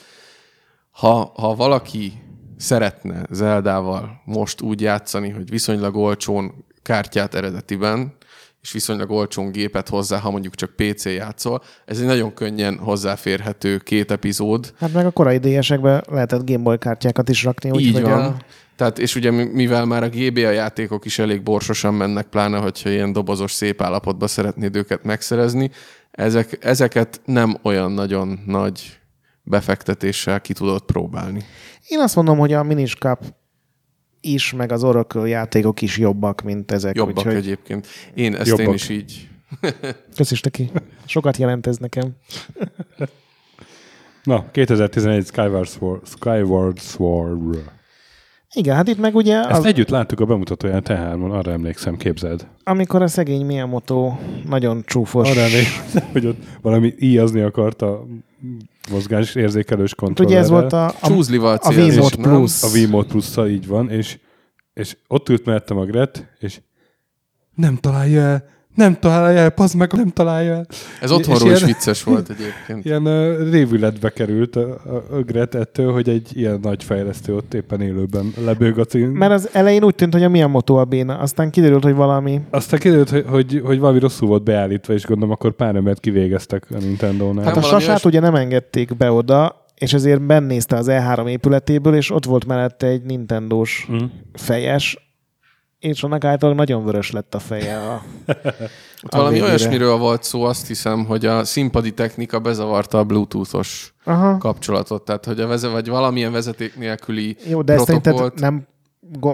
Ha, ha valaki szeretne Zeldával most úgy játszani, hogy viszonylag olcsón kártyát eredetiben, és viszonylag olcsón gépet hozzá, ha mondjuk csak PC játszol, ez egy nagyon könnyen hozzáférhető két epizód, Hát meg a korai DS-ekben lehetett Gameboy kártyákat is rakni. úgy, így van. A... Tehát, és ugye mi- mivel már a GBA játékok is elég borsosan mennek, pláne, hogyha ilyen dobozos szép állapotban szeretnéd őket megszerezni, ezek, ezeket nem olyan nagyon nagy befektetéssel ki tudod próbálni. Én azt mondom, hogy a Minish Cup is, meg az Oracle játékok is jobbak, mint ezek. Jobbak úgyhogy... egyébként. Én ezt Jobbak. én is így... Köszönöm neki. Sokat jelent ez nekem. Na, 2011 Skyward Sword. Skyward Sword. Igen, hát itt meg ugye, Ezt az, együtt láttuk a bemutatóján T3-on, arra emlékszem, képzeld. amikor a szegény Miyamoto nagyon csúfos. Arra emlékszem, hogy ott valami íjazni akarta a mozgás érzékelős Hát kontrollerrel. ugye ez volt a, a, Csúzlival a Wiimote? Plus. A Wiimote plus így van, és, és ott ült mellettem a Gret, és nem találja el, nem találja el, pazd meg, nem találja el. Ez otthonról És is ilyen- vicces volt egyébként. Ilyen uh, révületbe került a, a, a Gret ettől, hogy egy ilyen nagy fejlesztő ott éppen élőben lebőg a cím. Mert az elején úgy tűnt, hogy a Miyamoto a béna, aztán kiderült, hogy valami Aztán kiderült, hogy, hogy, hogy valami rosszul volt beállítva, és gondolom akkor pár embert kivégeztek a Nintendo-nál. Hát Nem a valami sasát ugye nem engedték be oda, és ezért bennézte az E3 épületéből, és ott volt mellette egy Nintendo-s Mm. fejes, és annak által nagyon vörös lett a feje. A, Ott valami végére. olyasmiről volt szó, azt hiszem, hogy a színpadi technika bezavarta a bluetoothos Aha. kapcsolatot, tehát hogy a veze, vagy valamilyen vezeték nélküli Jó, de ezt szerinted protokollt- nem,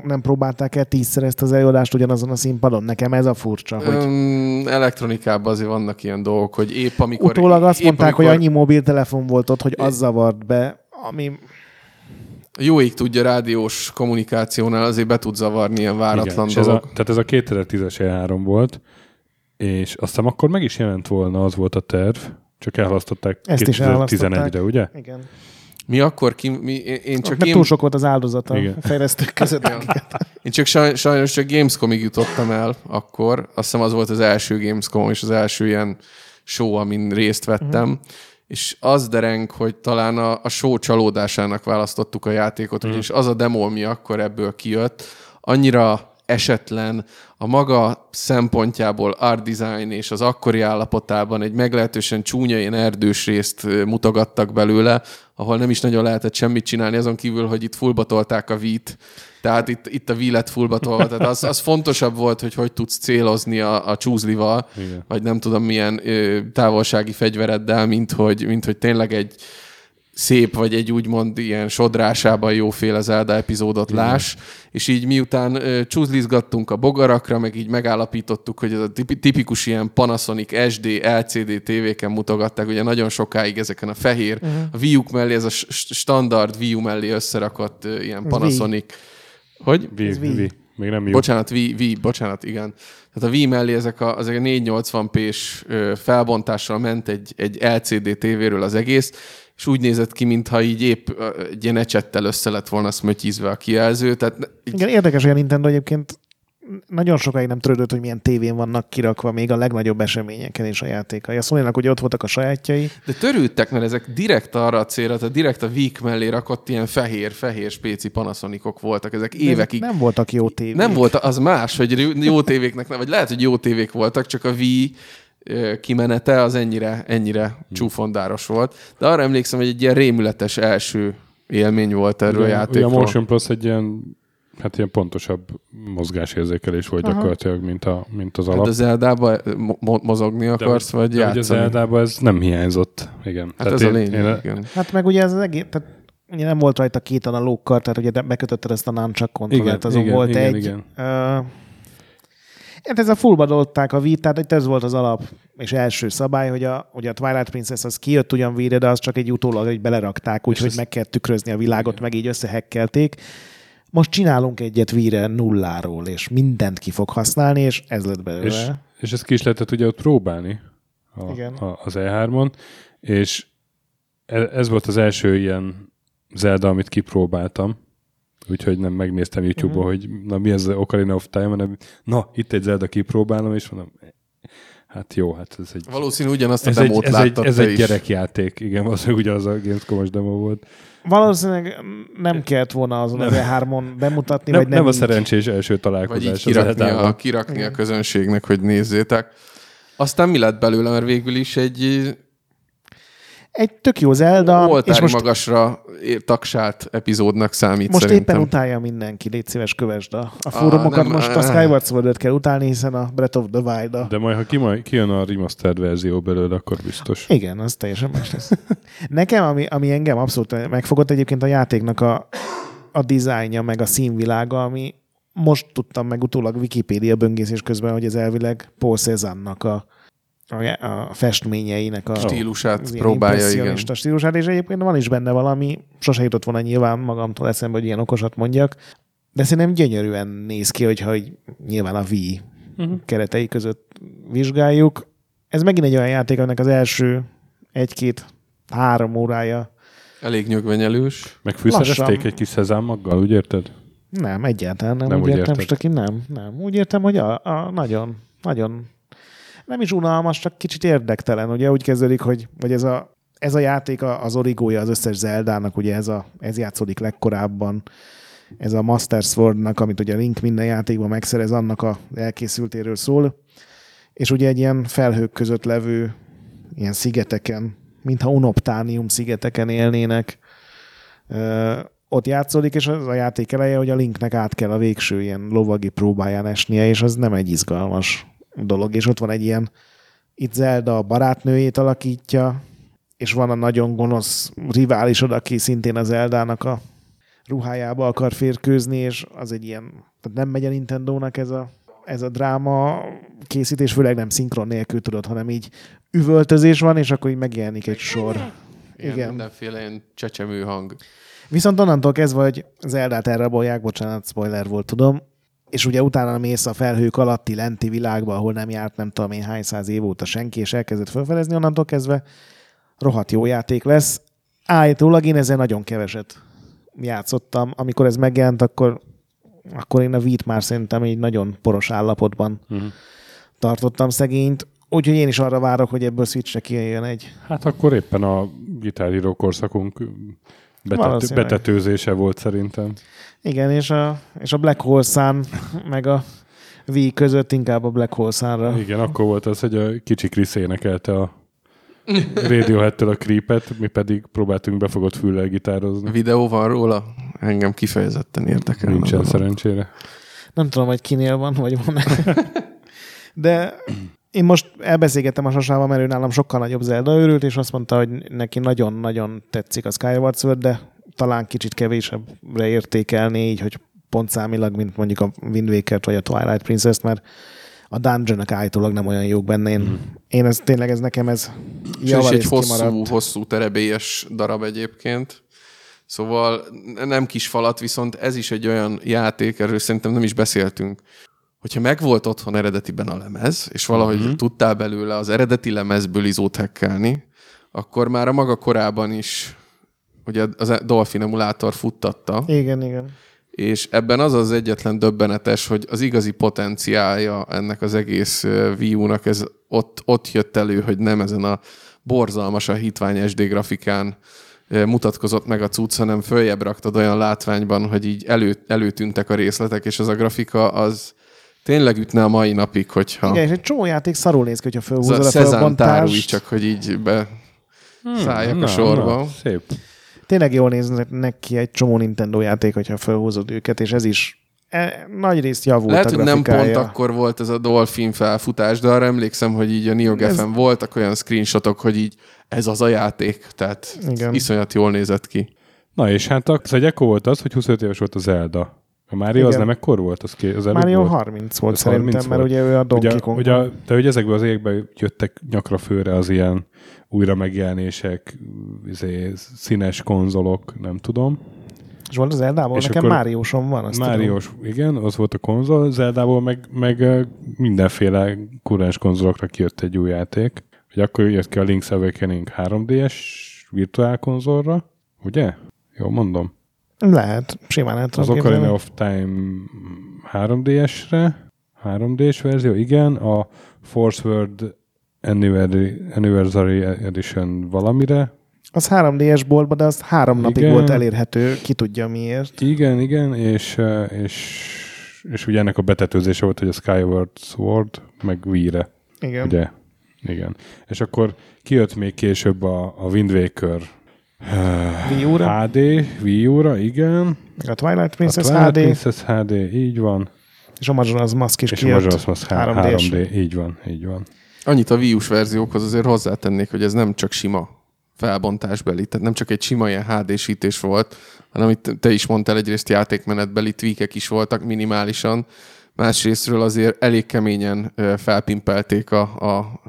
nem próbálták el tízszer ezt az előadást ugyanazon a színpadon? Nekem ez a furcsa, hogy Öm, elektronikában azért vannak ilyen dolgok, hogy épp amikor... utólag azt épp mondták, amikor hogy annyi mobiltelefon volt ott, hogy az zavart be, ami Jóig tudja rádiós kommunikációnál azért be tud zavarni ilyen váratlan ez dolog. a, tehát ez a 2010-es E3 volt, és aztán akkor meg is jelent volna, az volt a terv, csak elhalasztották Ezt is 2011-re, ugye? igen. Mi akkor ki... Mi, én, csak Mert én, túl sok volt az áldozata Igen. a fejlesztők között. Ja. Én csak saj, sajnos csak Gamescomig jutottam el akkor. Azt hiszem az volt az első Gamescom és az első ilyen show, amin részt vettem. Mhm. És az dereng, hogy talán a, a show csalódásának választottuk a játékot, mm. és az a demo, ami akkor ebből kijött, annyira esetlen, a maga szempontjából art design és az akkori állapotában egy meglehetősen csúnya ilyen erdős részt mutogattak belőle, ahol nem is nagyon lehetett semmit csinálni, azon kívül, hogy itt fullbatolták a vít, tehát itt, itt a V lett fullbatolva, tehát az, az fontosabb volt, hogy hogy tudsz célozni a, a csúzlival, Igen. vagy nem tudom milyen ö, távolsági fegyvereddel, mint hogy, mint hogy tényleg egy, szép, vagy egy úgymond ilyen sodrásában jóféle Zelda epizódot láss, és így miután uh, csúzlizgattunk a bogarakra, meg így megállapítottuk, hogy ez a tipikus ilyen Panasonic SD, LCD tévéken mutogatták, ugye nagyon sokáig ezeken a fehér, uh-huh. a Wii mellé, ez a standard Wii mellé összerakott uh, ilyen Panasonic. Hogy? Wii, Wii. Wii. Még nem Wii. Bocsánat, Wii, Wii, bocsánat, igen. Tehát a Wii mellé ezek a, ezek a 480p-s felbontással ment egy, egy LCD tévéről az egész, és úgy nézett ki, mintha így épp egy ilyen ecsettel össze lett volna szmötyízve a kijelző. Tehát így... Igen, érdekes, hogy a Nintendo egyébként nagyon sokáig nem törődött, hogy milyen tévén vannak kirakva még a legnagyobb eseményeken is a játékai. A sony hogy ott voltak a sajátjai. De törődtek, mert ezek direkt arra a célra, tehát direkt a Week mellé rakott ilyen fehér-fehér spéci panasonikok voltak. Ezek De évekig. Ezek nem voltak jó tévék. Nem volt, az más, hogy jó tévéknek nem, vagy lehet, hogy jó tévék voltak, csak a Wii kimenete az ennyire, ennyire hmm. csúfondáros volt. De arra emlékszem, hogy egy ilyen rémületes első élmény volt erről ugye, a játékról. Ugye a Motion Plus egy ilyen hát ilyen pontosabb mozgásérzékelés volt Aha. gyakorlatilag, mint, a, mint az alap. Hát az Zeldába mo- mozogni akarsz, de, vagy de játszani? az Zeldába ez nem hiányzott, igen. Hát tehát ez én, a lényeg, én, igen. Hát meg ugye ez az egész, tehát ugye nem volt rajta két analókkal, tehát ugye bekötötted ezt a nunchuck kontrollert, azon igen, volt igen, egy. Igen. Uh, Hát ez a fullbadolták a vít, tehát itt ez volt az alap és első szabály, hogy a, hogy a Twilight Princess az kijött ugyan víre, de az csak egy utólag, hogy belerakták, úgyhogy meg kell tükrözni a világot, Igen. meg így összehekkelték. Most csinálunk egyet víre nulláról, és mindent ki fog használni, és ez lett belőle. És, és ezt ki is lehetett ugye ott próbálni a, Igen. A, az E3-on, és e- ez volt az első ilyen Zelda, amit kipróbáltam, úgyhogy nem megnéztem YouTube-on, uh-huh. hogy na mi ez az Ocarina of Time, hanem na, itt egy Zelda kipróbálom, és mondom, hát jó, hát ez egy... Valószínű ugyanazt a ez demót egy, ez egy, ez egy gyerekjáték, igen, valószínűleg ugyanaz a Gamescom-os demo volt. Valószínűleg nem kellett volna azon a 3 bemutatni, nem, vagy nem Nem a szerencsés első találkozás. Vagy így kirakni, a, kirakni a közönségnek, hogy nézzétek. Aztán mi lett belőle, mert végül is egy egy tök jó Zelda. Oltári és most magasra tagsált epizódnak számít Most szerintem. éppen utálja mindenki, légy szíves, kövesd a, a fórumokat. Ah, most a Skyward sword kell utálni, hiszen a Breath of the Wild -a. De majd, ha ki, kijön a remastered verzió belőle, akkor biztos. Igen, az teljesen más lesz. Nekem, ami, ami engem abszolút megfogott egyébként a játéknak a, a dizájnja, meg a színvilága, ami most tudtam meg utólag Wikipédia böngészés közben, hogy ez elvileg Paul Cézanne-nak a a, a festményeinek a stílusát próbálja, igen. A stílusát, és egyébként van is benne valami, sose jutott volna nyilván magamtól eszembe, hogy ilyen okosat mondjak, de szerintem gyönyörűen néz ki, hogyha hogy nyilván a V uh-huh. keretei között vizsgáljuk. Ez megint egy olyan játék, aminek az első egy-két, három órája Elég nyögvenyelős. Meg fűszerezték egy kis szezámmaggal, úgy érted? Nem, egyáltalán nem, nem úgy, úgy értem, most aki nem, nem. Úgy értem, hogy a, a nagyon, nagyon nem is unalmas, csak kicsit érdektelen. Ugye úgy kezdődik, hogy vagy ez a, ez a játék az origója az összes Zeldának, ugye ez, a, ez játszódik legkorábban, ez a Master Swordnak, amit ugye Link minden játékban megszerez, annak a elkészültéről szól. És ugye egy ilyen felhők között levő ilyen szigeteken, mintha Unoptánium szigeteken élnének, ö, ott játszódik, és az a játék eleje, hogy a Linknek át kell a végső ilyen lovagi próbáján esnie, és az nem egy izgalmas dolog, és ott van egy ilyen, itt Zelda a barátnőjét alakítja, és van a nagyon gonosz riválisod, aki szintén az Zeldának a ruhájába akar férkőzni, és az egy ilyen, tehát nem megy a Nintendo-nak ez a, ez a dráma készítés, főleg nem szinkron nélkül tudod, hanem így üvöltözés van, és akkor így megjelenik egy sor. Igen. Igen. Mindenféle ilyen csecsemő hang. Viszont onnantól kezdve, hogy Zeldát elrabolják, bocsánat, spoiler volt, tudom, és ugye utána mész a felhők alatti lenti világba, ahol nem járt nem tudom én hány száz év óta senki, és elkezdett felfedezni, onnantól kezdve rohadt jó játék lesz. Állítólag én ezzel nagyon keveset játszottam. Amikor ez megjelent, akkor, akkor én a Vít már szerintem egy nagyon poros állapotban uh-huh. tartottam szegényt. Úgyhogy én is arra várok, hogy ebből Switchre kijön egy. Hát akkor éppen a Guitar Hero korszakunk betet- Valószínűleg. betetőzése volt szerintem. Igen, és a, és a Black Hole Sun, meg a Wii között inkább a Black Hole Sunra. Igen, akkor volt az, hogy a kicsi Krisz énekelte a Radiohead-től a creepet, mi pedig próbáltunk befogott füllel gitározni. Videó van róla? Engem kifejezetten érdekel. Nincsen szerencsére. Nem tudom, hogy kinél van, vagy van De én most elbeszélgettem a Sasával, mert ő nálam sokkal nagyobb Zelda őrült, és azt mondta, hogy neki nagyon-nagyon tetszik a Skyward Sword, de talán kicsit kevésebbre értékelni, így, hogy pontszámilag, mint mondjuk a Wind Waker-t vagy a Twilight Princess-t, mert a dungeonok állítólag nem olyan jók benne. Én, mm. én ez tényleg, ez nekem ez És egy hosszú, kimaradt. hosszú terebélyes darab egyébként. Szóval nem kis falat, viszont ez is egy olyan játék, erről szerintem nem is beszéltünk, hogyha megvolt otthon eredetiben a lemez, és valahogy uh-huh. tudtál belőle az eredeti lemezből izót hekkelni, akkor már a maga korában is ugye az Dolphin emulátor futtatta, Igen, igen. és ebben az az egyetlen döbbenetes, hogy az igazi potenciálja ennek az egész Wii U-nak ez ott, ott jött elő, hogy nem ezen a borzalmas a hitvány SD grafikán mutatkozott meg a cucc, hanem följebb raktad olyan látványban, hogy így elő, előtűntek a részletek, és az a grafika az tényleg ütne a mai napig, hogyha Igen, és egy csomó játék szarul néz ki, hogyha az felhúzod a felbontást. csak hogy így be szálljak Na, a sorba. na, szép. Tényleg jól néznek ki egy csomó Nintendo játék, hogyha felhúzod őket, és ez is e, nagy részt javult Lehet, a hogy nem pont akkor volt ez a Dolphin felfutás, de arra emlékszem, hogy így a NeoGaf-en voltak olyan screenshotok, hogy így ez az a játék, tehát Igen. iszonyat jól nézett ki. Na és hát az egy ekkor volt az, hogy 25 éves volt a Zelda. A Mario az nem ekkor volt? Az, ké- az előbb Mario volt? 30 volt Ez szerintem, 30 mert volt. ugye ő a Donkey Ugye, Kong. ugye, de ugye ezekből az években jöttek nyakra főre az ilyen újra megjelenések, izé, színes konzolok, nem tudom. És volt az Eldából? És Nekem Máriósom van, azt tudom. Máriós, igen, az volt a konzol, Zeldából meg, meg mindenféle kurrens konzolokra kijött egy új játék. Hogy akkor jött ki a Link's Awakening 3DS virtuál konzolra, ugye? Jó mondom. Lehet, simán tudom Az Ocarina of Time 3DS-re, 3D-s verzió, igen, a Force World Anniversary, Edition valamire, Az 3DS boltban, de az három napig Igen. volt elérhető, ki tudja miért. Igen, igen, és, eh, és, és ugye ennek a betetőzése volt, hogy a Skyward Sword, meg Wii-re, Igen. ugye? Igen. És akkor kijött még később a, a Wind Waker Wii U-ra, HD, Wii U-ra, igen. a Twilight A Princess Twilight HD, Princess HD, így van. és a Majora's Mask is És a kijött. Majora's Mask 3D-s. 3D, így van, így van. Annyit a Wii U-s verziókhoz azért hozzátennék, hogy ez nem csak sima felbontásbeli, tehát nem csak egy sima ilyen HD-sítés volt, hanem itt te is mondtál, egyrészt játékmenetbeli tweakek is voltak minimálisan, másrésztről azért elég keményen felpimpelték a, a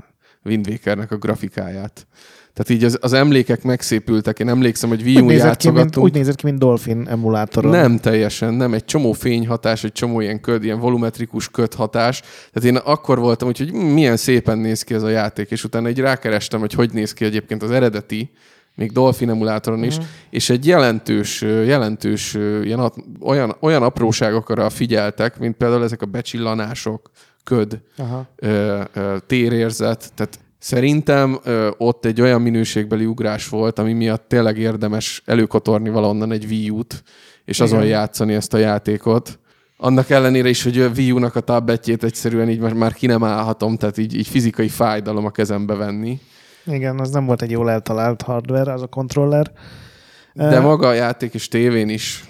Wind Waker-nek a grafikáját. Tehát így az, az emlékek megszépültek. Én emlékszem, hogy Wii Úgy U nézett, ki, mint, játszogattunk. úgy nézett ki, mint Dolphin emulátoron. Nem teljesen, nem. Egy csomó fényhatás, egy csomó ilyen, köd, ilyen volumetrikus ködhatás. Tehát én akkor voltam, hogy, hogy milyen szépen néz ki ez a játék, és utána egy rákerestem, hogy hogy néz ki egyébként az eredeti, még Dolphin emulátoron is, és egy jelentős, jelentős ilyen, olyan, olyan apróságokra figyeltek, mint például ezek a becsillanások, köd, ö, ö, térérzet, tehát szerintem ö, ott egy olyan minőségbeli ugrás volt, ami miatt tényleg érdemes előkotorni valahonnan egy Wii U-t, és azon Igen. játszani ezt a játékot. Annak ellenére is, hogy a Wii U-nak a tabletjét egyszerűen így már, már ki nem állhatom, tehát így, így fizikai fájdalom a kezembe venni. Igen, az nem volt egy jól eltalált hardware, az a controller. De maga a játék és tévén is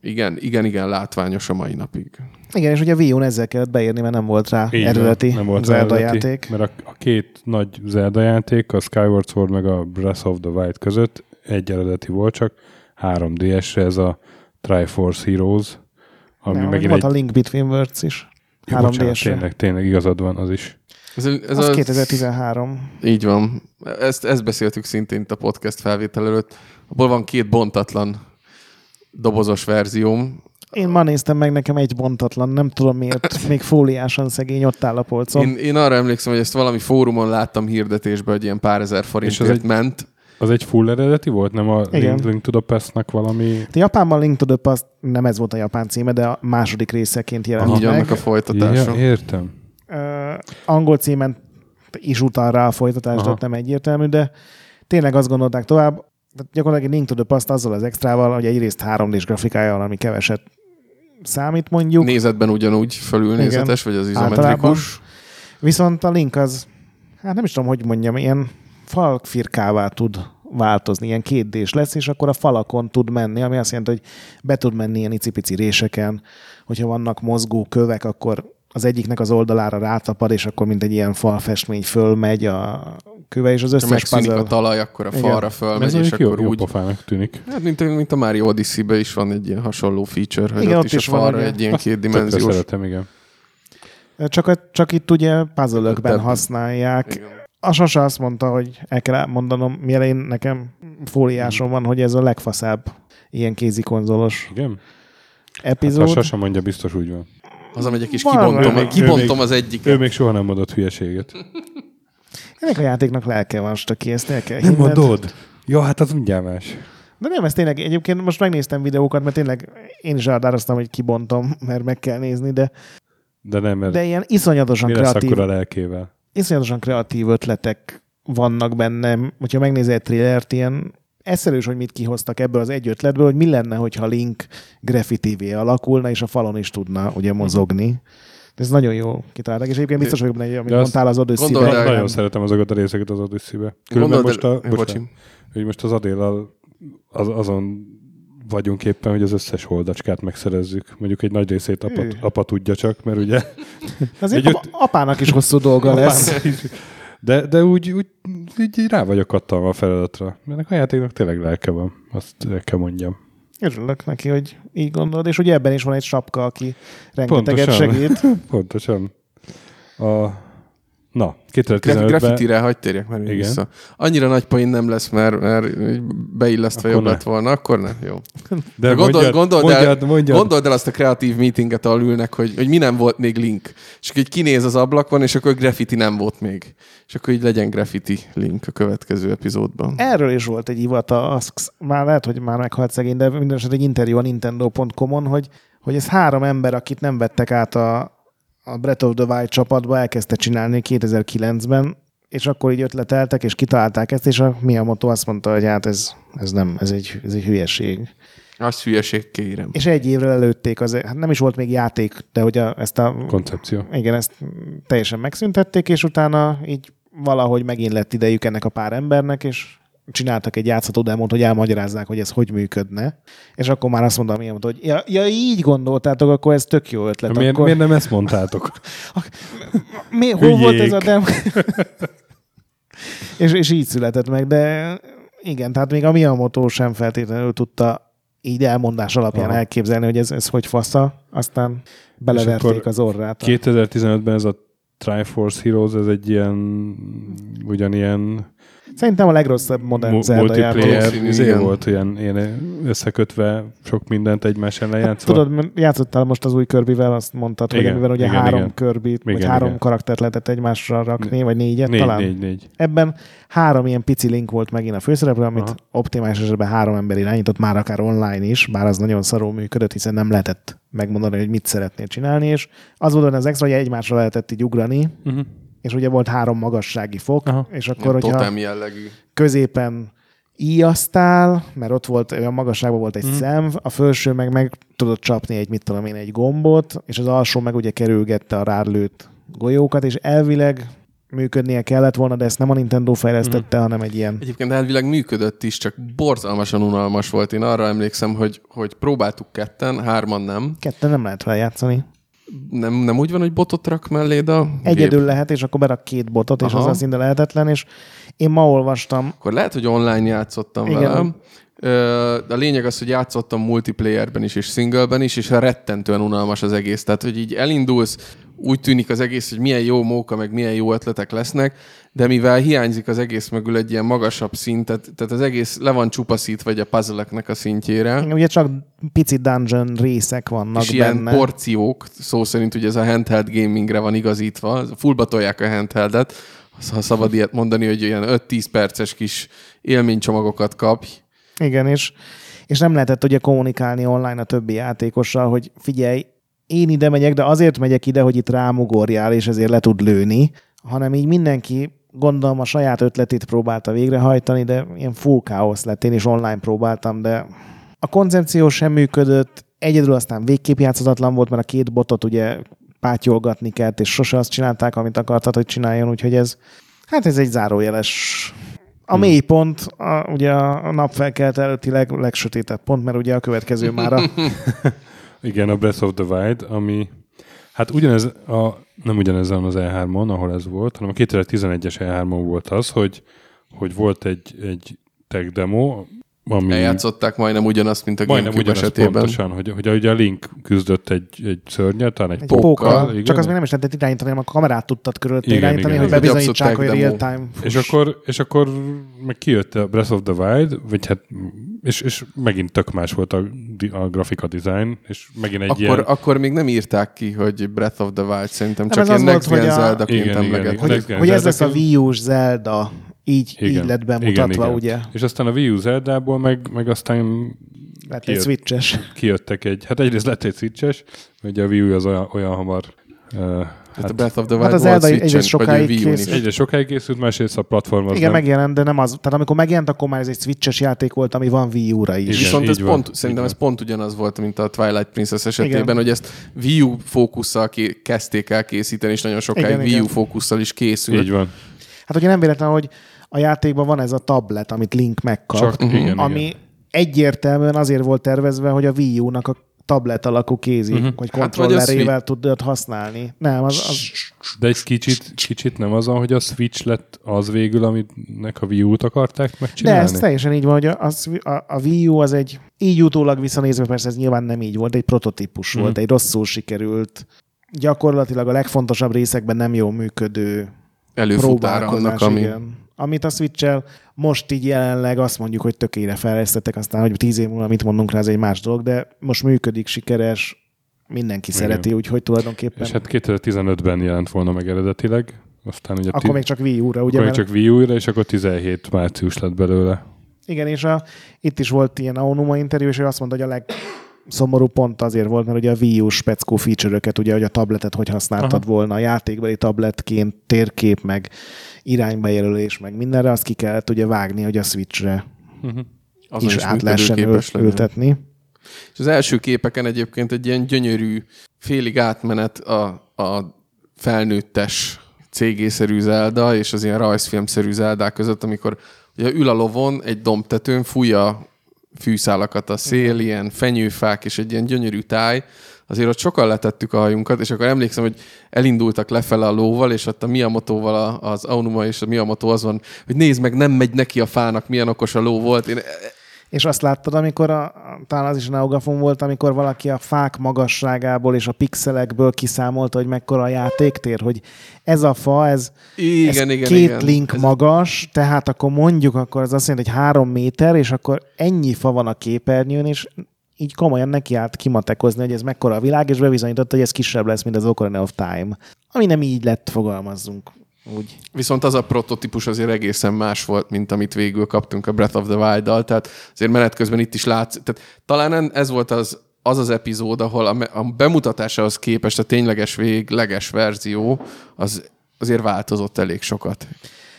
igen, igen, igen látványos a mai napig. Igen, és ugye a Wii U-n ezzel kellett beírni, mert nem volt rá Így eredeti nem volt Zelda eredeti, játék. Mert a, a két nagy Zelda játék, a Skyward Sword meg a Breath of the Wild között egy eredeti volt csak, 3DS-re ez a Triforce Heroes, ami Nem, megint volt egy... a Link Between Worlds is. Ja, bocsánat, 3DS-re. tényleg, tényleg igazad van, az is. Ez, ez Az 2013. Így van. Ezt, ezt beszéltük szintén itt a podcast felvétel előtt. Abból van két bontatlan dobozos verzióm. Én ma néztem meg, nekem egy bontatlan, nem tudom miért, még fóliásan szegény ott áll a polcon. Én, én arra emlékszem, hogy ezt valami fórumon láttam hirdetésben, hogy ilyen pár ezer forintért És az egy- ment. Az egy full eredeti volt? Nem a Igen. Link, Link to the Past-nak valami... A Japánban Link to the Past nem ez volt a japán címe, de a második részeként jelent Így meg. annak a folytatása. Ja, értem. Ö, angol címen is utal rá a folytatás, de Aha. nem egyértelmű, de tényleg azt gondolták tovább, gyakorlatilag Link to the Past azzal az extrával, hogy egyrészt 3D-s grafikája van, ami keveset számít mondjuk, Nézetben ugyanúgy fölülnézetes, vagy az izometrikus. viszont a Link az, hát nem is tudom, hogy mondjam, ilyen falkfirkává tud változni, ilyen kétdés lesz, és akkor a falakon tud menni, ami azt jelenti, hogy be tud menni ilyen icipici réseken, hogyha vannak mozgó kövek, akkor az egyiknek az oldalára rátapad, és akkor mint egy ilyen falfestmény fölmegy a köve, és az Ha összes megszűnik puzzle. a talaj, akkor a Igen. falra Ez fölmegy, és mondjuk jó, akkor jó úgy... pofának tűnik. Hát, mint, mint a Mario Odyssey-be is van egy ilyen hasonló feature, hogy Igen, ott, ott is is a van falra egy- egy ilyen Tökre kétdimenziós... szeretem, igen. Csak, csak itt ugye puzzle használják. Igen. A Sasa azt mondta, hogy el kell mondanom, mielőtt én nekem fóliásom van, hogy ez a legfaszább ilyen kézikonzolos Igen? epizód. Hát, ha sosem mondja, biztos úgy van. Hazamegyek és kibontom, rá. kibontom Ő az egyik. Ő még soha nem mondott hülyeséget. Ennek a játéknak lelke van, ki ezt el kell Nem mondod? Ja, hát az mindjárt más. De nem, ez tényleg, egyébként most megnéztem videókat, mert tényleg én is elhatároztam, hogy kibontom, mert meg kell nézni, de, De nem, mert de ilyen iszonyatosan mi lesz kreatív, akkor a lelkével? iszonyatosan kreatív ötletek vannak benne. Hogyha megnézel egy trillert, ilyen eszelős, hogy mit kihoztak ebből az egy ötletből, hogy mi lenne, hogyha Link graffitivé alakulna, és a falon is tudna ugye mozogni. Ez nagyon jó kitalálták, és egyébként biztos vagyok benne, hogy amit De mondtál az odyssey Nagyon nem. szeretem azokat a részeket az Odyssey-be. Különben most a, bocsi. hogy most az Adéllal az, azon vagyunk éppen, hogy az összes holdacskát megszerezzük. Mondjuk egy nagy részét apa, apa tudja csak, mert ugye... Azért Egy apa, apának is hosszú dolga lesz. De, de úgy, úgy, így rá vagyok kattalva a feladatra. Ennek a játéknak tényleg lelke van, azt el kell mondjam. Örülök neki, hogy így gondolod, és ugye ebben is van egy sapka, aki rengeteget Pontosan. segít. Pontosan. A, na, Graf- 2015-ben... Graffiti-re hagyd térjek már Igen. vissza. Annyira nagy poén nem lesz, mert, mert beillesztve Akkor jobb ne. lett volna. Akkor nem, jó. De, De gondold, gondold, el, mondjad, mondjad. gondold el azt a kreatív meetinget, ahol ülnek, hogy, hogy mi nem volt még link. És akkor így kinéz az ablakon, és akkor graffiti nem volt még. És akkor így legyen graffiti link a következő epizódban. Erről is volt egy ivata, az, már lehet, hogy már meghalt szegény, de minden esetre egy interjú a Nintendo.com-on, hogy, hogy ez három ember, akit nem vettek át a, a Breath of the Wild csapatba, elkezdte csinálni 2009-ben, és akkor így ötleteltek, és kitalálták ezt, és a Miyamoto azt mondta, hogy hát ez, ez nem, ez egy, ez egy hülyeség. Azt hülyeség kérem. És egy évre előtték, az, hát nem is volt még játék, de hogy a, ezt a Koncepció. igen, ezt teljesen megszüntették, és utána így valahogy megint lett idejük ennek a pár embernek, és csináltak egy játszható demót, hogy elmagyarázzák, hogy ez hogy működne. És akkor már azt mondom, ilyen, hogy ja, ja, így gondoltátok, akkor ez tök jó ötlet. Miért, akkor... miért nem ezt mondtátok? Mi, hol volt Hülyék. ez a demo? és, és így született meg, de igen, tehát még a Miyamoto sem feltétlenül tudta így elmondás alapján Aha. elképzelni, hogy ez, ez hogy fasza, aztán beleverték az orrát. 2015-ben ez a Triforce Heroes, ez egy ilyen, ugyanilyen Szerintem a legrosszabb modern Zelda multiplayer volt, ilyen, ilyen összekötve sok mindent egymás ellen játszva. Tudod, mert játszottál most az új körbivel, azt mondtad, hogy Igen, amiben ugye igen, három igen. körbit, vagy Igen, három igen. karaktert lehetett egymásra rakni, vagy négyet négy, talán. négy, négy. Ebben három ilyen pici link volt megint a főszereplő, amit Aha. optimális esetben három ember irányított, már akár online is, bár az nagyon szarul működött, hiszen nem lehetett megmondani, hogy mit szeretnél csinálni, és az volt az extra, hogy egymásra lehetett így ugrani, Uh-huh. És ugye volt három magassági fok, Aha. és Ilyen akkor, hogyha totem jellegű. középen íjaztál, mert ott volt, olyan magasságban volt egy mm. szemv, a felső meg meg tudott csapni egy, mit tudom én, egy gombot, és az alsó meg ugye kerülgette a rálőtt golyókat, és elvileg működnie kellett volna, de ezt nem a Nintendo fejlesztette, hanem egy ilyen... Egyébként elvileg működött is, csak borzalmasan unalmas volt. Én arra emlékszem, hogy, hogy próbáltuk ketten, hárman nem. Ketten nem lehet vele játszani. Nem, nem úgy van, hogy botot rak melléd a Egyedül gép? lehet, és akkor berak két botot, és Aha. az szinte lehetetlen, és én ma olvastam, Akkor lehet, hogy online játszottam Igen. vele. Ö, A lényeg az, hogy játszottam multiplayerben is, és singleben is, és rettentően unalmas az egész. Tehát, hogy így elindulsz, úgy tűnik az egész, hogy milyen jó móka, meg milyen jó ötletek lesznek, de mivel hiányzik az egész mögül egy ilyen magasabb szint, tehát, tehát az egész le van csupaszítva egy a puzzle a szintjére, ugye csak pici dungeon részek vannak és ilyen benne. porciók, szó szerint ugye ez a handheld gamingre van igazítva, fullba tolják a handheldet, ha szabad ilyet mondani, hogy ilyen 5-10 perces kis élménycsomagokat kapj, Igen, és, és nem lehetett ugye kommunikálni online a többi játékossal, hogy figyelj, én ide megyek, de azért megyek ide, hogy itt rámugorjál, és ezért le tud lőni, hanem így mindenki gondolom a saját ötletét próbálta végrehajtani, de ilyen full káosz lett. Én is online próbáltam, de a koncepció sem működött, egyedül aztán végképp játszhatatlan volt, mert a két botot ugye pátyolgatni kellett, és sose azt csinálták, amit akartad, hogy csináljon, úgyhogy ez, hát ez egy zárójeles a hmm. mély pont, a, ugye a napfelkelt előtti leg, legsötétebb pont, mert ugye a következő már a... Igen, a Breath of the Wild, ami hát ugyanez, a, nem ugyanezen az E3-on, ahol ez volt, hanem a 2011-es E3-on volt az, hogy, hogy volt egy, egy tech demo, ami... Eljátszották majdnem ugyanazt, mint a majdnem GameCube esetében. pontosan, hogy, hogy ugye a Link küzdött egy, egy szörnyet, talán egy, egy pókkal. pókkal igen. Csak az még nem is lehetett irányítani, hanem a kamerát tudtad körülött irányítani, igen, hogy bebizonyítsák, hogy real-time. És akkor, és akkor meg kijött a Breath of the Wild, vagy hát, és, és megint tök más volt a, a grafika design, és megint egy akkor, ilyen... Akkor még nem írták ki, hogy Breath of the Wild, szerintem csak ilyen Next Gen Zelda-ként emleget. Hogy, hogy ez lesz a Wii U-s Zelda így, igen, így lett bemutatva, igen, igen. ugye? És aztán a Wii U Zelda-ból meg, meg aztán lett kijött, egy switches. Kijöttek egy, hát egyrészt lett egy switches, ugye a Wii U az olyan, olyan hamar uh, Hát, a Breath of the Wild hát az Zelda egyrészt sokáig készült. Egyre sokáig készült, másrészt a platform az Igen, nem... megjelent, de nem az. Tehát amikor megjelent, akkor már ez egy switches játék volt, ami van Wii U-ra is. Igen, Viszont ez pont, szerintem ez pont ugyanaz volt, mint a Twilight Princess esetében, igen. hogy ezt Wii U fókusszal kezdték el készíteni, és nagyon sokáig igen, Wii U fókusszal is készült. Így van. Hát ugye nem véletlen, hogy a játékban van ez a tablet, amit Link megkap, Csak, uh-huh. igen, ami igen. egyértelműen azért volt tervezve, hogy a Wii U-nak a tablet alakú kézi, uh-huh. hogy kontrollerével hát, tudod használni. Nem, az, az... De egy kicsit, kicsit nem az, hogy a Switch lett az végül, aminek a Wii U-t akarták megcsinálni? De ez teljesen így van, hogy a, a, a Wii U az egy, így utólag visszanézve, persze ez nyilván nem így volt, egy prototípus uh-huh. volt, egy rosszul sikerült, gyakorlatilag a legfontosabb részekben nem jól működő előfutára annak, ami... Igen amit a switch most így jelenleg azt mondjuk, hogy tökére fejlesztettek, aztán, hogy tíz év múlva mit mondunk rá, ez egy más dolog, de most működik, sikeres, mindenki Igen. szereti, úgyhogy tulajdonképpen... És hát 2015-ben jelent volna meg eredetileg, aztán ugye... Akkor t- még csak Wii U-ra, ugye? Akkor még csak Wii U-ra, és akkor 17 március lett belőle. Igen, és a, itt is volt ilyen Aonuma interjú, és ő azt mondta, hogy a leg szomorú pont azért volt, mert ugye a Wii U speckó feature-öket, ugye, hogy a tabletet hogy használtad Aha. volna, a játékbeli tabletként térkép, meg iránybejelölés, meg mindenre, azt ki kellett ugye vágni, hogy a Switchre uh-huh. is, is át lehessen ültetni. És az első képeken egyébként egy ilyen gyönyörű, félig átmenet a, a felnőttes cégészerű Zelda és az ilyen rajzfilmszerű Zeldák között, amikor ugye ül a lovon egy dombtetőn, fújja fűszálakat a szél, ilyen fenyőfák és egy ilyen gyönyörű táj, azért ott sokan letettük a hajunkat, és akkor emlékszem, hogy elindultak lefele a lóval, és ott a Miyamoto-val az Aonuma és a Miyamoto az van, hogy nézd meg, nem megy neki a fának, milyen okos a ló volt. Én és azt láttad, amikor a, talán az is Neogafon volt, amikor valaki a fák magasságából és a pixelekből kiszámolta, hogy mekkora a játéktér, hogy ez a fa, ez, igen, ez igen, két igen. link ez magas, tehát akkor mondjuk, akkor az azt jelenti, hogy három méter, és akkor ennyi fa van a képernyőn, és így komolyan neki állt kimatekozni, hogy ez mekkora a világ, és bebizonyította, hogy ez kisebb lesz, mint az Ocarina of Time. Ami nem így lett, fogalmazzunk. Úgy. Viszont az a prototípus azért egészen más volt, mint amit végül kaptunk a Breath of the Wild-dal, tehát azért menet közben itt is látsz, tehát talán ez volt az, az az epizód, ahol a, a bemutatásához képest a tényleges végleges verzió az azért változott elég sokat.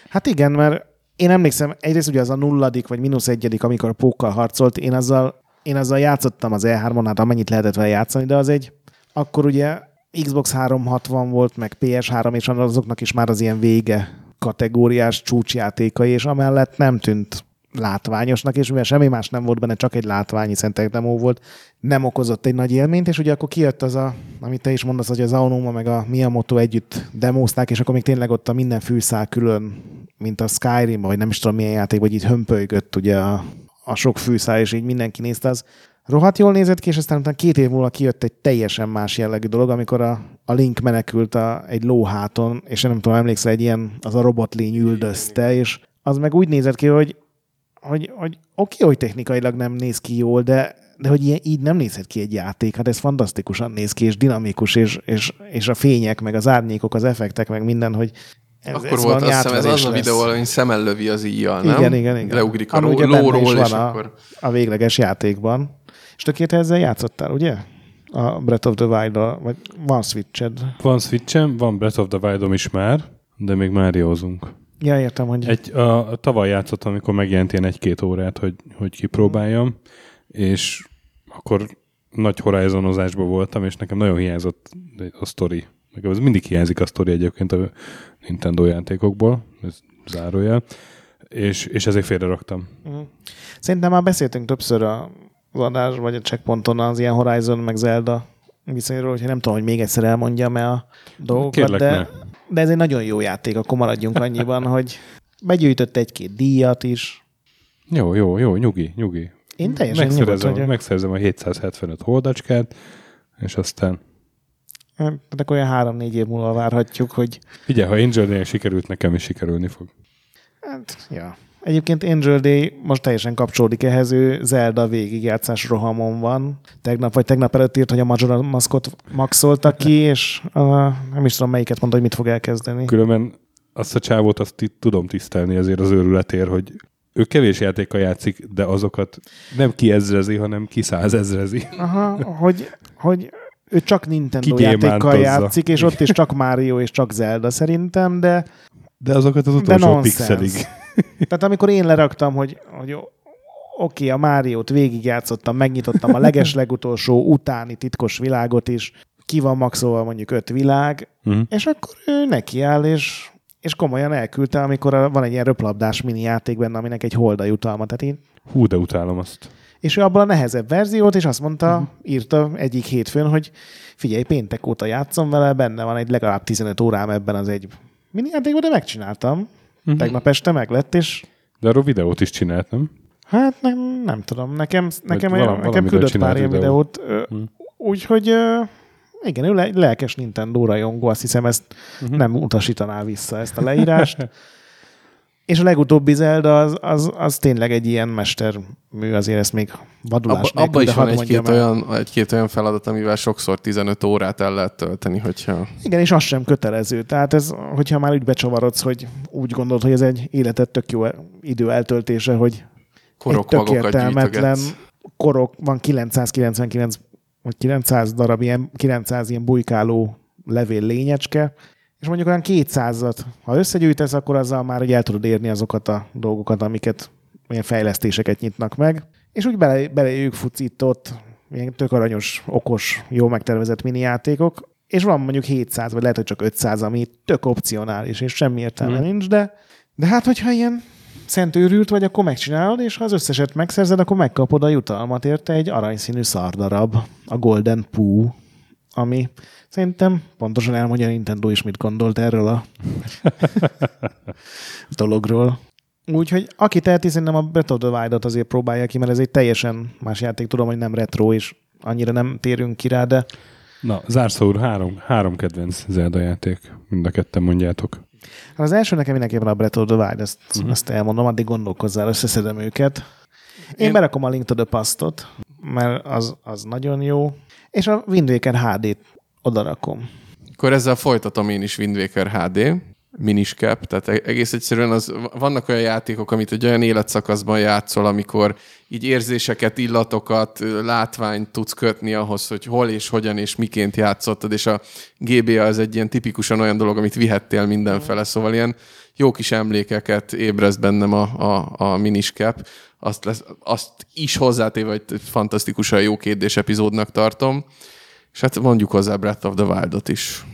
Hát igen, mert én emlékszem, egyrészt ugye az a nulladik vagy mínusz egyedik, amikor a pókkal harcolt, én azzal, én azzal játszottam az E3-on, hát amennyit lehetett vele játszani, de az egy, akkor ugye Xbox 360 volt, meg PS3, és azoknak is már az ilyen vége kategóriás csúcsjátékai, és amellett nem tűnt látványosnak, és mivel semmi más nem volt benne, csak egy látványi szentek demo volt, nem okozott egy nagy élményt, és ugye akkor kijött az a, amit te is mondasz, hogy az Aonuma meg a Miyamoto együtt demózták, és akkor még tényleg ott a minden fűszál külön, mint a Skyrim, vagy nem is tudom milyen játék, vagy így hömpölygött ugye a, a sok fűszál, és így mindenki nézte, az rohadt jól nézett ki, és aztán utána két év múlva kijött egy teljesen más jellegű dolog, amikor a, a Link menekült a, egy lóháton, és én nem tudom, emlékszel, egy ilyen, az a robotlény üldözte, és az meg úgy nézett ki, hogy, hogy, hogy oké, okay, hogy technikailag nem néz ki jól, de, de hogy ilyen, így nem nézhet ki egy játék, hát ez fantasztikusan néz ki, és dinamikus, és, és, és a fények, meg az árnyékok, az effektek, meg minden, hogy ez, Akkor ez volt azt hiszem, ez az a videó, hogy szemmel lövi az íjjal, nem? Igen, igen, igen. Leugrik a ló, lóról, és a, akkor... A végleges játékban. És tökélet ezzel játszottál, ugye? A Breath of the wild vagy van switched? Van switchem, van Breath of the wild is már, de még Máriózunk. Ja, értem, hogy... Egy, a, a, tavaly játszottam, amikor megjelent ilyen egy-két órát, hogy, hogy kipróbáljam, és akkor nagy horizonozásban voltam, és nekem nagyon hiányzott a sztori. Nekem ez mindig hiányzik a sztori egyébként a Nintendo játékokból, ez zárójel, és, és ezért félreraktam. Mhm. Szerintem már beszéltünk többször a adás, vagy a checkponton az ilyen Horizon meg Zelda viszonyról, hogy nem tudom, hogy még egyszer elmondjam-e a dolgokat, Kérlek, de, ne. de ez egy nagyon jó játék, akkor maradjunk annyiban, hogy begyűjtött egy-két díjat is. Jó, jó, jó, nyugi, nyugi. Én teljesen nyugodt megszerzem, vagyok. megszerzem a 775 holdacskát, és aztán Tehát akkor olyan három-négy év múlva várhatjuk, hogy Ugye, ha Angel sikerült, nekem is sikerülni fog. Hát, ja. Egyébként Angel Day most teljesen kapcsolódik ehhez, ő Zelda végigjátszás rohamon van. Tegnap vagy tegnap előtt írt, hogy a Majora Maskot maxolta ki, és uh, nem is tudom melyiket mondta, hogy mit fog elkezdeni. Különben azt a csávót azt itt tudom tisztelni ezért az őrületér, hogy ő kevés játékkal játszik, de azokat nem kiezrezi, hanem kiszázezrezi. Aha, hogy, hogy ő csak Nintendo játékkal játszik, és ott is csak Mario és csak Zelda szerintem, de De azokat az utolsó pixelig. Tehát amikor én leraktam, hogy, hogy oké, okay, a Máriót végigjátszottam, megnyitottam a leges legutolsó utáni titkos világot is, ki van maxolva mondjuk öt világ, Mhm. és akkor ő nekiáll, és, és komolyan elküldte, amikor a, van egy ilyen röplabdás mini játék benne, aminek egy holda jutalma. Tehát én, Hú, de utálom azt. és ő abban a nehezebb verziót, és azt mondta, uh-huh. írta egyik hétfőn, hogy figyelj, péntek óta játszom vele, benne van egy legalább 15 órám ebben az egy mini játékban, de megcsináltam. Uh-huh. Tegnap este meglett, és De arról videót is csinált, nem? Hát nem, nem tudom, nekem, nekem, valam- nekem valamiről küldött pár ilyen videót. videót, Hm. úgyhogy ö, igen, ő le, lelkes Nintendo rajongó, azt hiszem ezt uh-huh. nem utasítaná vissza ezt a leírást. És a legutóbbi Zelda az, az, az tényleg egy ilyen mestermű, azért ezt még vadulás Abba, abba nélkül, is de van egy-két olyan, egy-két olyan feladat, amivel sokszor 15 órát el lehet tölteni, hogyha... Igen, és az sem kötelező. Tehát ez, hogyha már úgy becsavarodsz, hogy úgy gondolod, hogy ez egy életet tök jó idő eltöltése, hogy Korok egy magokat értelmetlen korok, van 999 vagy 900 darab ilyen, 900 ilyen bujkáló levél lényecske, és mondjuk olyan 200-at, ha összegyűjtesz, akkor azzal már hogy el tudod érni azokat a dolgokat, amiket, ilyen fejlesztéseket nyitnak meg. És úgy bele, beléjük fucított, ilyen tök aranyos, okos, jó megtervezett mini játékok, és van mondjuk 700, vagy lehet, hogy csak 500, ami tök opcionális, és semmi értelme mm. nincs, de, de hát, hogyha ilyen szent őrült vagy, akkor megcsinálod, és ha az összeset megszerzed, akkor megkapod a jutalmat érte egy aranyszínű szardarab, a Golden Poo, ami szerintem pontosan elmondja a Nintendo is, mit gondolt erről a dologról. Úgyhogy aki teheti, szerintem a Breath of the Wild-ot azért próbálja ki, mert ez egy teljesen más játék. Tudom, hogy nem retro, és annyira nem térünk ki rá, de Na, Zárszó úr, három, három kedvenc Zelda játék. Mind a ketten mondjátok. Hát az első nekem mindenképpen a Breath of the Wild, ezt, uh-huh. ezt elmondom, addig gondolkozzál, összeszedem őket. Én, Én Én- berakom a Link to the Past-ot, mert az, az nagyon jó, és a Wind Waker HD-t odarakom. Akkor ezzel folytatom én is Wind Waker HD, miniscap, tehát e- egész egyszerűen az, vannak olyan játékok, amit egy olyan életszakaszban játszol, amikor így érzéseket, illatokat, látványt tudsz kötni ahhoz, hogy hol és hogyan és miként játszottad, és a GBA az egy ilyen tipikusan olyan dolog, amit vihettél mindenfele, szóval ilyen jó kis emlékeket ébreszt bennem a, a, a miniscap, azt, lesz, azt is hozzátéve, hogy fantasztikusan jó kérdés epizódnak tartom, és hát mondjuk hozzá Breath of the Wild-ot is.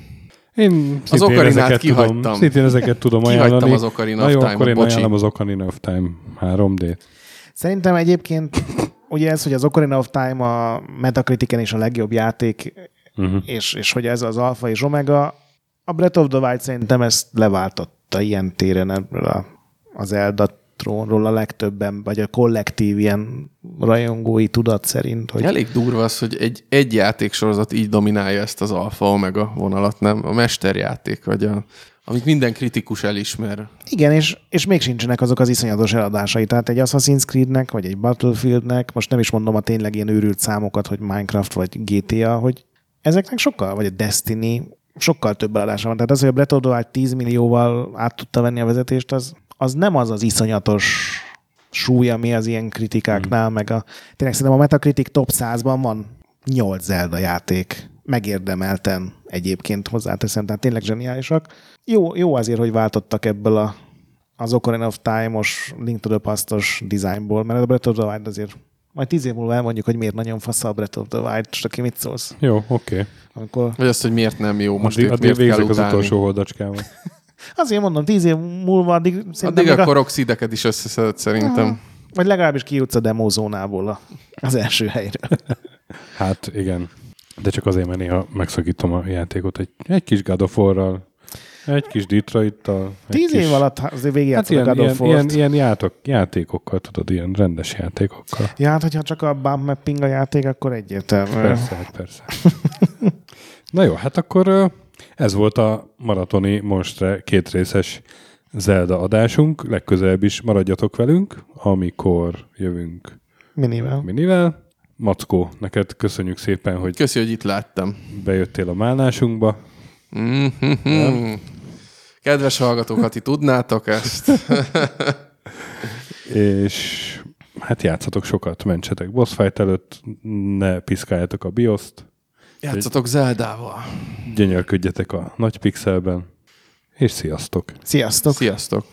Én Az ezeket kihagytam. Tudom, szintén ezeket tudom Kihagytam ajánlani. az Ocarina Na of jó, Time-ot, akkor én bocsi. ajánlom az Ocarina of Time 3D. Szerintem egyébként ugye ez, hogy az Ocarina of Time a Metacritiken is a legjobb játék, Uh-huh. és, és hogy ez az alfa és omega, a Breath of the Wild szerintem ezt leváltotta ilyen téren ebből a, az Elda trónról a legtöbben, vagy a kollektív ilyen rajongói tudat szerint, hogy Elég durva az, hogy egy, egy játéksorozat így dominálja ezt az alfa-omega vonalat, nem? A mesterjáték, vagy a, amit minden kritikus elismer. Igen, és, és még sincsenek azok az iszonyatos eladásai. Tehát egy Assassin's Creednek, vagy egy Battlefieldnek, most nem is mondom a tényleg ilyen őrült számokat, hogy Minecraft vagy GTA, hogy ezeknek sokkal, vagy a Destiny, sokkal több eladása van. Tehát az, hogy a Breath of the Wild 10 millióval át tudta venni a vezetést, az, az nem az az iszonyatos súly, ami az ilyen kritikáknál, meg a... Tényleg szerintem a Metacritic top 100-ban van 8 Zelda játék megérdemelten egyébként hozzáteszem, tehát tényleg zseniálisak. Jó, jó azért, hogy váltottak ebből a, az Ocarina of Time-os, Link to the Past-os dizájnból, mert a Breath of the Wild azért majd tíz év múlva elmondjuk, hogy miért nagyon fasz a Breath of the Wild, csak aki mit szólsz. Jó, oké. Okay. Amikor... Vagy azt, hogy miért nem jó, most Addig, őt addig miért kell az utolsó holdacskával. Azért mondom, tíz év múlva addig Addig még a a, koroxideket is összeszedett szerintem. vagy legalábbis kijutsz a demózónából a, az első helyről. Hát igen. De csak azért, mert néha megszakítom a játékot egy, egy kis God of War-ral, egy kis Detroit-tal. Tíz kis... év alatt azért Hát végigjátszod ilyen, a God ilyen, of ilyen, ilyen játok, játékokkal, tudod, ilyen rendes játékokkal. Ja, hát hogyha csak a bump mapping a játék, akkor egyértelmű. Persze, hát persze. Na jó, hát akkor ez volt a maratoni monstre kétrészes Zelda adásunk. Legközelebb is maradjatok velünk, amikor jövünk Minivel. minivel. Mackó, neked köszönjük szépen, hogy Köszi, hogy itt láttam. bejöttél a málnásunkba. Mhm. Kedves hallgatók, ha ti tudnátok ezt. és hát játszatok sokat, mentsetek boss fight előtt, ne piszkáljátok a bioszt, Játszatok Zeldával. gyönyörködjetek a nagy pixelben, és sziasztok! Sziasztok! Sziasztok.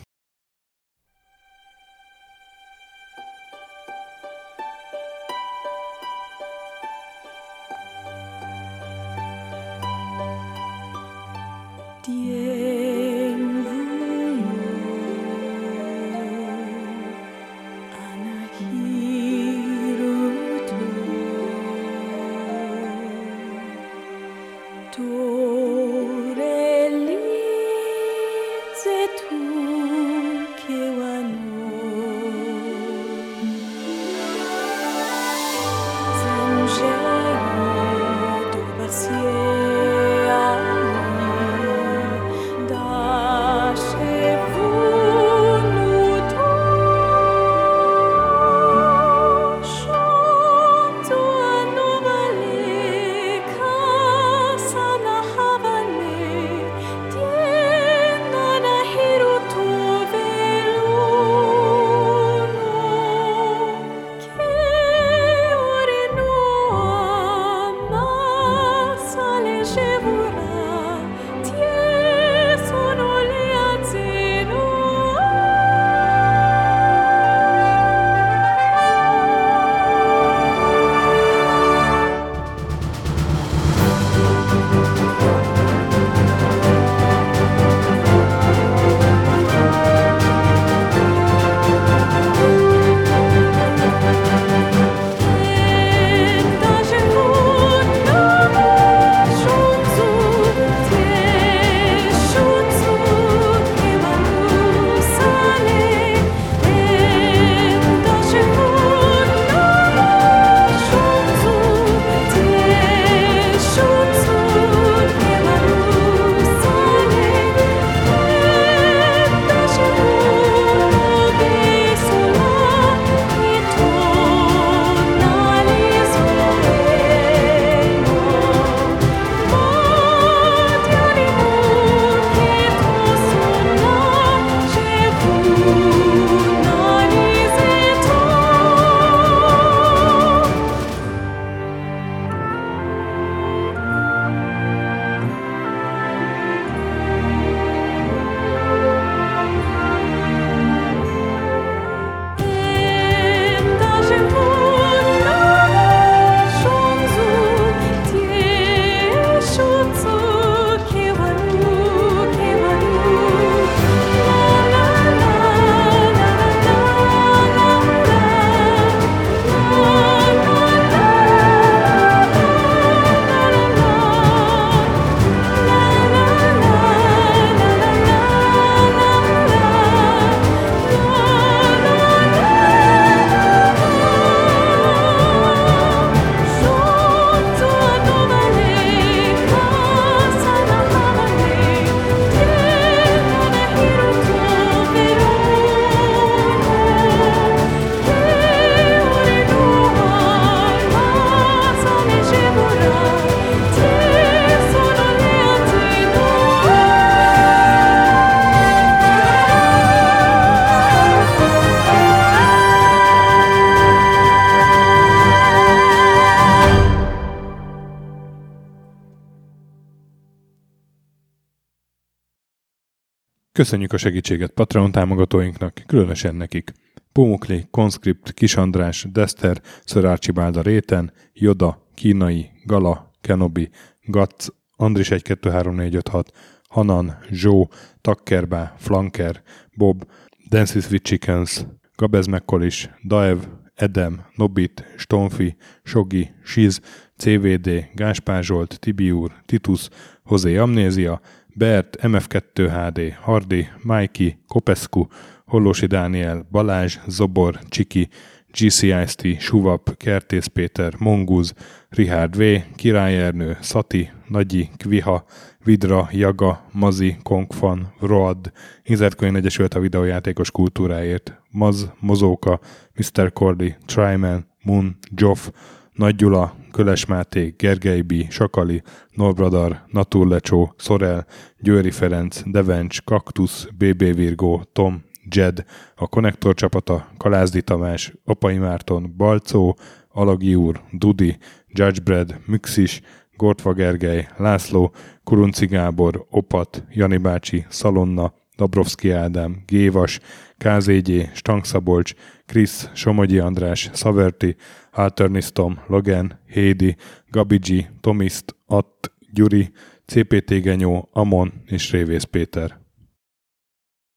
Köszönjük a segítséget Patreon támogatóinknak, különösen nekik. Pumukli, Conscript, Kis András, Dester, Sir Archibald a Réten, Joda, Kínai, Gala, Kenobi, Gatz, Andris 123456, Hanan, Zsó, Takkerbá, Flanker, Bob, Dances with Chickens, Gabez Mekkolis, Daev, Edem, Nobit, Stonfi, Sogi, Siz, CVD, Gáspár Zsolt, Tibiur, Titus, Hozé Amnézia, Bert, MF2HD, Hardi, Mikey, Kopescu, Hollósi Dániel, Balázs, Zobor, Csiki, GCIST, Suvap, Kertész Péter, Monguz, Richard V, Király Ernő, Szati, Nagyi, Kviha, Vidra, Jaga, Mazi, Kongfan, Road, Inzertkönyv Egyesült a videójátékos kultúráért, Maz, Mozóka, Mr. Cordy, Tryman, Moon, Joff, Nagy Gyula, Köles Máté, Gergely B., Sakali, Norbradar, Naturlecsó, Szorel, Győri Ferenc, Devencs, Kaktusz, BB Virgó, Tom, Jed, a Konnektor csapata, Kalázdi Tamás, Apai Márton, Balcó, Alagi úr, Dudi, Judgebred, Müxis, Gortva Gergely, László, Kurunci Gábor, Opat, Jani bácsi, Szalonna, Dabrowski Ádám, Gévas, KZG, Stangszabolcs, Krisz, Somogyi András, Szaverti, Alternisztom, Logan, Hédi, Gabigi, Tomiszt, Att, Gyuri, CPT Genyó, Amon és Révész Péter.